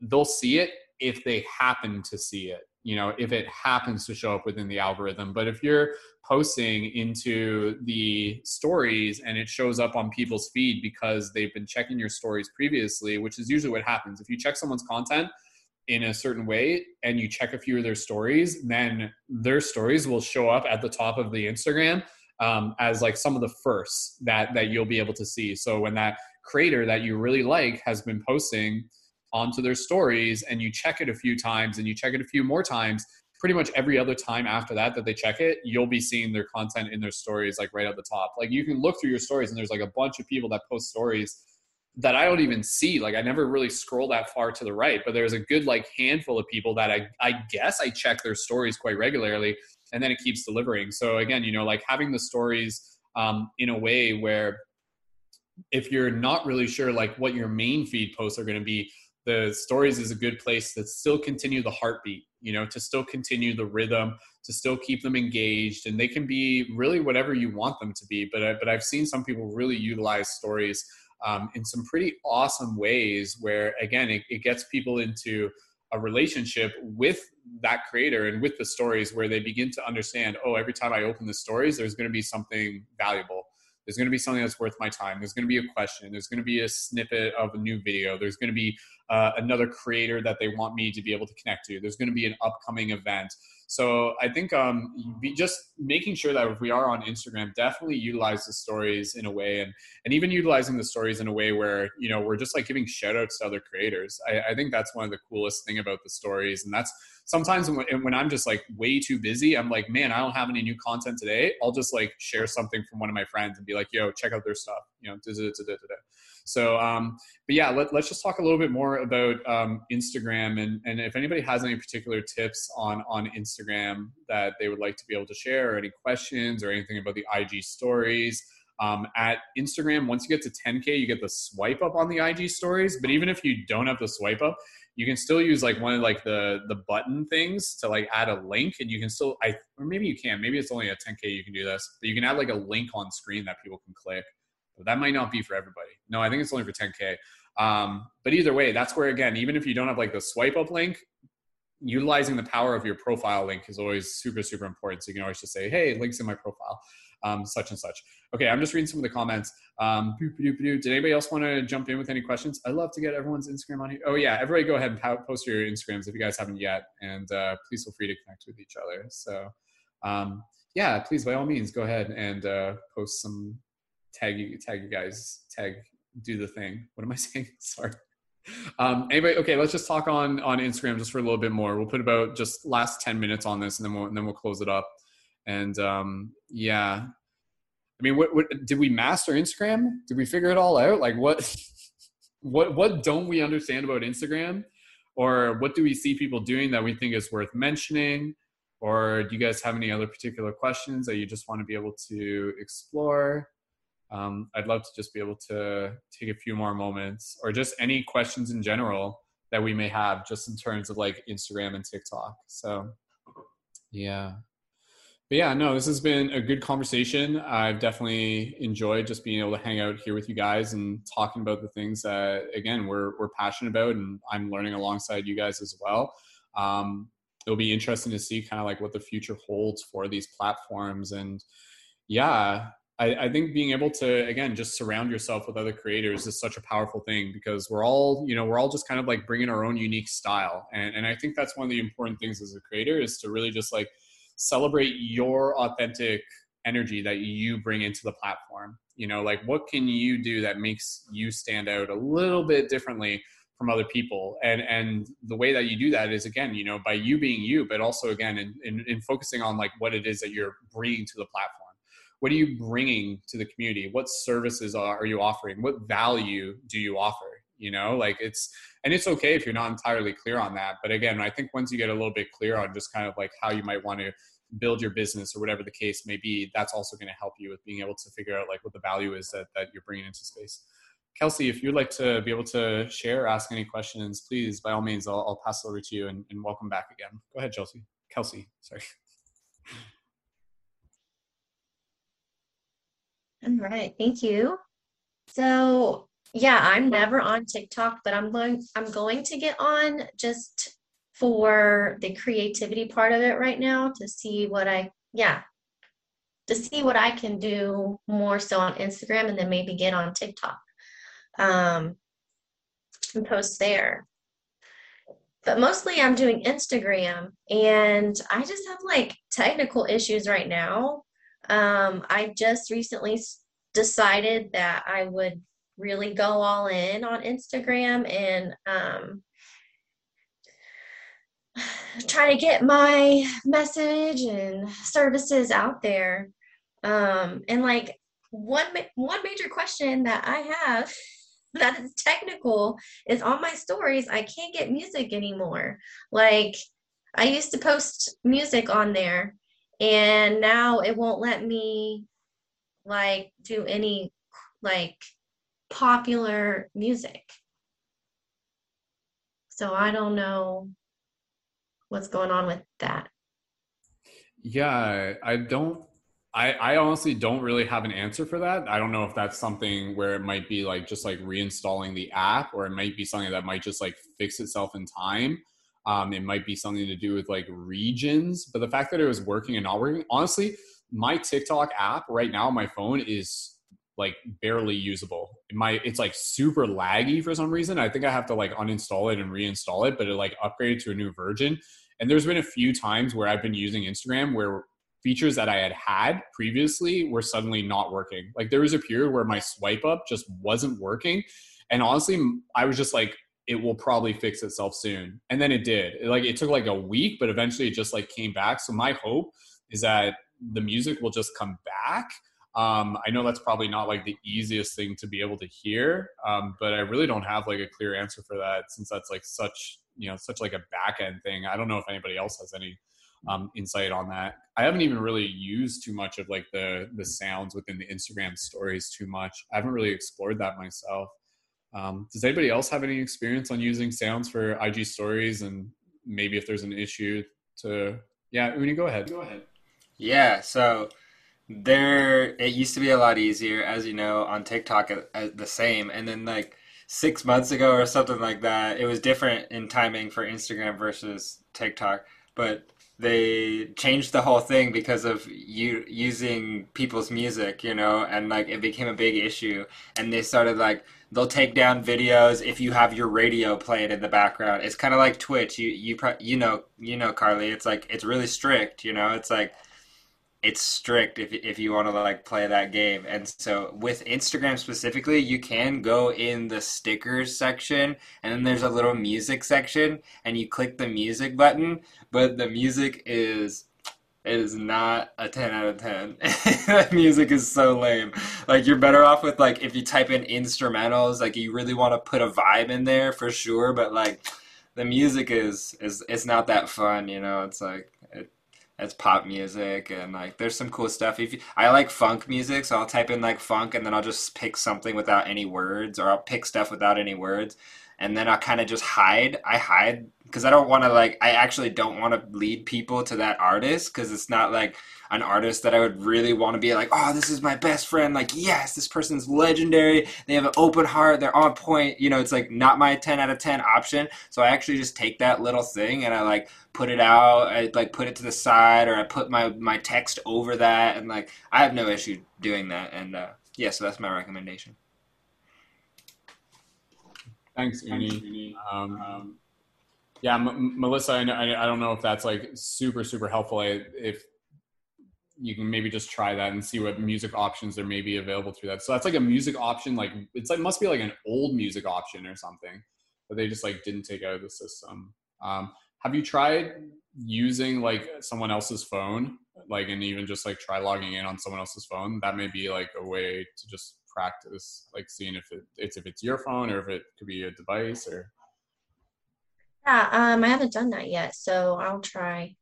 they'll see it if they happen to see it you know if it happens to show up within the algorithm. But if you're posting into the stories and it shows up on people's feed because they've been checking your stories previously which is usually what happens. If you check someone's content in a certain way and you check a few of their stories, then their stories will show up at the top of the Instagram um, as like some of the first that that you'll be able to see. So when that creator that you really like has been posting onto their stories and you check it a few times and you check it a few more times, pretty much every other time after that that they check it, you'll be seeing their content in their stories like right at the top. Like you can look through your stories and there's like a bunch of people that post stories that I don't even see. Like I never really scroll that far to the right, but there's a good like handful of people that I I guess I check their stories quite regularly, and then it keeps delivering. So again, you know, like having the stories um, in a way where if you're not really sure like what your main feed posts are going to be, the stories is a good place to still continue the heartbeat. You know, to still continue the rhythm, to still keep them engaged, and they can be really whatever you want them to be. But I, but I've seen some people really utilize stories um, in some pretty awesome ways where again it, it gets people into a relationship with that creator and with the stories where they begin to understand oh every time i open the stories there's going to be something valuable. There's going to be something that's worth my time. There's going to be a question. There's going to be a snippet of a new video. There's going to be uh, another creator that they want me to be able to connect to. There's going to be an upcoming event so I think um, just making sure that if we are on Instagram, definitely utilize the stories in a way, and and even utilizing the stories in a way where you know we're just like giving shout outs to other creators. I, I think that's one of the coolest thing about the stories, and that's sometimes when, when I'm just like way too busy, I'm like, man, I don't have any new content today. I'll just like share something from one of my friends and be like, yo, check out their stuff. You know, da da da. So, um, but yeah, let, us just talk a little bit more about um, Instagram and, and if anybody has any particular tips on, on Instagram that they would like to be able to share or any questions or anything about the IG stories. Um, at Instagram, once you get to 10K, you get the swipe up on the IG stories. But even if you don't have the swipe up, you can still use like one of like the the button things to like add a link and you can still i or maybe you can maybe it's only a 10k you can do this but you can add like a link on screen that people can click but that might not be for everybody. No, I think it's only for 10K. Um, but either way, that's where, again, even if you don't have like the swipe up link, utilizing the power of your profile link is always super, super important. So you can always just say, hey, links in my profile. Um, such and such. Okay, I'm just reading some of the comments. Um, did anybody else want to jump in with any questions? I'd love to get everyone's Instagram on here. Oh yeah, everybody go ahead and post your Instagrams if you guys haven't yet, and uh, please feel free to connect with each other. So um, yeah, please by all means go ahead and uh, post some tag you tag you guys tag do the thing. What am I saying? Sorry. Um, anybody? Okay, let's just talk on on Instagram just for a little bit more. We'll put about just last ten minutes on this, and then we'll and then we'll close it up. And um, yeah, I mean, what, what did we master Instagram? Did we figure it all out? Like what what what don't we understand about Instagram? Or what do we see people doing that we think is worth mentioning? Or do you guys have any other particular questions that you just want to be able to explore? Um, I'd love to just be able to take a few more moments or just any questions in general that we may have just in terms of like Instagram and TikTok. So, yeah but yeah, no, this has been a good conversation. I've definitely enjoyed just being able to hang out here with you guys and talking about the things that again we're we're passionate about, and I'm learning alongside you guys as well. Um, it'll be interesting to see kind of like what the future holds for these platforms, and yeah, I, I, think being able to again just surround yourself with other creators is such a powerful thing because we're all you know we're all just kind of like bringing our own unique style, and and I think that's one of the important things as a creator is to really just like celebrate your authentic energy that you bring into the platform. You know like what can you do that makes you stand out a little bit differently from other people? And and the way that you do that is again you know by you being you but also again in, in, in focusing on like what it is that you're bringing to the platform. What are you bringing to the community? What services are, are you offering? What value do you offer? You know like it's and it's okay if you're not entirely clear on that but again i think once you get a little bit clear on just kind of like how you might want to build your business or whatever the case may be that's also going to help you with being able to figure out like what the value is that, that you're bringing into space. Kelsey if you'd like to be able to share ask any questions please by all means i'll, I'll pass it over to you and, and welcome back again. Go ahead chelsea kelsey sorry. All right thank you. So yeah, I'm never on TikTok, but I'm going I'm going to get on just for the creativity part of it right now to see what I yeah, to see what I can do more so on Instagram and then maybe get on TikTok. Um and post there. But mostly I'm doing Instagram and I just have like technical issues right now. Um I just recently decided that I would really go all in on Instagram and um, try to get my message and services out there. Um, and like one one major question that I have that is technical is on my stories. I can't get music anymore. Like I used to post music on there, and now it won't let me like do any like popular music. So I don't know what's going on with that. Yeah, I don't I, I honestly don't really have an answer for that. I don't know if that's something where it might be like just like reinstalling the app, or it might be something that might just like fix itself in time. Um, it might be something to do with like regions, but the fact that it was working and not working, honestly, my TikTok app right now on my phone is like barely usable. My it's like super laggy for some reason. I think I have to like uninstall it and reinstall it, but it like upgraded to a new version. And there's been a few times where I've been using Instagram where features that I had had previously were suddenly not working. Like there was a period where my swipe up just wasn't working. And honestly, I was just like, it will probably fix itself soon. And then it did. It, like it took like a week, but eventually it just like came back. So my hope is that the music will just come back um, I know that's probably not like the easiest thing to be able to hear, um, but I really don't have like a clear answer for that since that's like such you know such like a back end thing. I don't know if anybody else has any um, insight on that. I haven't even really used too much of like the the sounds within the Instagram stories too much. I haven't really explored that myself. Um, does anybody else have any experience on using sounds for IG stories and maybe if there's an issue to yeah, Uni, go ahead. Go ahead. Yeah, so there it used to be a lot easier as you know on tiktok uh, uh, the same and then like six months ago or something like that it was different in timing for instagram versus tiktok but they changed the whole thing because of you using people's music, you know, and like it became a big issue. And they started like they'll take down videos if you have your radio playing in the background. It's kind of like Twitch. You you pro- you know you know Carly. It's like it's really strict. You know, it's like it's strict if if you want to like play that game. And so with Instagram specifically, you can go in the stickers section and then there's a little music section and you click the music button, but the music is is not a 10 out of 10. that music is so lame. Like you're better off with like if you type in instrumentals, like you really want to put a vibe in there for sure, but like the music is is it's not that fun, you know. It's like it's pop music and like there's some cool stuff. If you, i like funk music so i'll type in like funk and then i'll just pick something without any words or i'll pick stuff without any words. And then i'll kind of just hide. I hide because i don't want to like i actually don't want to lead people to that artist because it's not like an artist that i would really want to be like oh this is my best friend like yes this person's legendary. They have an open heart. They're on point. You know it's like not my 10 out of 10 option. So i actually just take that little thing and i like put it out. I like put it to the side or I put my my text over that and like I have no issue doing that. And uh, yeah so that's my recommendation. Thanks Uni um, um, yeah M- Melissa I, know, I don't know if that's like super super helpful. I, if you can maybe just try that and see what music options there may be available through that. So that's like a music option like it's like must be like an old music option or something but they just like didn't take out of the system. Um, have you tried using like someone else's phone? Like and even just like try logging in on someone else's phone? That may be like a way to just practice like seeing if it, it's if it's your phone or if it could be a device or yeah um i haven't done that yet so i'll try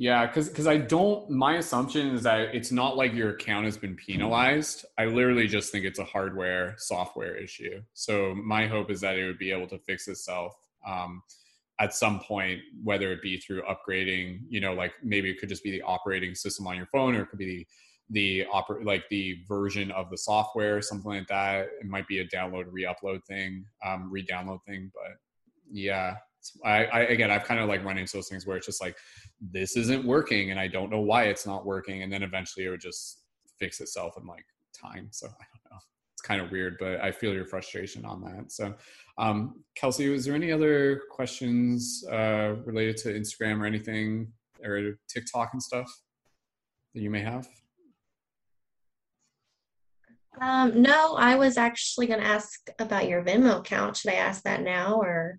yeah because because i don't my assumption is that it's not like your account has been penalized i literally just think it's a hardware software issue so my hope is that it would be able to fix itself um, at some point, whether it be through upgrading, you know, like maybe it could just be the operating system on your phone, or it could be the the oper- like the version of the software, something like that. It might be a download, re-upload thing, um, re-download thing. But yeah, I, I again, I've kind of like run into those things where it's just like this isn't working, and I don't know why it's not working, and then eventually it would just fix itself in like time. So I don't know. It's kind of weird, but I feel your frustration on that. So um, Kelsey, was there any other questions uh, related to Instagram or anything or TikTok and stuff that you may have? Um, no, I was actually going to ask about your Venmo account. Should I ask that now or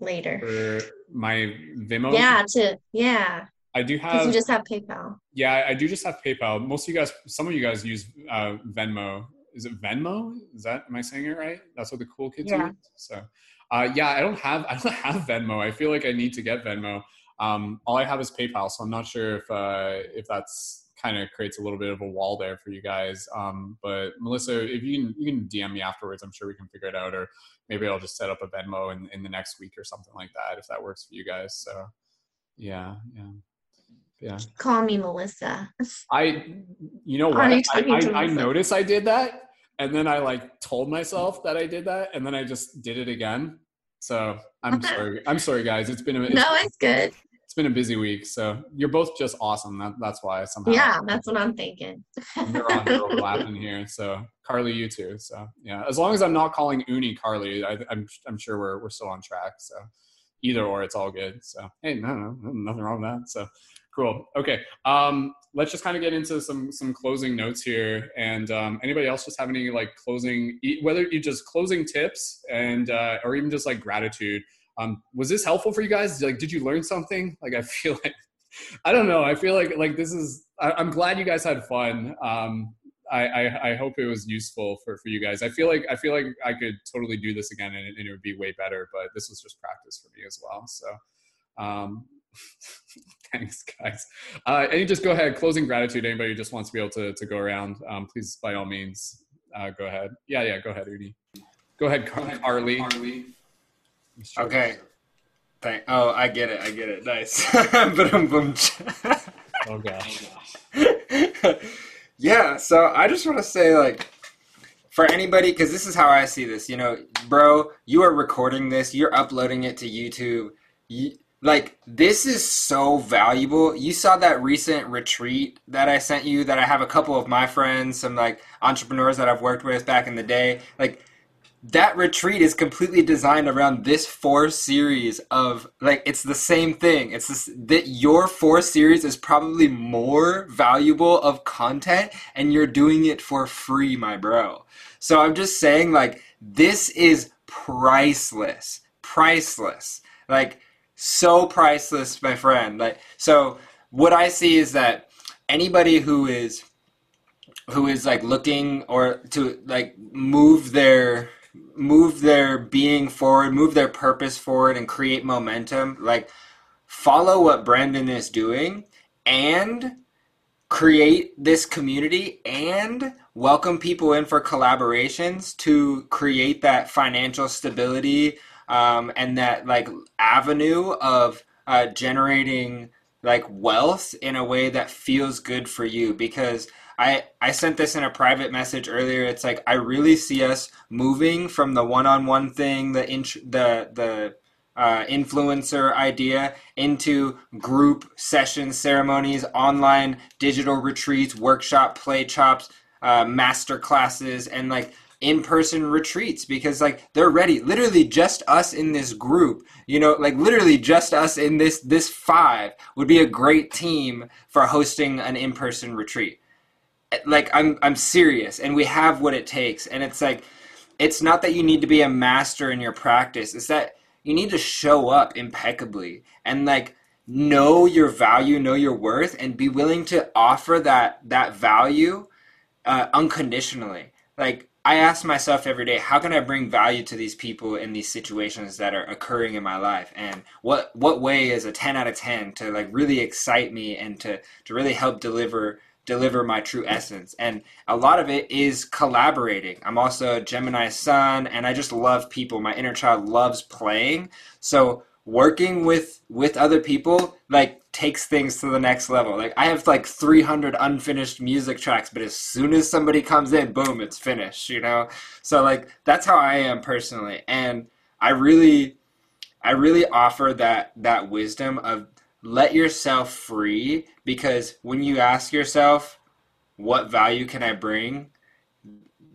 later? For my Venmo? Yeah, to yeah. I do have. You just have PayPal. Yeah, I do just have PayPal. Most of you guys, some of you guys use uh, Venmo is it Venmo? Is that am I saying it right? That's what the cool kids yeah. use. So, uh, yeah, I don't have I don't have Venmo. I feel like I need to get Venmo. Um, all I have is PayPal, so I'm not sure if uh, if that's kind of creates a little bit of a wall there for you guys. Um, but Melissa, if you can, you can DM me afterwards. I'm sure we can figure it out, or maybe I'll just set up a Venmo in, in the next week or something like that if that works for you guys. So, yeah, yeah yeah call me melissa i you know what I, I, I noticed i did that and then i like told myself that i did that and then i just did it again so i'm sorry i'm sorry guys it's been a it's, no it's good it's been a busy week so you're both just awesome that, that's why somehow yeah that's what i'm thinking we're on overlapping here so carly you too so yeah as long as i'm not calling uni carly I, I'm, I'm sure we're, we're still on track so either or it's all good so hey no no nothing wrong with that so Cool. Okay. Um, let's just kind of get into some some closing notes here. And um, anybody else just have any like closing, whether you just closing tips and uh, or even just like gratitude. Um, was this helpful for you guys? Like, did you learn something? Like, I feel like I don't know. I feel like like this is. I, am glad you guys had fun. Um, I, I, I hope it was useful for, for you guys. I feel like I feel like I could totally do this again and, and it would be way better. But this was just practice for me as well. So um, Thanks, guys. Uh, and you just go ahead. Closing gratitude. Anybody who just wants to be able to, to go around, um, please, by all means, uh, go ahead. Yeah, yeah, go ahead, Uni. Go ahead, Car- Carly. Carly. Okay. Thank. Oh, I get it. I get it. Nice. oh gosh. yeah. So I just want to say, like, for anybody, because this is how I see this. You know, bro, you are recording this. You're uploading it to YouTube. You, like this is so valuable. You saw that recent retreat that I sent you that I have a couple of my friends, some like entrepreneurs that I've worked with back in the day. Like that retreat is completely designed around this four series of like it's the same thing. It's this that your four series is probably more valuable of content and you're doing it for free, my bro. So I'm just saying like this is priceless. Priceless. Like so priceless, my friend. Like so what I see is that anybody who is who is like looking or to like move their move their being forward, move their purpose forward and create momentum, like follow what Brendon is doing and create this community and welcome people in for collaborations to create that financial stability um, and that like avenue of uh, generating like wealth in a way that feels good for you. Because I, I sent this in a private message earlier. It's like I really see us moving from the one-on-one thing, the the the uh, influencer idea into group sessions, ceremonies, online digital retreats, workshop play chops, uh, master classes, and like in-person retreats because like they're ready literally just us in this group you know like literally just us in this this five would be a great team for hosting an in-person retreat like i'm i'm serious and we have what it takes and it's like it's not that you need to be a master in your practice it's that you need to show up impeccably and like know your value know your worth and be willing to offer that that value uh, unconditionally like I ask myself every day, how can I bring value to these people in these situations that are occurring in my life? And what what way is a 10 out of 10 to like really excite me and to to really help deliver deliver my true essence? And a lot of it is collaborating. I'm also a Gemini sun and I just love people. My inner child loves playing. So working with with other people like takes things to the next level like i have like 300 unfinished music tracks but as soon as somebody comes in boom it's finished you know so like that's how i am personally and i really i really offer that that wisdom of let yourself free because when you ask yourself what value can i bring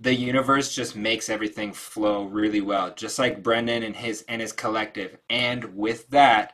the universe just makes everything flow really well, just like Brendon and his and his collective. And with that,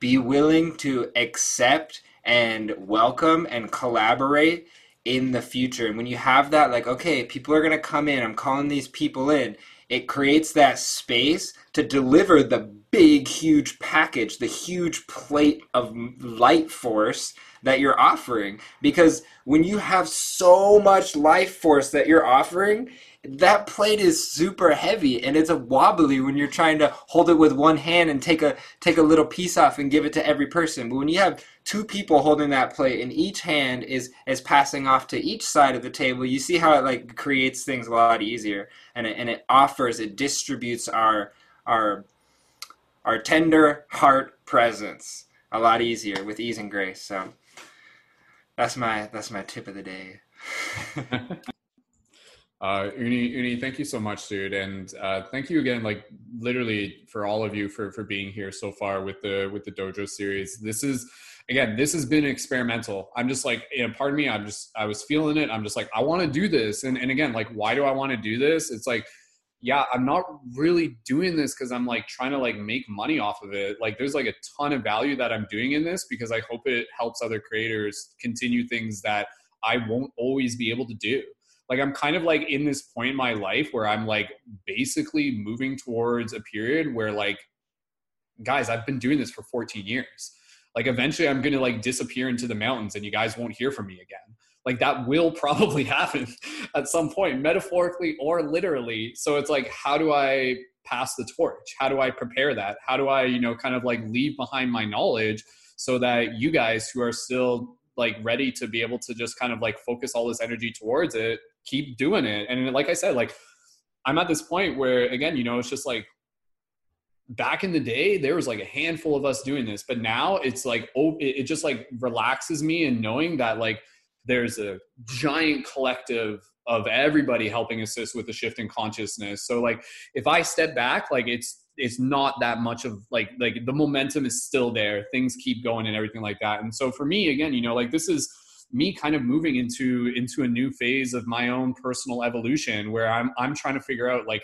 be willing to accept and welcome and collaborate in the future. And when you have that, like, okay, people are gonna come in, I'm calling these people in, it creates that space to deliver the big, huge package, the huge plate of light force that you're offering. Because when you have so much life force that you're offering, that plate is super heavy and it's a wobbly when you're trying to hold it with one hand and take a take a little piece off and give it to every person. But when you have two people holding that plate and each hand is is passing off to each side of the table, you see how it like creates things a lot easier and it, and it offers it distributes our our our tender heart presence a lot easier with ease and grace. So that's my that's my tip of the day. uh, Uni, Uni, thank you so much, dude, and uh, thank you again, like literally for all of you for for being here so far with the with the dojo series. This is again, this has been experimental. I'm just like, you know, pardon me, I'm just I was feeling it. I'm just like, I want to do this, and and again, like, why do I want to do this? It's like yeah, I'm not really doing this because I'm like trying to like make money off of it. Like there's like a ton of value that I'm doing in this because I hope it helps other creators continue things that I won't always be able to do. Like I'm kind of like in this point in my life where I'm like basically moving towards a period where like guys, I've been doing this for 14 years. Like eventually I'm to like disappear into the mountains and you guys won't hear from me again. Like that will probably happen at some point metaphorically or literally. So it's like how do i pass the torch? How do i prepare that? How do i you know kind of like leave behind my knowledge so that you guys who are still like ready to be able to just kind of like focus all this energy towards it keep doing it? And like i said like i'm at this point where again you know it's just like back in the day there was like a handful of us doing this but now it's like oh it, just like relaxes me and knowing that like there's a giant collective of everybody helping assist with the shift in consciousness. So like if i step back like it's it's not that much of like like the momentum is still there. Things keep going and everything like that. And so for me again you know like this is me kind of moving into into a new phase of my own personal evolution where i'm i'm trying to figure out like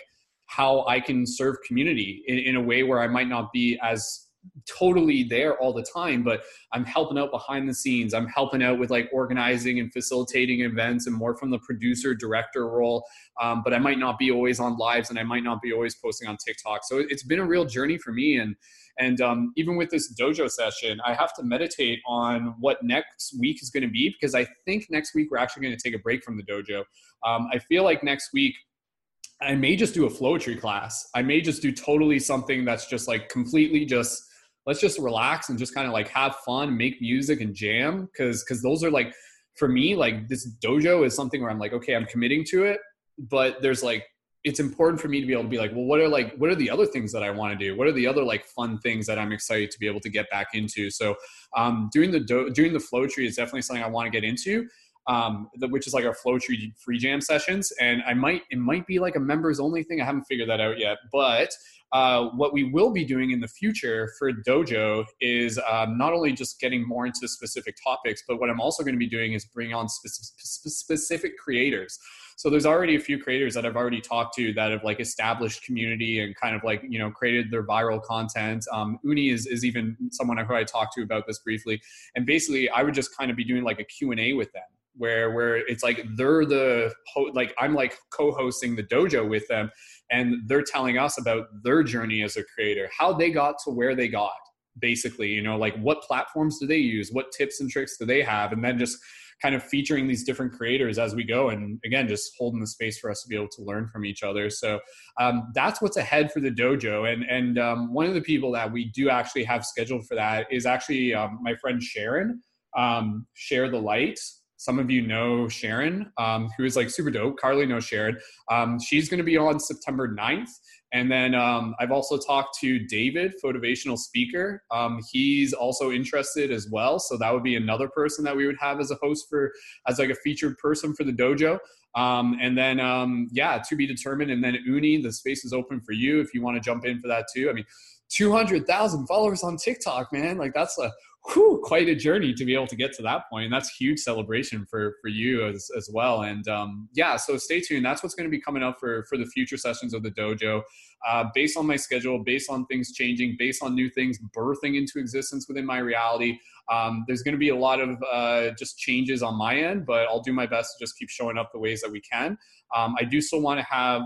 how i can serve community in, in a way where i might not be as totally there all the time but i'm helping out behind the scenes. I'm helping out with like organizing and facilitating events and more from the producer director role. Um, but i might not be always on lives and i might not be always posting on tiktok. So it's been a real journey for me. And and um, even with this dojo session i have to meditate on what next week is going to be because i think next week we're actually going to take a break from the dojo. Um, i feel like next week I may just do a Floetry class. I may just do totally something that's just like completely just let's just relax and just kind of like have fun, make music and jam. Cause cause those are like for me, like this dojo is something where I'm like, okay, I'm committing to it, but there's like it's important for me to be able to be like, well, what are like what are the other things that I want to do? What are the other like fun things that I'm excited to be able to get back into? So um, doing the do- doing the Floetry is definitely something I want to get into. Um, the, which is like our Floetry free jam sessions, and I might it might be like a members only thing. I haven't figured that out yet, but uh, what we will be doing in the future for Dojo is um, not only just getting more into specific topics, but what I'm also going to be doing is bring on specific, specific creators. So there's already a few creators that I've already talked to that have like established community and kind of like you know created their viral content. Um, Uni is is even someone who I talked to about this briefly, and basically I would just kind of be doing like a Q and A with them where where it's like they're the like I'm like co-hosting the dojo with them and they're telling us about their journey as a creator, how they got to where they got, basically, you know, like what platforms do they use, what tips and tricks do they have, and then just kind of featuring these different creators as we go and again just holding the space for us to be able to learn from each other. So um, that's what's ahead for the dojo and and um, one of the people that we do actually have scheduled for that is actually um, my friend sharon um, share the light some of you know Sharon, um, who is like super dope. Carly knows Sharon. Um, she's going to be on September 9th. And then um, I've also talked to David, motivational speaker. Um, he's also interested as well. So that would be another person that we would have as a host for, as like a featured person for the dojo. Um, and then, um, yeah, to be determined. And then Uni, the space is open for you if you want to jump in for that too. I mean, 200,000 followers on TikTok, man. Like that's a whew, quite a journey to be able to get to that point. And that's huge celebration for for you as as well. And um, yeah, so stay tuned. That's what's going to be coming up for for the future sessions of the dojo. Uh, based on my schedule, based on things changing, based on new things birthing into existence within my reality. Um, there's going to be a lot of uh, just changes on my end, but I'll do my best to just keep showing up the ways that we can. Um, I do still want to have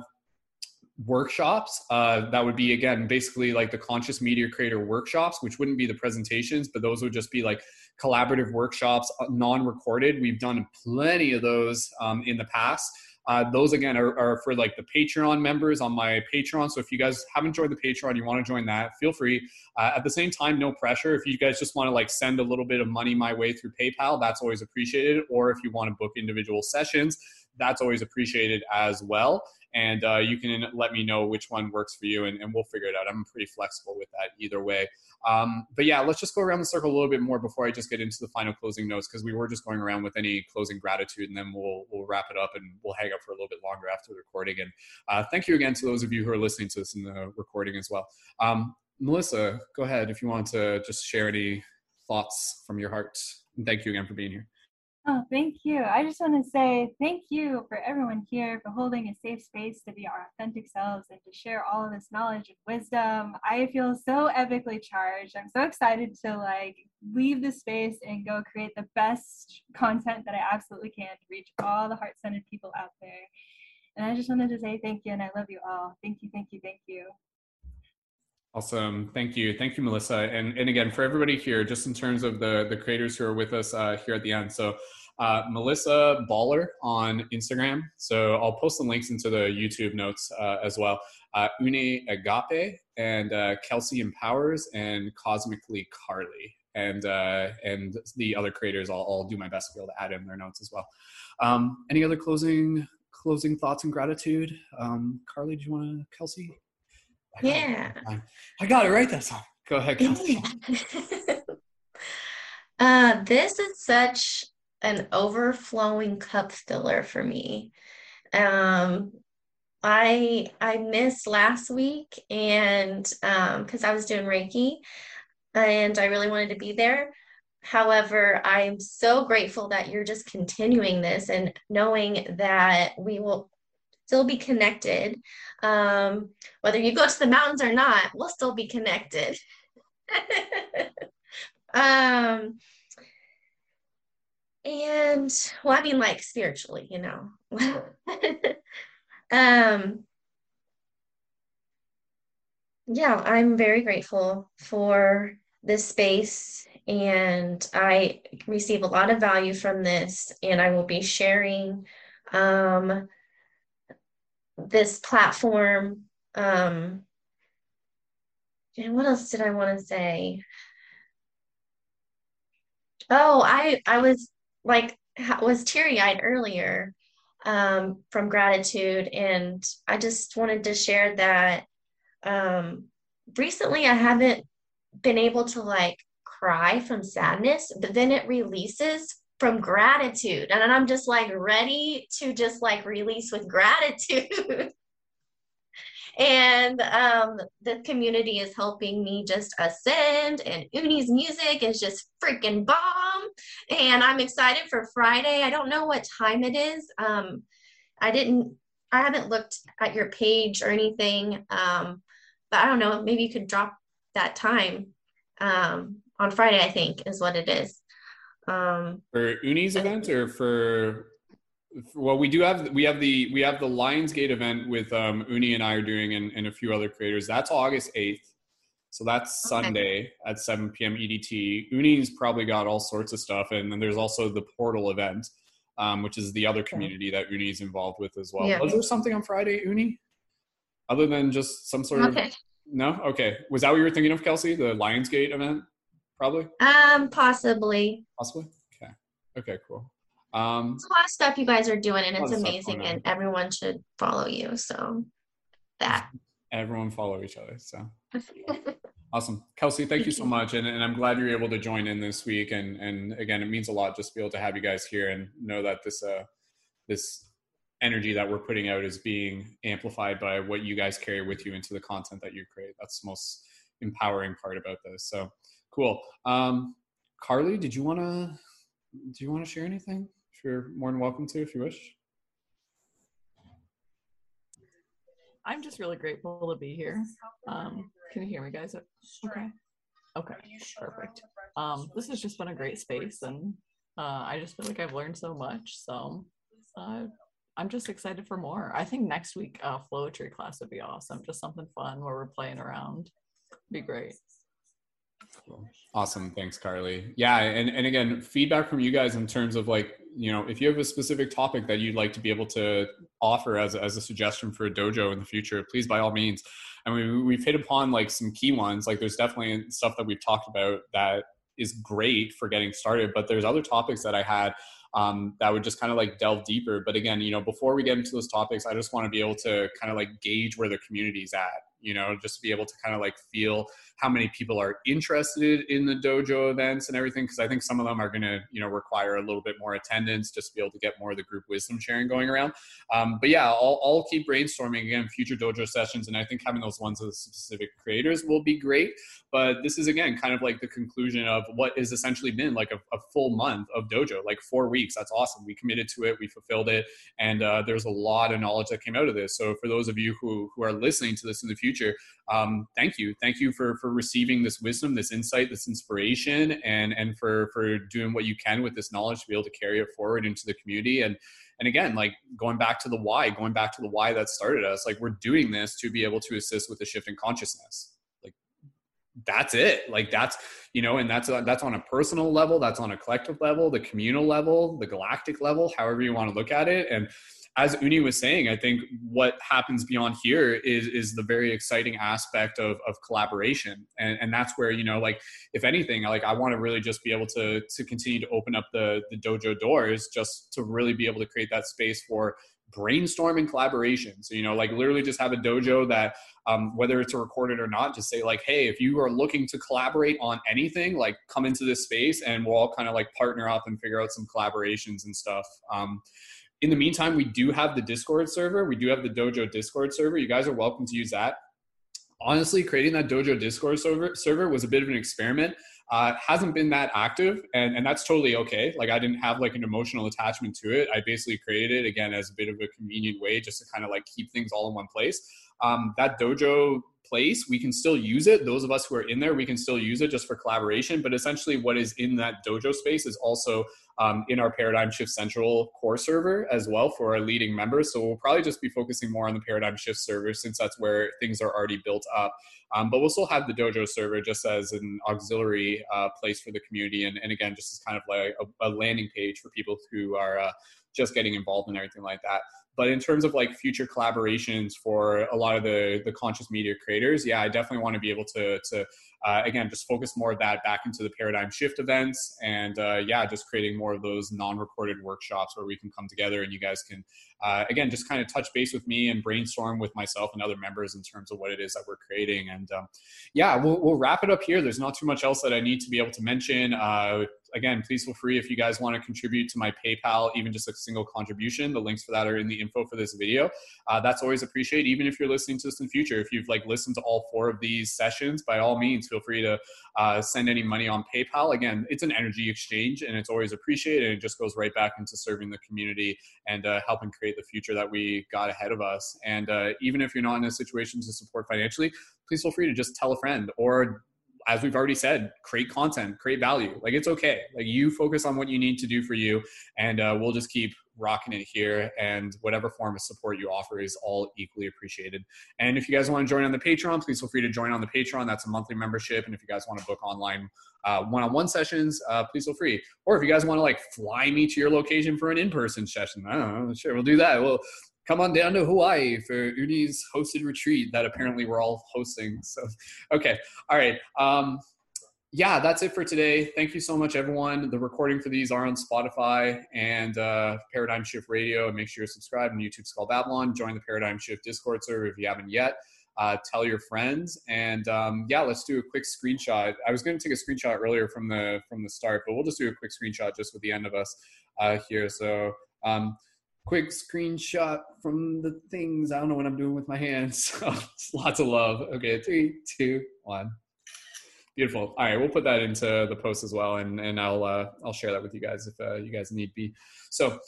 workshops uh, that would be again basically like the conscious media creator workshops which wouldn't be the presentations but those would just be like collaborative workshops uh, non-recorded. We've done plenty of those um, in the past. Uh, those again are, are, for like the patreon members on my patreon. So if you guys haven't joined the patreon you want to join that feel free. Uh, at the same time no pressure. If you guys just want to like send a little bit of money my way through paypal that's always appreciated. Or if you want to book individual sessions that's always appreciated as well and uh, you can let me know which one works for you and, and, we'll figure it out. I'm pretty flexible with that either way. Um, but yeah let's just go around the circle a little bit more before i just get into the final closing notes because we were just going around with any closing gratitude and then we'll we'll wrap it up and we'll hang up for a little bit longer after the recording. And uh, thank you again to those of you who are listening to this in the recording as well. Um, melissa go ahead if you want to just share any thoughts from your heart. And thank you again for being here Oh, thank you. I just want to say thank you for everyone here for holding a safe space to be our authentic selves and to share all of this knowledge and wisdom. I feel so epically charged. I'm so excited to like leave the space and go create the best content that I absolutely can to reach all the heart-centered people out there. And I just wanted to say thank you and I love you all. Thank you, thank you, thank you. Awesome. Thank you. Thank you, Melissa. And, and again, for everybody here, just in terms of the, the creators who are with us uh, here at the end. So uh, Melissa Baller on Instagram. So I'll post the links into the YouTube notes uh, as well. Uh, Une Agape and uh, Kelsey Empowers and Cosmically Carly. And uh, and the other creators, I'll, I'll do my best to be able to add in their notes as well. Um, any other closing closing thoughts and gratitude? Um, Carly, do you want to, Kelsey? I yeah. I got it right that time. Go ahead, Kelsey. uh, this is such an overflowing cup filler for me. Um, I I missed last week and um because I was doing Reiki and I really wanted to be there. However, I'm so grateful that you're just continuing this and knowing that we will still be connected. Um, whether you go to the mountains or not, we'll still be connected. um, and well, I mean, like spiritually, you know. um, yeah, I'm very grateful for this space and I receive a lot of value from this and I will be sharing um, this platform um, and what else did I want to say? Oh, I I was like was teary-eyed earlier um, from gratitude and I just wanted to share that um, recently I haven't been able to like cry from sadness, but then it releases from gratitude. And I'm just like ready to just like release with gratitude. and um, the community is helping me just ascend, and Uni's music is just freaking bomb. And I'm excited for Friday. I don't know what time it is. Um, I didn't, I haven't looked at your page or anything. Um, but I don't know, maybe you could drop that time um, on Friday, I think is what it is. Um, for Uni's event or for, well, we do have, we have the, we have the Lionsgate event with um, Uni and I are doing and, and a few other creators. That's August 8th. So that's okay. Sunday at 7 p.m. EDT. Uni's probably got all sorts of stuff. And then there's also the portal event, um, which is the other community that Uni is involved with as well. Yeah. Was there something on Friday, Uni? Other than just some sort okay. of no? Okay. Was that what you were thinking of, Kelsey? The Lionsgate event? Probably? Um, possibly. Possibly? Okay. Okay, cool. Um There's a lot of stuff you guys are doing and it's amazing and everyone should follow you. So that. Everyone follow each other. So awesome. Kelsey, thank you so much. And, and I'm glad you're able to join in this week. And and again, it means a lot just to be able to have you guys here and know that this uh this energy that we're putting out is being amplified by what you guys carry with you into the content that you create. That's the most empowering part about this. So cool. Um, Carly, did you want to do you want to share anything? You're more than welcome to if you wish. I'm just really grateful to be here. Um, can you hear me, guys? Okay. Okay. Perfect. Um, this has just been a great space, and uh, I just feel like I've learned so much. So uh, I'm just excited for more. I think next week uh Floetry class would be awesome. Just something fun where we're playing around. Be great. Awesome. Thanks, Carly. Yeah, and, and again, feedback from you guys in terms of like, you know, if you have a specific topic that you'd like to be able to offer as, as a suggestion for a dojo in the future, please by all means. I mean, we've hit upon like some key ones. Like there's definitely stuff that we've talked about that is great for getting started, but there's other topics that I had um, that would just kind of like delve deeper. But again, you know, before we get into those topics, I just want to be able to kind of like gauge where the community's at, you know, just to be able to kind of like feel how many people are interested in the dojo events and everything because i think some of them are going to you know require a little bit more attendance just to be able to get more of the group wisdom sharing going around. Um, but yeah I'll, I'll keep brainstorming again future dojo sessions and i think having those ones with specific creators will be great. But this is again kind of like the conclusion of what has essentially been like a, a full month of dojo like four weeks. That's awesome. We committed to it. We fulfilled it. And uh, there's a lot of knowledge that came out of this. So for those of you who who are listening to this in the future um, thank you thank you for for receiving this wisdom, this insight, this inspiration, and and for for doing what you can with this knowledge to be able to carry it forward into the community. And and again, like going back to the why, going back to the why that started us, like we're doing this to be able to assist with the shift in consciousness. Like that's it. Like that's you know, and that's that's on a personal level, that's on a collective level, the communal level, the galactic level, however you want to look at it, and as Uni was saying, I think what happens beyond here is is the very exciting aspect of, of collaboration, and, and that's where you know, like if anything, like I want to really just be able to to continue to open up the the dojo doors, just to really be able to create that space for brainstorming collaboration. So you know, like literally just have a dojo that um, whether it's recorded or not, just say like, hey, if you are looking to collaborate on anything, like come into this space and we'll all kind of like partner up and figure out some collaborations and stuff. Um, in the meantime, we do have the Discord server. We do have the Dojo Discord server. You guys are welcome to use that. Honestly, creating that Dojo Discord server, server was a bit of an experiment. Uh, hasn't been that active, and, and that's totally okay. Like I didn't have like an emotional attachment to it. I basically created it again as a bit of a convenient way just to kind of like keep things all in one place. Um, that dojo place, we can still use it. Those of us who are in there, we can still use it just for collaboration. But essentially, what is in that dojo space is also um, in our Paradigm Shift Central core server as well for our leading members. So we'll probably just be focusing more on the Paradigm Shift server since that's where things are already built up. Um, but we'll still have the dojo server just as an auxiliary uh, place for the community. And, and again, just as kind of like a, a landing page for people who are uh, just getting involved and everything like that. But in terms of like future collaborations for a lot of the the conscious media creators, yeah, I definitely want to be able to to uh, again just focus more of that back into the paradigm shift events and uh, yeah, just creating more of those non-recorded workshops where we can come together and you guys can uh, again just kind of touch base with me and brainstorm with myself and other members in terms of what it is that we're creating. And um, yeah, we'll we'll wrap it up here. There's not too much else that I need to be able to mention uh, again, please feel free if you guys want to contribute to my PayPal, even just a single contribution. The links for that are in the info for this video. Uh, that's always appreciated, even if you're listening to this in the future. If you've like listened to all four of these sessions, by all means, feel free to uh, send any money on PayPal. Again, it's an energy exchange and it's always appreciated. And it just goes right back into serving the community and uh, helping create the future that we got ahead of us. And uh, even if you're not in a situation to support financially, please feel free to just tell a friend or as we've already said, create content, create value. Like it's okay. Like you focus on what you need to do for you, and uh, we'll just keep rocking it here. And whatever form of support you offer is all equally appreciated. And if you guys want to join on the Patreon, please feel free to join on the Patreon. That's a monthly membership. And if you guys want to book online uh, one-on-one sessions, uh, please feel free. Or if you guys want to like fly me to your location for an in-person session, I don't know, sure, we'll do that. We'll come on down to Hawaii for Uni's hosted retreat that apparently we're all hosting. So, okay, all right. Um, yeah, that's it for today. Thank you so much, everyone. The recording for these are on Spotify and uh, Paradigm Shift Radio. And make sure you're subscribed on YouTube Skull Babylon. Join the Paradigm Shift Discord server if you haven't yet. Uh, tell your friends, and um, yeah, let's do a quick screenshot. I was going to take a screenshot earlier from the from the start, but we'll just do a quick screenshot just with the end of us uh, here. So. Um, quick screenshot from the things. I don't know what I'm doing with my hands. lots of love. Okay, three, two, one. Beautiful. All right, we'll put that into the post as well, and and I'll uh, I'll share that with you guys if uh, you guys need be. So,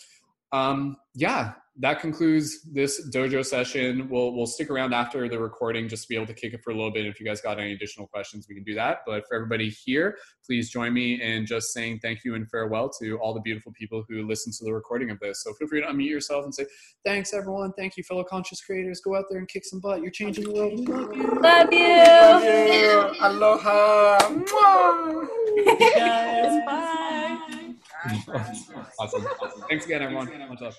um, yeah, that concludes this dojo session. We'll we'll stick around after the recording just to be able to kick it for a little bit. If you guys got any additional questions, we can do that. But for everybody here, please join me in just saying thank you and farewell to all the beautiful people who listen to the recording of this. So feel free to unmute yourself and say thanks, everyone. Thank you, fellow conscious creators. Go out there and kick some butt. You're changing the world. We love you. Love you. Love you. Aloha. guys, bye. Awesome. awesome. Thanks again, everyone. Much love.